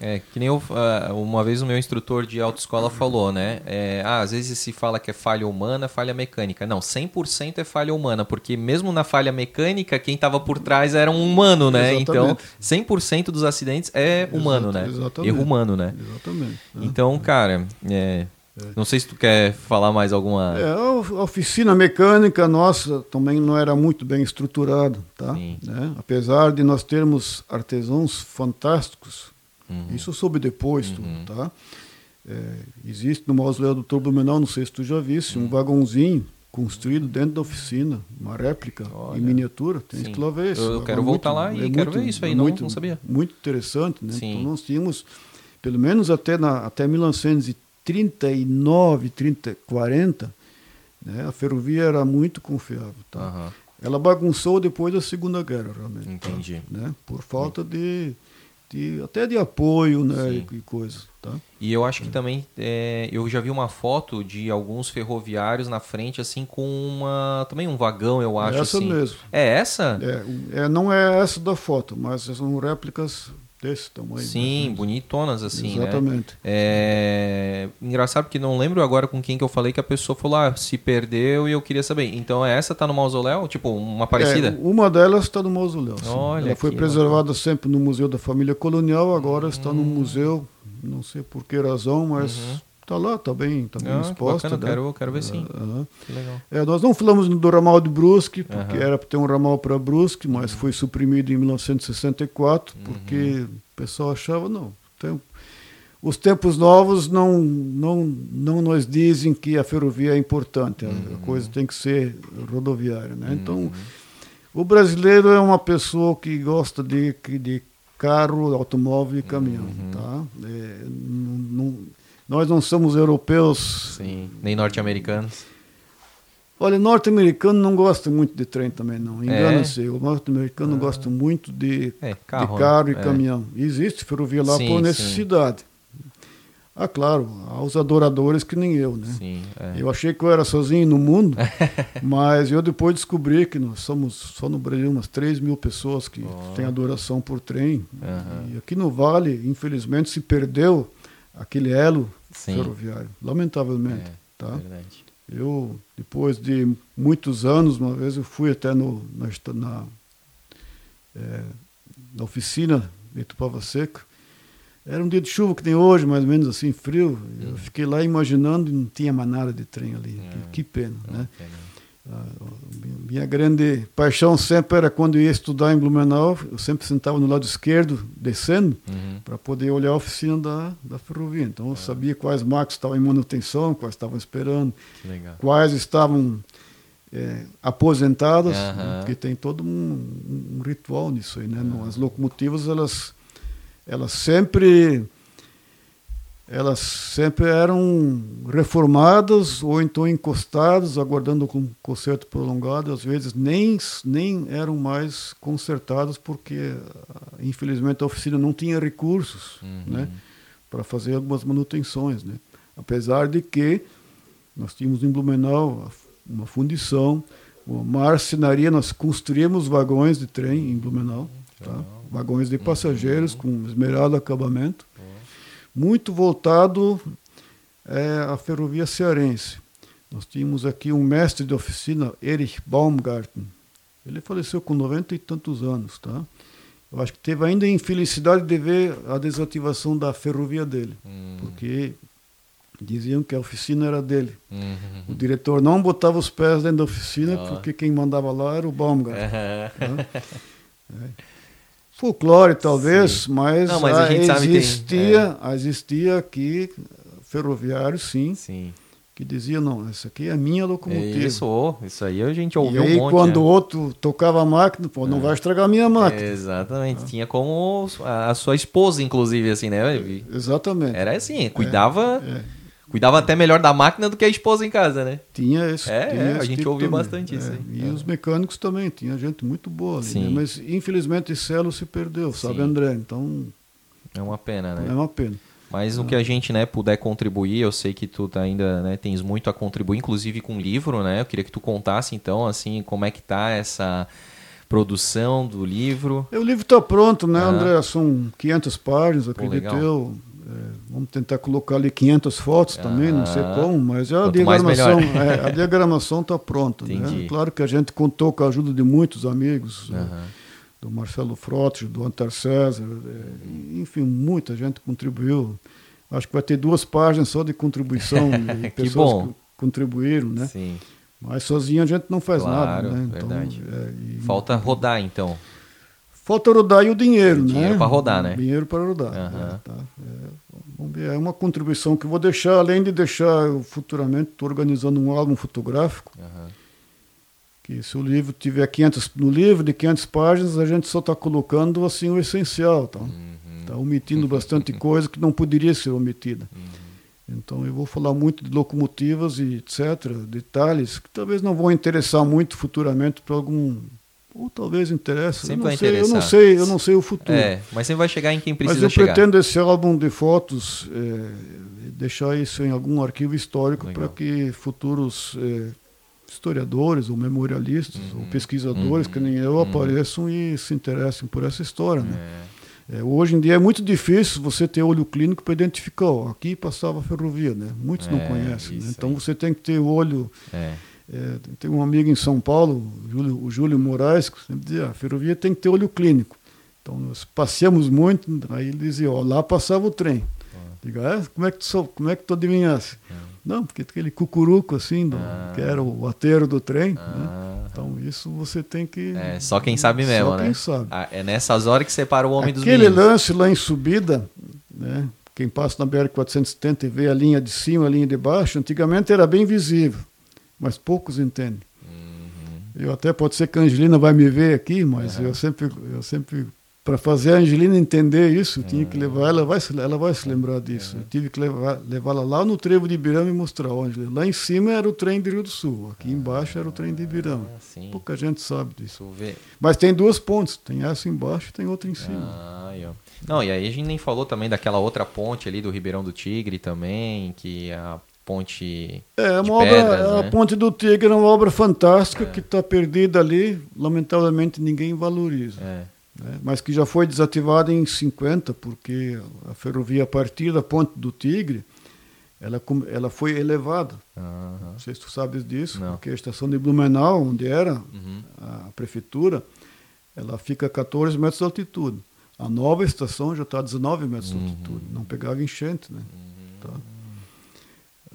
É, que nem eu, ah, uma vez o meu instrutor de autoescola falou, né? É, ah, às vezes se fala que é falha humana, falha mecânica. Não, 100% é falha humana, porque mesmo na falha mecânica, quem estava por trás era um humano, né? Exatamente. Então, 100% dos acidentes é humano, Exato, né? Exatamente. Erro humano, né? Exatamente. Então, cara, é, não sei se tu quer falar mais alguma. É, a oficina mecânica nossa também não era muito bem estruturada, tá? Né? Apesar de nós termos artesãos fantásticos, Uhum. Isso eu soube depois, uhum. tudo, tá? É, existe no mausoléu do Dr. Blumenau, não sei se tu já viste, uhum. um vagãozinho construído dentro da oficina, uma réplica Olha. em miniatura. Tem que lá ver isso. Eu, quero voltar lá e é quero muito, ver isso aí, não, muito, não sabia. Muito interessante, né? Sim. Então nós tínhamos, pelo menos até, na, até 1939, 30, 40, né? a ferrovia era muito confiável, tá? Ela bagunçou depois da Segunda Guerra, realmente. Tá? Entendi. Tá? Né? Por falta de de, até de apoio né, e, e coisas. Tá? E eu acho que também é, eu já vi uma foto de alguns ferroviários na frente, assim, com uma. Também um vagão, eu acho. Essa assim. mesmo. É essa? É, é, não é essa da foto, mas são réplicas desse tamanho. Sim, bonitonas assim, né? Exatamente. Né? É... Engraçado que não lembro agora com quem que eu falei que a pessoa falou, ah, se perdeu e eu queria saber. Então essa tá no mausoléu? Tipo, uma parecida? É, uma delas está no mausoléu. Olha Ela foi preservada sempre no Museu da Família Colonial, agora está no uhum. museu, não sei por que razão, mas... Uhum Está lá, está bem, tá bem Ah, exposta. bacana, né? quero, quero ver sim. Aham. Que legal. É, nós não falamos do ramal de Brusque, porque era para ter um ramal para Brusque, mas foi suprimido em 1964, porque o pessoal achava, não, tem- os tempos novos não, não, não nos dizem que a ferrovia é importante, a- a coisa tem que ser rodoviária. Né? Então, o brasileiro é uma pessoa que gosta de, de carro, automóvel e caminhão. Tá? É, não- não- nós não somos europeus Sim. Nem norte-americanos. Olha, norte-americano não gosta muito de trem também, não. É? Engana-se. O norte-americano gosta muito de, É, de carro. carro e né? É. caminhão. Existe ferrovia lá Sim, por sim. necessidade. Ah, claro, há os adoradores que nem eu, né? Sim. é. Eu achei que eu era sozinho no mundo, [LAUGHS] mas eu depois descobri que nós somos só no Brasil umas 3 mil pessoas que Ó. têm adoração por trem. Aham. E aqui no Vale, infelizmente, se perdeu aquele elo Sim. ferroviário, lamentavelmente. É, tá? verdade. Eu, depois de muitos anos, uma vez eu fui até no, na, na, eh, na oficina de Tupava Seca. Era um dia de chuva que tem hoje, mais ou menos assim, frio. Eu fiquei lá imaginando e não tinha mais nada de trem ali. Que, que pena, né? É, né? Ah, minha grande paixão sempre era quando eu ia estudar em Blumenau, eu sempre sentava no lado esquerdo, descendo, Uhum. para poder olhar a oficina da, da ferrovia. Então eu sabia quais máquinas estavam em manutenção, quais estavam esperando, quais estavam é, aposentadas, né, Aham. porque tem todo um, um ritual nisso aí, né? Não, As locomotivas elas elas sempre elas sempre eram reformadas ou então encostadas, aguardando um conserto prolongado, às vezes nem nem eram mais consertadas porque ah, infelizmente a oficina não tinha recursos, Uhum. né? para fazer algumas manutenções, né? Apesar de que nós tínhamos em Blumenau uma fundição, uma marcenaria, nós construímos vagões de trem em Blumenau, tá? vagões de passageiros com esmerado acabamento, muito voltado é, à ferrovia cearense. Nós tínhamos aqui um mestre de oficina, Erich Baumgarten. Ele faleceu com 90 e tantos anos, tá? Eu acho que teve ainda a infelicidade de ver a desativação da ferrovia dele, Hum. porque diziam que a oficina era dele. Uhum. O diretor não botava os pés dentro da oficina, Ó. porque quem mandava lá era o Baumgarten. Aham. [LAUGHS] [LAUGHS] Folclore, talvez, mas, Não, mas a ah, gente sabe que tem- existia, existia aqui ferroviário, sim, Sim. que dizia, não, essa aqui é a minha É locomotiva. Isso, isso aí a gente e ouviu aí, um monte. quando o né? outro tocava a máquina, pô, não vai estragar a minha máquina. Exatamente. Tinha como a a sua esposa, inclusive, assim, né? Exatamente. Era assim, cuidava, É. cuidava até melhor da máquina do que a esposa em casa, né? Tinha esse, É, tinha é, esse a gente tipo ouviu também. bastante isso É, aí. E É. os mecânicos também, tinha gente muito boa ali, Sim. né? mas infelizmente esse elo se perdeu, sabe, Sim. André? Então É uma pena, né? é uma pena. Mas no que a gente né, puder contribuir, eu sei que tu tá ainda né, tens muito a contribuir, inclusive com livro, né? Eu queria que tu contasse então, assim, como é que tá essa produção do livro. É, O livro está pronto, né, Ah. André? São 500 páginas, acredito legal. eu. É, vamos tentar colocar ali 500 fotos também, não sei Ah. como, mas a diagramação é, a diagramação está pronta. Né? Claro que a gente contou com a ajuda de muitos amigos, né, Aham. do Marcelo Frotti, do Antar César, é, enfim, muita gente contribuiu. Acho que vai ter duas páginas só de contribuição [LAUGHS] de Que pessoas bom. que contribuíram, né? Sim. Mas sozinho a gente não faz Claro, nada, né? Então, verdade. é, e- Falta rodar, então. Falta rodar e o dinheiro, O né? dinheiro pra rodar, né? Dinheiro para rodar. Aham. né? Tá? É, é uma contribuição que eu vou deixar, além de deixar futuramente, estou organizando um álbum fotográfico, Aham. que se o livro tiver 500, no livro de 500 páginas, a gente só está colocando assim o essencial, tá? Uhum. Tá omitindo bastante [LAUGHS] coisa que não poderia ser omitida. Uhum. Então eu vou falar muito de locomotivas e etc, detalhes que talvez não vão interessar muito futuramente para algum ou talvez interesse. Sempre eu vai sei, eu não interessar. sei, eu não sei o futuro. É, mas sempre vai chegar em quem Mas precisa eu chegar. pretendo esse álbum de fotos é, deixar isso em algum arquivo histórico para que futuros é, historiadores ou memorialistas ou pesquisadores uhum, que nem eu uhum. apareçam e se interessem por essa história. Né? É. É, hoje em dia é muito difícil você ter olho clínico para identificar. Ó, aqui passava a ferrovia, né? Muitos não É, conhecem. Né? Então você tem que ter olho. É. é, tem um amigo em São Paulo, o Júlio, o Júlio Moraes, que sempre dizia: "Ah, a ferrovia tem que ter olho clínico. Então nós passeamos muito, aí ele dizia: ó, lá passava o trem. Digo, ah, como é que tu, como é que tu adivinhasse? Não, porque aquele cucuruco assim, do, ah. que era o ateiro do trem. Né? Ah. Então isso você tem que. É, só quem sabe mesmo, só né? Quem sabe. Ah, é nessas horas que separa o homem Aquele dos meninos. Aquele lance lá em subida, né? Quem passa na BR-470 e vê a linha de cima, a linha de baixo, antigamente era bem visível, mas poucos entendem. Uhum. Eu até pode ser que a Angelina vai me ver aqui, mas uhum. eu sempre, eu sempre para fazer a Angelina entender isso, tinha que levar ela, vai, ela vai se lembrar disso. Eu tive que levar, levá-la lá no trevo de Ibirama e mostrar onde. Lá em cima era o trem de Rio do Sul, aqui embaixo era o trem de Ibirama. Ah, Pouca gente sabe disso. Mas tem duas pontes, tem essa embaixo e tem outra em cima. Ah, Não, e aí a gente nem falou também daquela outra ponte ali do Ribeirão do Tigre também, que a ponte é uma obra, pedras, né? a ponte do Tigre é uma obra fantástica é. que está perdida ali lamentavelmente ninguém valoriza é né, mas que já foi desativada em 50, porque a ferrovia a partir da Ponte do Tigre, ela, ela foi elevada. Uhum. Não sei se tu sabes disso, Não. porque a estação de Blumenau, onde era uhum. a prefeitura, ela fica a 14 metros de altitude. A nova estação já está a 19 metros uhum. de altitude. Não pegava enchente, né? Tá.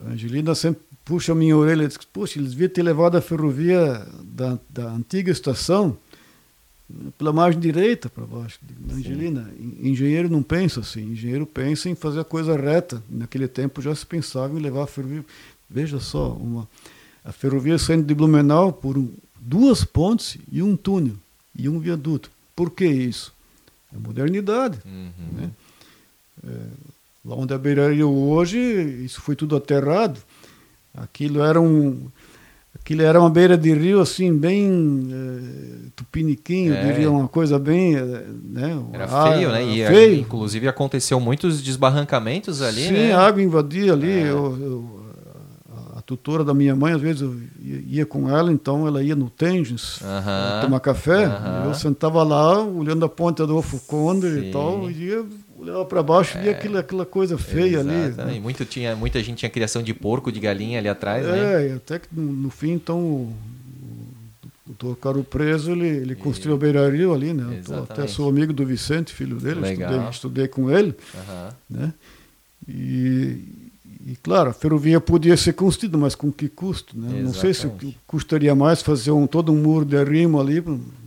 A Angelina sempre puxa a minha orelha e diz, poxa, eles deviam ter levado a ferrovia da, da antiga estação pela margem direita para baixo. Angelina, engenheiro não pensa assim. Engenheiro pensa em fazer a coisa reta. Naquele tempo já se pensava em levar a ferrovia. Veja só, uma, a ferrovia saindo de Blumenau por um, duas pontes e um túnel e um viaduto. Por que isso? É modernidade. Uhum. Né? É, lá onde é a beiraria hoje, isso foi tudo aterrado. Aquilo era um Aquilo era uma beira de rio, assim, bem é, tupiniquinho, é. diria uma coisa bem. Eh, né, era feio, né? E feio. inclusive aconteceu muitos desbarrancamentos ali, Sim, né? a água invadia ali. É. Eu, eu, a tutora da minha mãe, às vezes eu ia com ela, então ela ia no Tengens uh -huh. tomar café. Uh -huh. Eu sentava lá, olhando a ponta do Ofo Conde e tal, e ia olhava para baixo e via é. aquela, aquela coisa feia Exato. ali. Né? Muito tinha, muita gente tinha criação de porco, de galinha ali atrás, é, né? É, até que no, no fim, então, o, o doutor Caro Preso, ele, ele construiu a beiraria ali, né? Eu até sou amigo do Vicente, filho dele, estudei, estudei com ele, uhum. né? E, e, claro, a ferrovia podia ser construída, mas com que custo, né? Não sei se custaria mais fazer um, todo um muro de arrimo ali,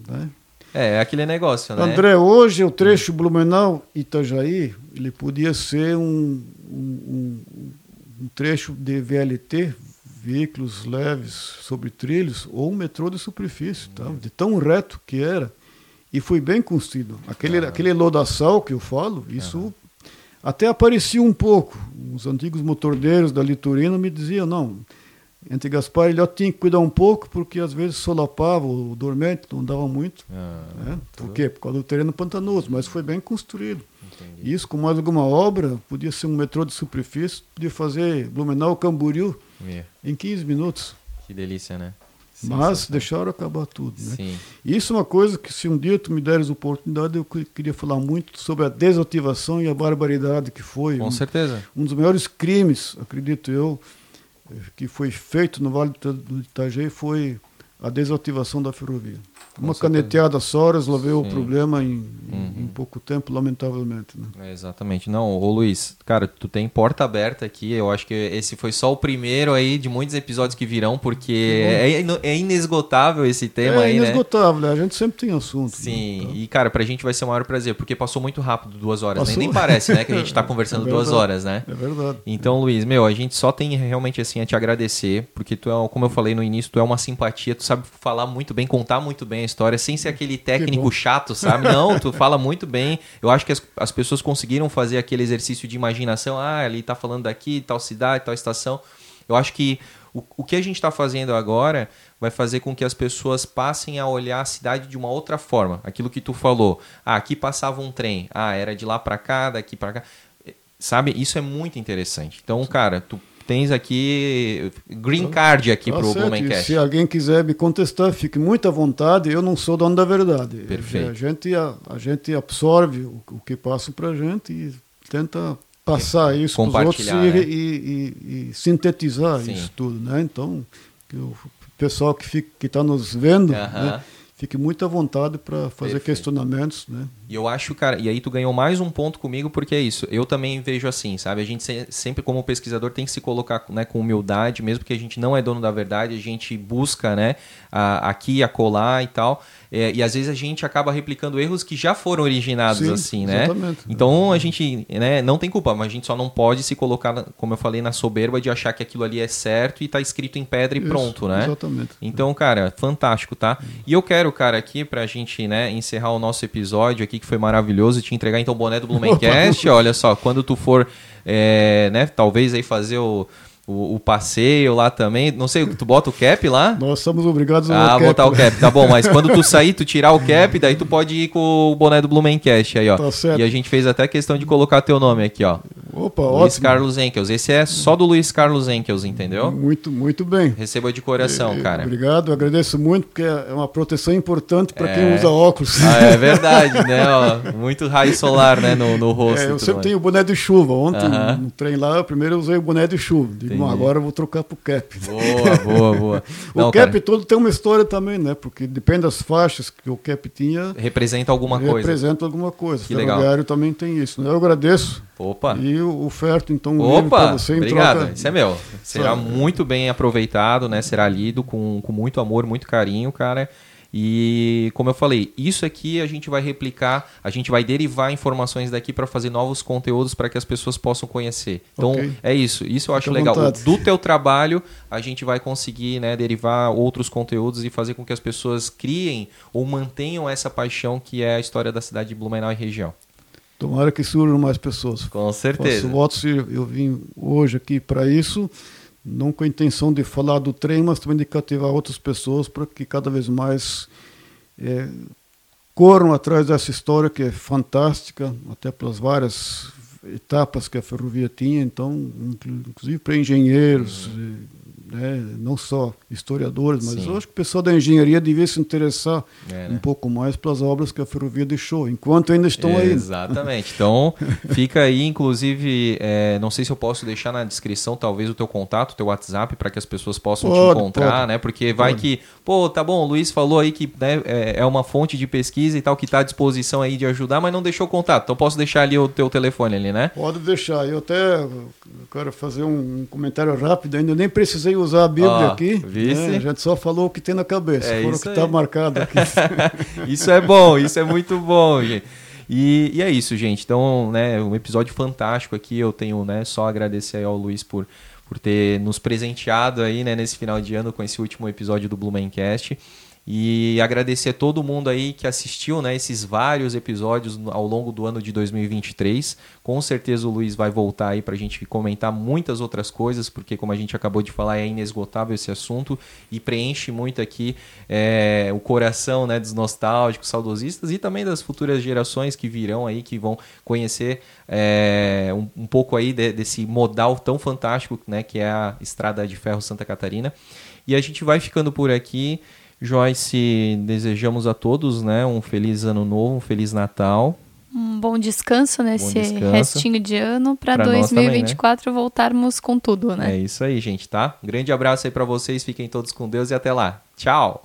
né? É, é aquele negócio, né? André, hoje o trecho Blumenau-Itajaí, ele podia ser um, um, um, trecho de VLT, veículos leves sobre trilhos, ou um metrô de superfície, tá? de tão reto que era. E foi bem construído. Aquele, ah. aquele lodaçal que eu falo, isso ah. até aparecia um pouco. Os antigos motordeiros da Litorina me diziam, não, entre Gaspar e Ilhote tinha que cuidar um pouco, porque às vezes solapava o dormente, não dava muito. Ah, né? Por quê? Por causa do terreno pantanoso, mas foi bem construído. Entendi. Isso, com mais alguma obra, podia ser um metrô de superfície, podia fazer Blumenau Camboriú yeah. em 15 minutos. Que delícia, né? Sim, mas sim. deixaram acabar tudo. Né? Sim. Isso é uma coisa que, se um dia tu me deres oportunidade, eu queria falar muito sobre a desativação e a barbaridade que foi. Com um, certeza. Um dos maiores crimes, acredito eu, que foi feito no Vale do Itajaí foi a desativação da ferrovia. Uma caneteada só resolveu Sim. o problema em, uhum. em, pouco tempo, lamentavelmente. Né? É, exatamente. Não, ô Luiz, cara, tu tem porta aberta aqui. Eu acho que esse foi só o primeiro aí de muitos episódios que virão, porque uhum. é, é, inesgotável esse tema é aí, né? É inesgotável, né? a gente sempre tem assunto. Né? Sim, né? e cara, pra gente vai ser o maior prazer, porque passou muito rápido duas horas, né? Nem parece, né, que a gente tá [LAUGHS] conversando é duas horas, né? É verdade. Então, Luiz, meu, a gente só tem realmente assim a te agradecer, porque tu é, como eu falei no início, tu é uma simpatia, tu sabe falar muito bem, contar muito bem a história, sem ser aquele técnico chato, [LAUGHS] sabe? Não, tu fala muito bem. Eu acho que as, as pessoas conseguiram fazer aquele exercício de imaginação. Ah, ele tá falando daqui, tal cidade, tal estação. Eu acho que o, o que a gente está fazendo agora vai fazer com que as pessoas passem a olhar a cidade de uma outra forma. Aquilo que tu falou. Ah, aqui passava um trem. Ah, era de lá para cá, daqui para cá. Sabe? Isso é muito interessante. Então, cara, tu tens aqui green card aqui tá para o Blumencast. Se alguém quiser me contestar, fique muito à vontade. Eu não sou dono da verdade. Perfeito. A gente, a, a gente absorve o, o que passa para a gente e tenta passar isso para os outros né? e, e, e, e, sintetizar Sim. isso tudo. Né? Então, o pessoal que está nos vendo... Uh -huh. né? Fique muito à vontade para fazer Perfeito. questionamentos, né? E eu acho, cara, e aí tu ganhou mais um ponto comigo porque é isso. Eu também vejo assim, sabe? A gente sempre como pesquisador tem que se colocar, né, com humildade, mesmo que a gente não é dono da verdade, a gente busca, né, a, aqui, acolá e tal. É, e às vezes a gente acaba replicando erros que já foram originados Sim, assim, né? Exatamente. Então a gente né, não tem culpa, mas a gente só não pode se colocar, como eu falei, na soberba de achar que aquilo ali é certo e tá escrito em pedra e Isso, pronto, né? Exatamente. Então, cara, fantástico, tá? E eu quero, cara, aqui pra gente, né, encerrar o nosso episódio aqui, que foi maravilhoso, te entregar então o boné do [LAUGHS] Blumencast. Olha só, quando tu for, é, né, talvez aí fazer o o, o, passeio lá também. Não sei, tu bota o cap lá? Nós somos obrigados a ah, botar o cap. Tá bom, mas quando tu [LAUGHS] sair, tu tirar o cap, daí tu pode ir com o boné do Blumencast aí, ó. Tá certo. E a gente fez até questão de colocar teu nome aqui, ó. Opa, Luiz ótimo. Carlos Enkels. Esse é só do Luiz Carlos Enkels, entendeu? Muito, muito bem. Receba de coração, é, cara. Obrigado, agradeço muito, porque é uma proteção importante para é... quem usa óculos. Ah, é [LAUGHS] verdade, né? Ó, muito raio solar, né, no, no rosto. É, eu sempre tenho o boné de chuva. Ontem, uh -huh. no trem lá, primeiro eu usei o boné de chuva. Bom, agora eu vou trocar pro cap. Boa, boa, boa. [LAUGHS] o Não, cap cara... todo tem uma história também, né? Porque depende das faixas que o cap tinha. Representa alguma representa coisa. Representa alguma coisa. Que o ferroviário também tem isso. Né? Eu agradeço. Opa. E oferto então um para você obrigado. Troca... Isso é meu. Será Sabe. muito bem aproveitado, né? Será lido com, com muito amor, muito carinho, cara. E como eu falei, isso aqui a gente vai replicar, a gente vai derivar informações daqui para fazer novos conteúdos para que as pessoas possam conhecer. Então okay. é isso, isso eu acho legal. Do teu trabalho a gente vai conseguir né, derivar outros conteúdos e fazer com que as pessoas criem ou mantenham essa paixão que é a história da cidade de Blumenau e região. Tomara que surjam mais pessoas. Com certeza. Faço votos, eu vim hoje aqui para isso, não com a intenção de falar do trem, mas também de cativar outras pessoas para que cada vez mais é, corram atrás dessa história que é fantástica, até pelas várias etapas que a ferrovia tinha, então, inclusive para engenheiros, uhum né? não só historiadores, mas Sim. eu acho que o pessoal da engenharia devia se interessar é, né? um pouco mais pelas obras que a ferrovia deixou, enquanto ainda estão aí. Exatamente. Então, [LAUGHS] fica aí, inclusive, é, não sei se eu posso deixar na descrição, talvez, o teu contato, o teu WhatsApp, para que as pessoas possam pode, te encontrar, pode. né? Porque vai pode. que, pô, tá bom, o Luiz falou aí que né, é, é uma fonte de pesquisa e tal, que está à disposição aí de ajudar, mas não deixou o contato. Então, posso deixar ali o teu telefone ali, né? Pode deixar. Eu até quero fazer um comentário rápido, ainda nem precisei usar a Bíblia aqui. Né? A gente só falou o que tem na cabeça, é o que está marcado aqui. [LAUGHS] isso é bom, isso é muito bom, gente. E, e, é isso, gente. Então, né, um episódio fantástico aqui. Eu tenho, né, só agradecer ao Luiz por, por ter nos presenteado aí, né, nesse final de ano com esse último episódio do Blumencast. E agradecer a todo mundo aí que assistiu né, esses vários episódios ao longo do ano de 2023. Com certeza o Luiz vai voltar aí para a gente comentar muitas outras coisas, porque como a gente acabou de falar, é inesgotável esse assunto e preenche muito aqui é, o coração né, dos nostálgicos, saudosistas e também das futuras gerações que virão aí, que vão conhecer é, um, um, pouco aí de, desse modal tão fantástico né, que é a Estrada de Ferro Santa Catarina. E a gente vai ficando por aqui. Joyce, desejamos a todos né, um feliz ano novo, um feliz Natal. Um bom descanso nesse bom descanso. restinho de ano para 2024 também, né? voltarmos com tudo, né? É isso aí, gente, tá? Um grande abraço aí para vocês, fiquem todos com Deus e até lá. Tchau.